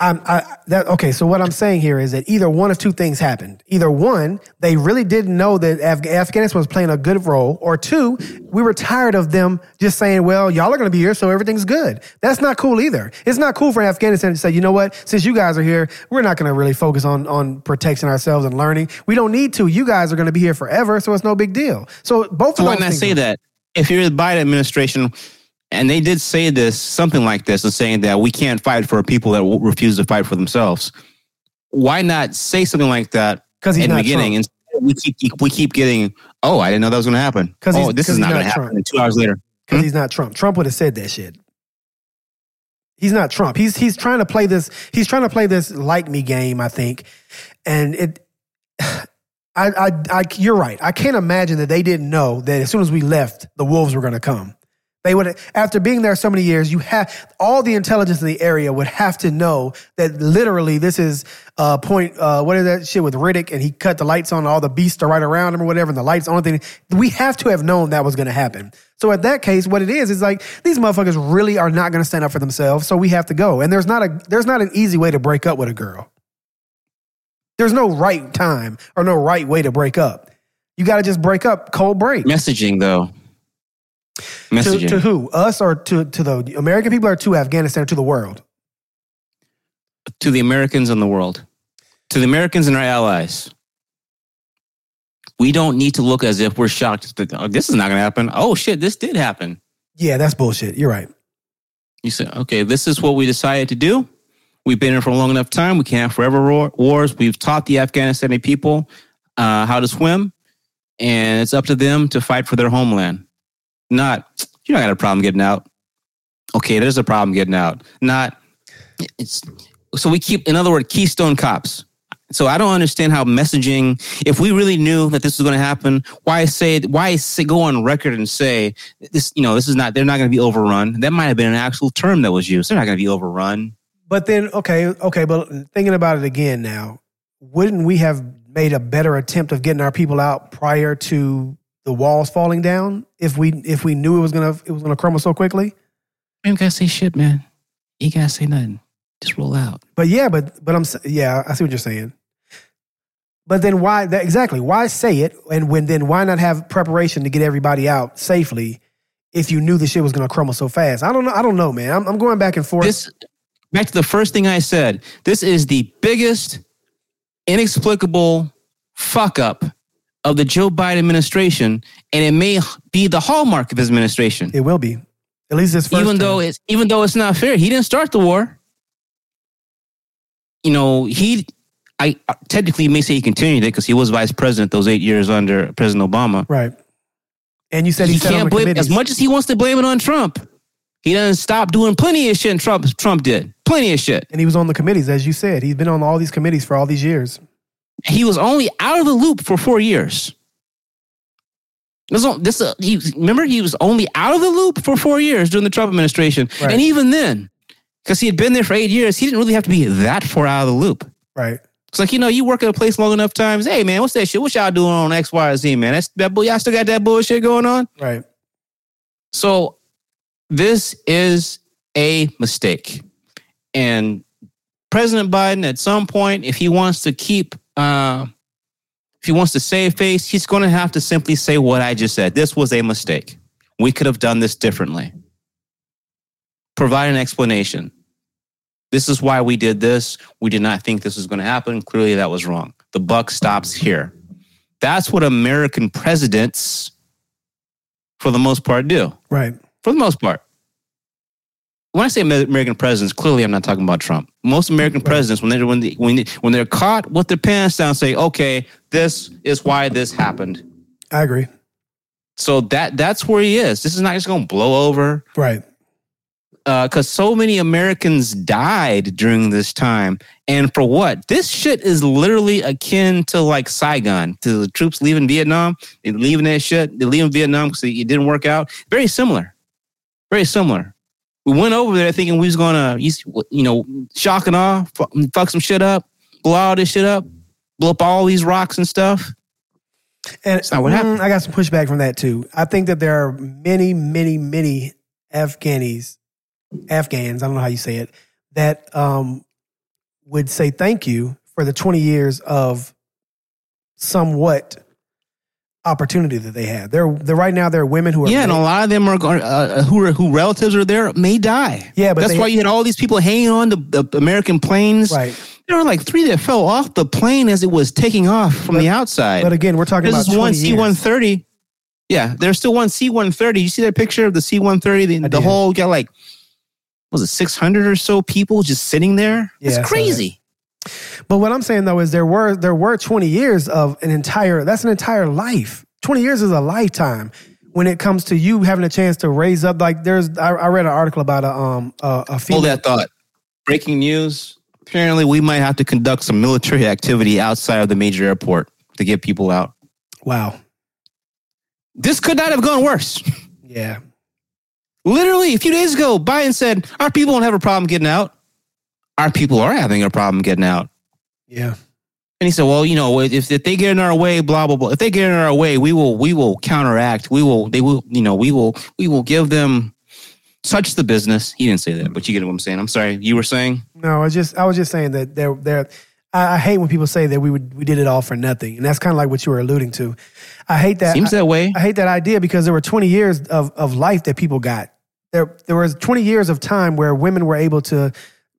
I'm, I, that, okay, so what I'm saying here is that either one of two things happened. Either one, they really didn't know that Af- Afghanistan was playing a good role, or two, we were tired of them just saying, well, y'all are going to be here, so everything's good. That's not cool either. It's not cool for Afghanistan to say, you know what, since you guys are here, we're not going to really focus on, on protecting ourselves and learning. We don't need to. You guys are going to be here forever, so it's no big deal. So both So of why those not things say that? If you're in the Biden administration, and they did say this, something like this, and saying that we can't fight for people that will refuse to fight for themselves. Why not say something like that in the beginning? And we keep we keep getting, oh, I didn't know that was going to happen. Oh, this is not not going to happen. And two hours later, because hmm? he's not Trump. Trump would have said that shit. He's not Trump. He's he's trying to play this. He's trying to play this like me game. I think, and it. I, I, I, you're right. I can't imagine that they didn't know that as soon as we left, the wolves were going to come. They would, after being there so many years, you have all the intelligence in the area would have to know that literally this is uh, point. Uh, what is that shit with Riddick? And he cut the lights on. All the beasts are right around him or whatever, and the lights. on thing we have to have known that was going to happen. So at that case, what it is is like these motherfuckers really are not going to stand up for themselves. So we have to go. And there's not a there's not an easy way to break up with a girl. There's no right time or no right way to break up. You got to just break up, cold break. messaging though, messaging. to who? Us or to, to the American people or to Afghanistan or to the world? to the Americans and the world, to the Americans and our allies. We don't need to look as if we're shocked that oh, this is not going to happen. Oh shit, this did happen. Yeah, that's bullshit. You're right. You said, okay, this is what we decided to do. We've been here for a long enough time. We can't have forever war- wars. We've taught the Afghanistani people uh, how to swim, and it's up to them to fight for their homeland. Not, you don't got a problem getting out. Okay, there's a problem getting out. Not, it's, so we keep, in other words, Keystone cops. So I don't understand how messaging. If we really knew that this was going to happen, why say why say, go on record and say this? You know, this is not. They're not going to be overrun. That might have been an actual term that was used. They're not going to be overrun. But then, okay, okay, but thinking about it again now, wouldn't we have made a better attempt of getting our people out prior to the walls falling down if we if we knew it was gonna it was gonna crumble so quickly? You gotta say shit, man. You gotta say nothing. Just roll out. But yeah, but but I'm yeah, I see what you're saying. But then why that exactly? Why say it? And when then why not have preparation to get everybody out safely if you knew the shit was gonna crumble so fast? I don't know. I don't know, man. I'm, I'm going back and forth. This back to the first thing I said. This is the biggest inexplicable fuck up of the Joe Biden administration, and it may be the hallmark of his administration. it will be. At least this first even though term. it's even though it's not fair. He didn't start the war. You know, he I technically may say he continued it because he was vice president those eight years under President Obama. right. And you said he, He can't blame as much as he wants to blame it on Trump. He doesn't stop doing plenty of shit. And Trump Trump did plenty of shit. and he was on the committees, as you said. He's been on all these committees for all these years. He was only out of the loop for four years. This, this uh, he, remember he was only out of the loop for four years during the Trump administration, Right. and even then, because he had been there for eight years, he didn't really have to be that far out of the loop. Right. It's like you know, you work at a place long enough times. Hey man, what's that shit? What y'all doing on X, Y, or Z, man? That's that bull. Y'all still got that bullshit going on. Right. So this is a mistake. And President Biden, at some point, if he wants to keep, uh, if he wants to save face, he's going to have to simply say what I just said. This was a mistake. We could have done this differently. Provide an explanation. This is why we did this. We did not think this was going to happen. Clearly, that was wrong. The buck stops here. That's what American presidents, for the most part, do Right. for the most part. When I say American presidents, clearly I'm not talking about Trump. Most American Right. presidents, when they when they, when they, when they're caught with their pants down, say, "Okay, this is why this happened." I agree. So that that's where he is. This is not just going to blow over Right. Uh, because so many Americans died during this time, and for what? This shit is literally akin to like Saigon, to the troops leaving Vietnam. They're leaving that shit. They're leaving Vietnam because it didn't work out. Very similar. Very similar. We went over there thinking we was gonna, you know, shock and awe, fu- fuck some shit up, blow all this shit up, blow up all these rocks and stuff. And That's not what happened. mm, I got some pushback from that too. I think that there are many, many, many Afghanis, Afghans, I don't know how you say it, that um, would say thank you for the 20 years of somewhat opportunity that they had. There, there right now there are women who are Yeah, and a lot of them are going, uh, who are who relatives are there may die. Yeah, but that's they- why you had all these people hanging on the, the American planes. right. There were like three that fell off the plane as it was taking off from But- the outside. But again, we're talking There's about this one C one thirty. Yeah, there's still one C one thirty. You see that picture of the C one thirty? The, the whole got like was it six hundred or so people just sitting there? Yeah, It's crazy. But what I'm saying though is there were there were 20 years of an entire that's an entire life. 20 years is a lifetime when it comes to you having a chance to raise up. Like there's I, I read an article about a um a, a female. Hold that thought. Breaking news. Apparently, we might have to conduct some military activity outside of the major airport to get people out. Wow. This could not have gone worse. Yeah. Literally, a few days ago, Biden said, Our people won't have a problem getting out. Our people are having a problem getting out. Yeah. And he said, Well, you know, if, if they get in our way, blah, blah, blah. If they get in our way, we will we will counteract. We will they will, you know, we will we will give them such the business. He didn't say that, but you get what I'm saying. I'm sorry. You were saying? No, I was just I was just saying that there there I, I hate when people say that we would we did it all for nothing, and that's kind of like what you were alluding to. I hate that. Seems I, that way. I hate that idea because there were 20 years of, of life that people got. There there was 20 years of time where women were able to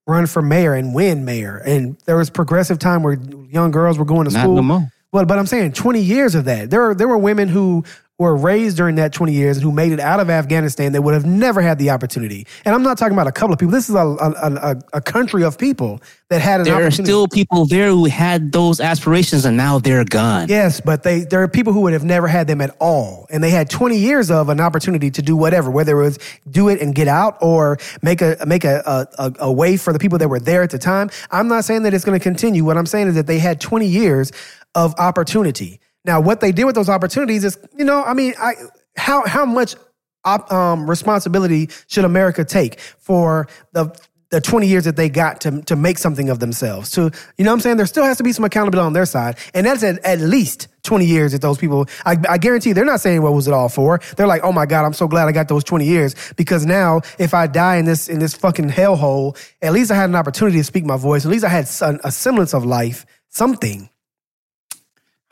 run for mayor and win mayor, and there was progressive time where young girls were going to Not school. no. Well, but I'm saying 20 years of that. There were there were women who were raised during that 20 years and who made it out of Afghanistan that would have never had the opportunity. And I'm not talking about a couple of people. This is a, a, a, a country of people that had an There are opportunity. still people there who had those aspirations and now they're gone. Yes, but they there are people who would have never had them at all, and they had 20 years of an opportunity to do whatever, whether it was do it and get out or make a make a a, a, a way for the people that were there at the time. I'm not saying that it's going to continue. What I'm saying is that they had 20 years of opportunity. Now, what they did with those opportunities is, you know, I mean, I how how much op, um, responsibility should America take for the the 20 years that they got to, to make something of themselves. To, you know I'm saying? There still has to be some accountability on their side. And that's at, at least 20 years that those people, I, I guarantee they're not saying what was it all for. They're like, oh my God, I'm so glad I got those 20 years because now if I die in this, in this fucking hellhole, at least I had an opportunity to speak my voice. At least I had a semblance of life, something.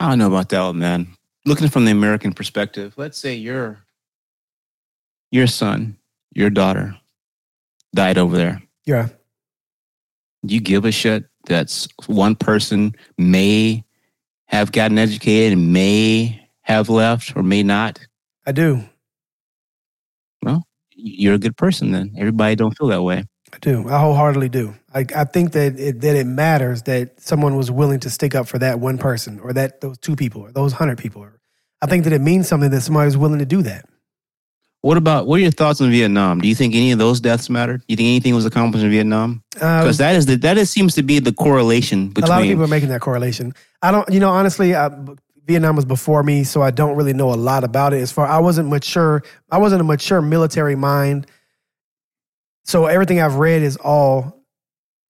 I don't know about that man. Looking from the American perspective, let's say your your son, your daughter died over there. Yeah. Do you give a shit that's one person may have gotten educated and may have left or may not? I do. Well, you're a good person then. Everybody don't feel that way. I do. I wholeheartedly do. I, I think that it, that it matters that someone was willing to stick up for that one person or that those two people or those hundred people. I think that it means something that somebody was willing to do that. What about what are your thoughts on Vietnam? Do you think any of those deaths mattered? Do you think anything was accomplished in Vietnam? Uh, Because that is the that is seems to be the correlation between. a lot of people are making that correlation. I don't, you know, honestly, I, Vietnam was before me, so I don't really know a lot about it. As far I wasn't mature, I wasn't a mature military mind, so everything I've read is all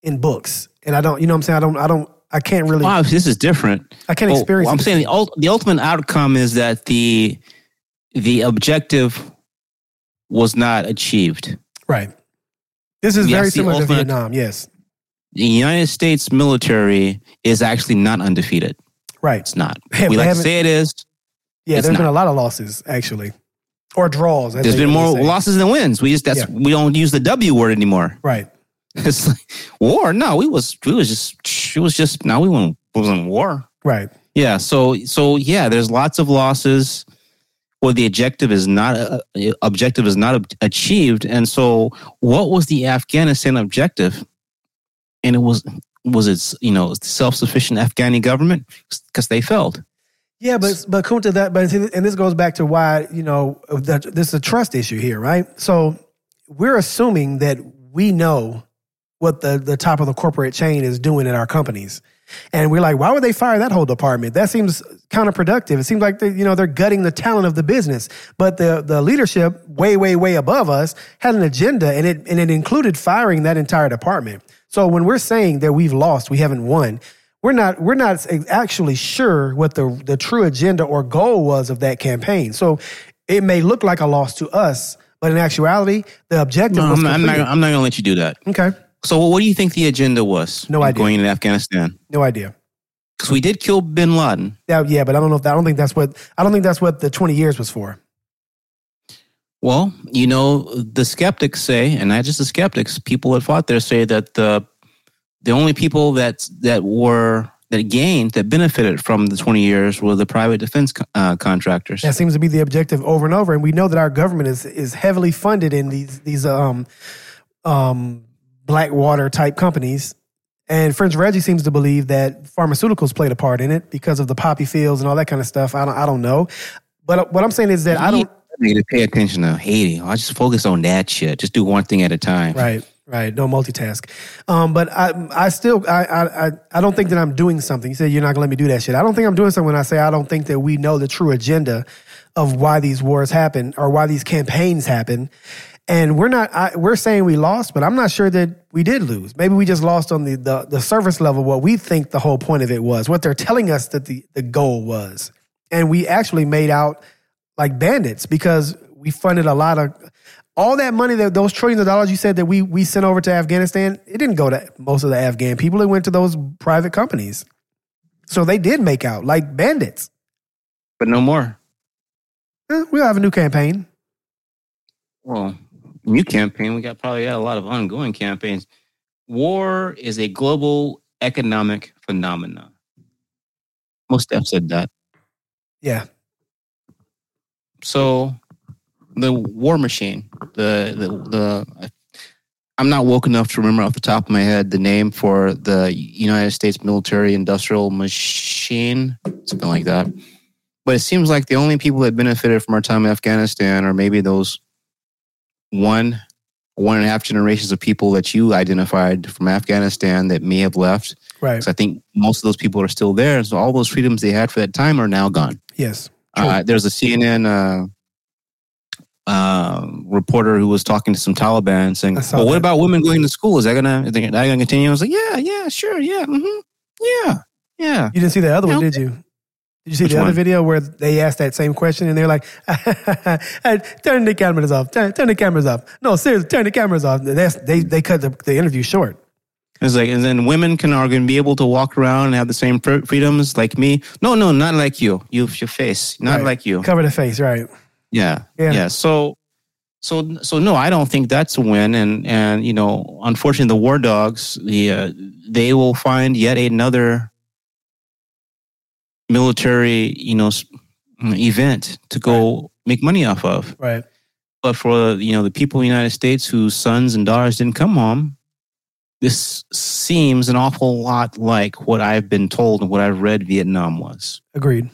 in books, and I don't, you know, what I'm saying I don't, I don't, I can't really, wow, this is different. I can't Well, experience. I'm it. saying the, ult- the ultimate outcome is that the the objective was not achieved. right. This is Yes, very similar to Vietnam. Yes, The United States military is actually not undefeated. right. It's not. We like to say it is. Yeah, there's been a lot of losses actually, or draws. There's been more say. losses than wins. We just that's Yeah. we don't use the W word anymore. Right. It's like war. No, we was we was just it was just no, we weren't wasn't war. Right. Yeah. So so yeah, there's lots of losses where the objective is not uh, objective is not ob- achieved. And so, what was the Afghanistan objective? And it was was it you know self sufficient Afghani government because they failed. Yeah, but but Kunta, that but and this goes back to why you know that this is a trust issue here, right? So we're assuming that we know what the the top of the corporate chain is doing in our companies, and we're like, why would they fire that whole department? That seems counterproductive. It seems like they, you know they're gutting the talent of the business, but the the leadership way way way above us had an agenda, and it and it included firing that entire department. So when we're saying that we've lost, we haven't won we're not we're not actually sure what the the true agenda or goal was of that campaign. So it may look like a loss to us, but in actuality, the objective No, was I'm not, I'm not. I'm not going to let you do that. okay. So, what do you think the agenda was? No idea. Going into Afghanistan No idea. because we did kill Bin Laden. Yeah, yeah, but I don't know if that, I don't think that's what I don't think that's what the twenty years was for. Well, you know, the skeptics say, and not just the skeptics, people that fought there say that the the only people that that were that gained that benefited from the 20 years were the private defense uh, contractors. That seems to be the objective over and over, and we know that our government is is heavily funded in these these um um Blackwater type companies. And French Reggie seems to believe that pharmaceuticals played a part in it because of the poppy fields and all that kind of stuff. I don't I don't know, but what I'm saying is that I don't. You need to pay attention to Haiti. I just focus on that shit. Just do one thing at a time. Right, right. No multitask. Um, but I, I still, I, I, I- I don't think that I'm doing something. You said you're not gonna let me do that shit. I don't think I'm doing something when I say I don't think that we know the true agenda of why these wars happen or why these campaigns happen. And we're not. I, we're saying we lost, but I'm not sure that we did lose. Maybe we just lost on the, the the surface level. What we think the whole point of it was, what they're telling us that the the goal was, and we actually made out like bandits because we funded a lot of all that money that those trillions of dollars you said that we we sent over to Afghanistan, it didn't go to most of the Afghan people. It went to those private companies. So they did make out like bandits. But no more. Eh, we'll have a new campaign. Well, new campaign. We got probably got a lot of ongoing campaigns. War is a global economic phenomenon. Most have said that. Yeah. so the War Machine, the the the. I'm not woke enough to remember off the top of my head the name for the United States military industrial machine, something like that. But it seems like the only people that benefited from our time in Afghanistan are maybe those one, one and a half generations of people that you identified from Afghanistan that may have left. Right. Because I think most of those people are still there. So all those freedoms they had for that time are now gone. Yes. Uh, there's a CNN uh, uh, reporter who was talking to some Taliban saying, "Well, what that. about women going to school? Is that gonna is that gonna continue?" I was like, "Yeah, yeah, sure, yeah, hmm yeah, yeah." You didn't see the other one, did you? Did you see Which the other one? video where they asked that same question and they're like, "Turn the cameras off. Turn, turn the cameras off. No, seriously, turn the cameras off." That's, they they cut the, the interview short. It's like, and then women can are going to be able to walk around and have the same freedoms like me. No, no, not like you. You, your face, not Right. like you. Cover the face, right? Yeah, Yeah. yeah. So, so, so no, I don't think that's a win. And and you know, unfortunately, the war dogs, the uh, they will find yet another military, you know, event to go make money off of. Right. But for you know the people in the United States whose sons and daughters didn't come home, this seems an awful lot like what I've been told and what I've read Vietnam was. Agreed.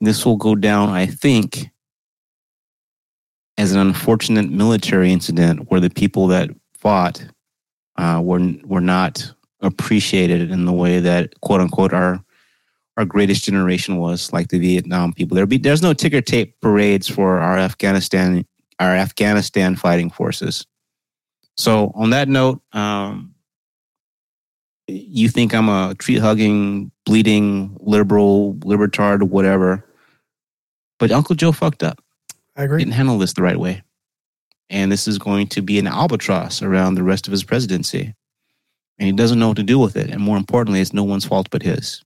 This will go down, I think, as an unfortunate military incident where the people that fought uh, were were not appreciated in the way that quote unquote our our greatest generation was, like the Vietnam people. There be there's no ticker tape parades for our Afghanistan our Afghanistan fighting forces. So on that note, um, you think I'm a tree hugging, bleeding liberal, libertard, whatever. But Uncle Joe fucked up. I agree. Didn't handle this the right way. And this is going to be an albatross around the rest of his presidency. And he doesn't know what to do with it. And more importantly, it's no one's fault but his.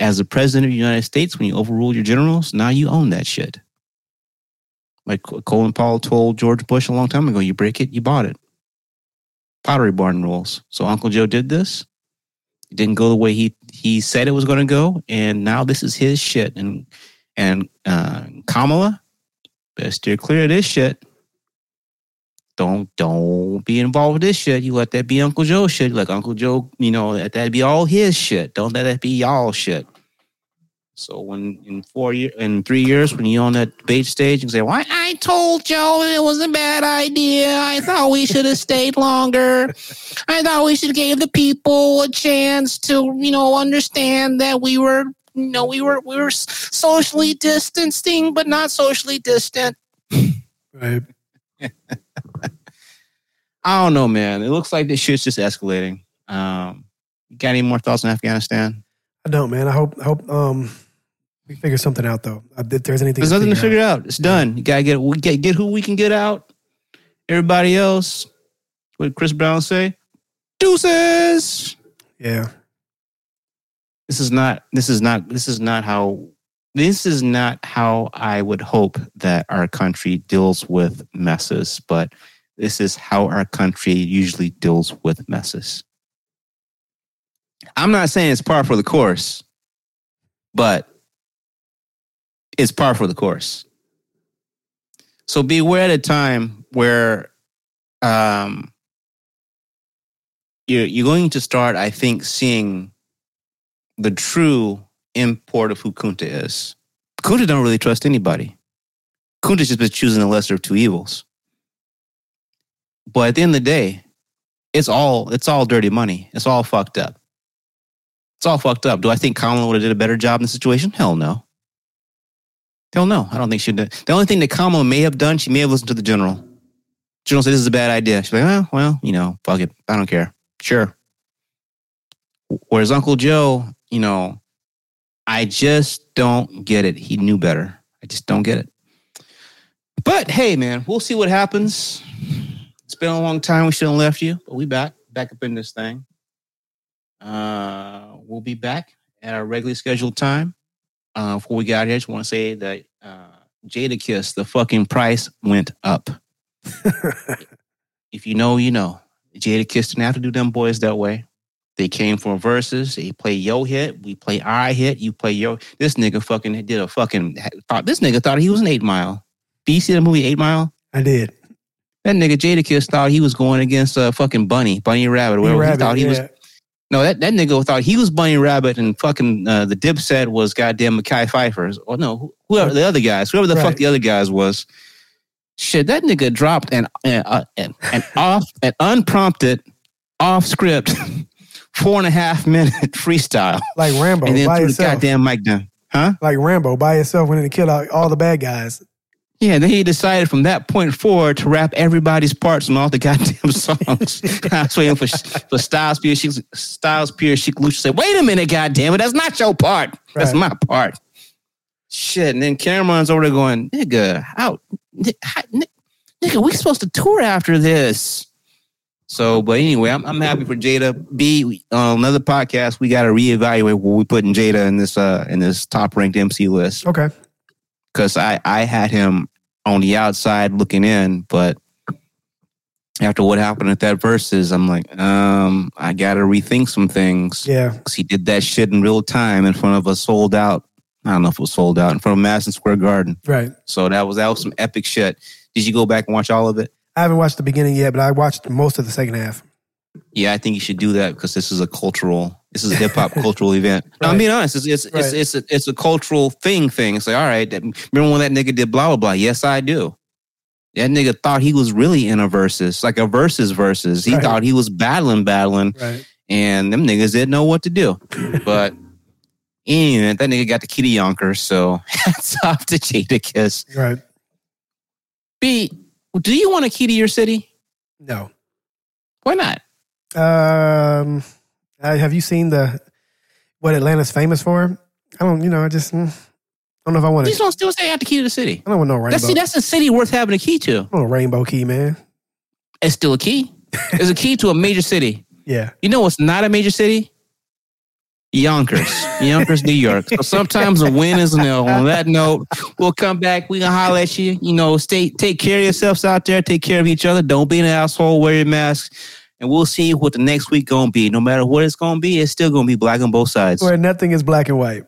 As the president of the United States, when you overrule your generals, now you own that shit. Like Colin Powell told George Bush a long time ago, you break it, you bought it. Pottery barn rules. So Uncle Joe did this. It didn't go the way he he said it was going to go, and now this is his shit. And and uh, Kamala, better steer clear of this shit. Don't don't be involved with this shit. You let that be Uncle Joe shit. Like Uncle Joe, you know, let that be all his shit. Don't let that be y'all shit. So when in four years, in three years, when you're on that debate stage, can say, "Why I told Joe it was a bad idea. I thought we should have stayed longer. I thought we should give the people a chance to, you know, understand that we were, you know, we were we were socially distancing, but not socially distant." Right. I don't know, man. It looks like this shit's just escalating. Um, you got any more thoughts on Afghanistan? I don't, man. I hope I hope um we figure something out though. Uh, If there's anything, There's nothing to figure out. It's done. You gotta get we get get who we can get out. Everybody else, what did Chris Brown say? Deuces. Yeah. This is not. This is not. This is not how. This is not how I would hope that our country deals with messes. But this is how our country usually deals with messes. I'm not saying it's par for the course, but it's par for the course. So beware at a time where um, you're, you're going to start, I think, seeing the true import of who Kunta is. Kunta don't really trust anybody. Kunta's just been choosing the lesser of two evils. But at the end of the day, it's all it's all dirty money. It's all fucked up. It's all fucked up. Do I think Kamala would have did a better job in the situation? Hell no. Hell no. I don't think she'd. have- The only thing that Kamala may have done, she may have listened to the general. General said this is a bad idea. She's like, well, well, you know, fuck it. I don't care. Sure. Whereas Uncle Joe, you know, I just don't get it. He knew better. I just don't get it. But hey, man, we'll see what happens. It's been a long time. We shouldn't have left you, but we back, back up in this thing. Uh, we'll be back at our regularly scheduled time. Uh, before we get out here, I just want to say that uh, Jadakiss, the fucking price went up. if you know, you know. Jadakiss didn't have to do them boys that way. They came for Verzuz. They play yo hit. We play I hit. You play yo. This nigga fucking did a fucking. Thought, this nigga thought he was an eight mile. Did you see the movie Eight Mile? I did. That nigga Jadakiss thought he was going against a fucking bunny, bunny rabbit, or whatever. Rabbit, he thought he was. No, that, that nigga thought he was bunny rabbit, and fucking uh, the dipset was goddamn Mekhi Phifer's. Or no, whoever the other guys, whoever the fuck the other guys was. Shit, that nigga dropped an an, uh, an, an off an unprompted, off script, four and a half minute freestyle, like Rambo and then by threw the goddamn mic down. Huh? Like Rambo by himself went in and killed out all the bad guys. Yeah, then he decided from that point forward to rap everybody's parts on all the goddamn songs. I was waiting for, for Styles Pierce. Sheek, Styles Pierce, Sheek Louch said, "Wait a minute, goddamn it, that's not your part. That's Right. my part." Shit, and then Cam'ron's over there going, "Nigga, out, ni- hi- ni- nigga, we supposed to tour after this." So, but anyway, I'm, I'm happy for Jada. B on another podcast, we got to reevaluate what we put in Jada in this uh in this top ranked MC list Okay. because I I had him on the outside looking in, but after what happened at that Verzuz, I'm like, um, I got to rethink some things. Yeah, because he did that shit in real time in front of a sold out. I don't know if it was sold out in front of Madison Square Garden. Right. So that was that was some epic shit. Did you go back and watch all of it? I haven't watched the beginning yet, but I watched most of the second half. Yeah, I think you should do that because this is a cultural, this is a hip hop cultural event. No, I'm being honest. It's it's it's Right. it's a, it's a cultural thing. Thing. It's like, all right, remember when that nigga did blah blah blah? Yes, I do. That nigga thought he was really in a versus, like a versus versus. He Right. thought he was battling, battling, Right. and them niggas didn't know what to do. But anyway, that nigga got the key to Yonker. So hats off to Jadakiss. Right. B, do you want a key to your city? No. Why not? Um, uh, have you seen the what Atlanta's famous for? I don't. You know, I just mm, I don't know if I want You to. just don't still say I have the key to the city. I don't want no rainbow. That's see, that's a city worth having a key to. I want a rainbow key, man. It's still a key. It's a key to a major city. Yeah. You know what's not a major city? Yonkers, Yonkers, New York. So sometimes a win is an L. On that note, we'll come back. We gonna holler at you. You know, stay, take care of yourselves out there. Take care of each other. Don't be an asshole. Wear your mask, and we'll see what the next week gonna be. No matter what it's gonna be, it's still gonna be black on both sides. Where nothing is black and white.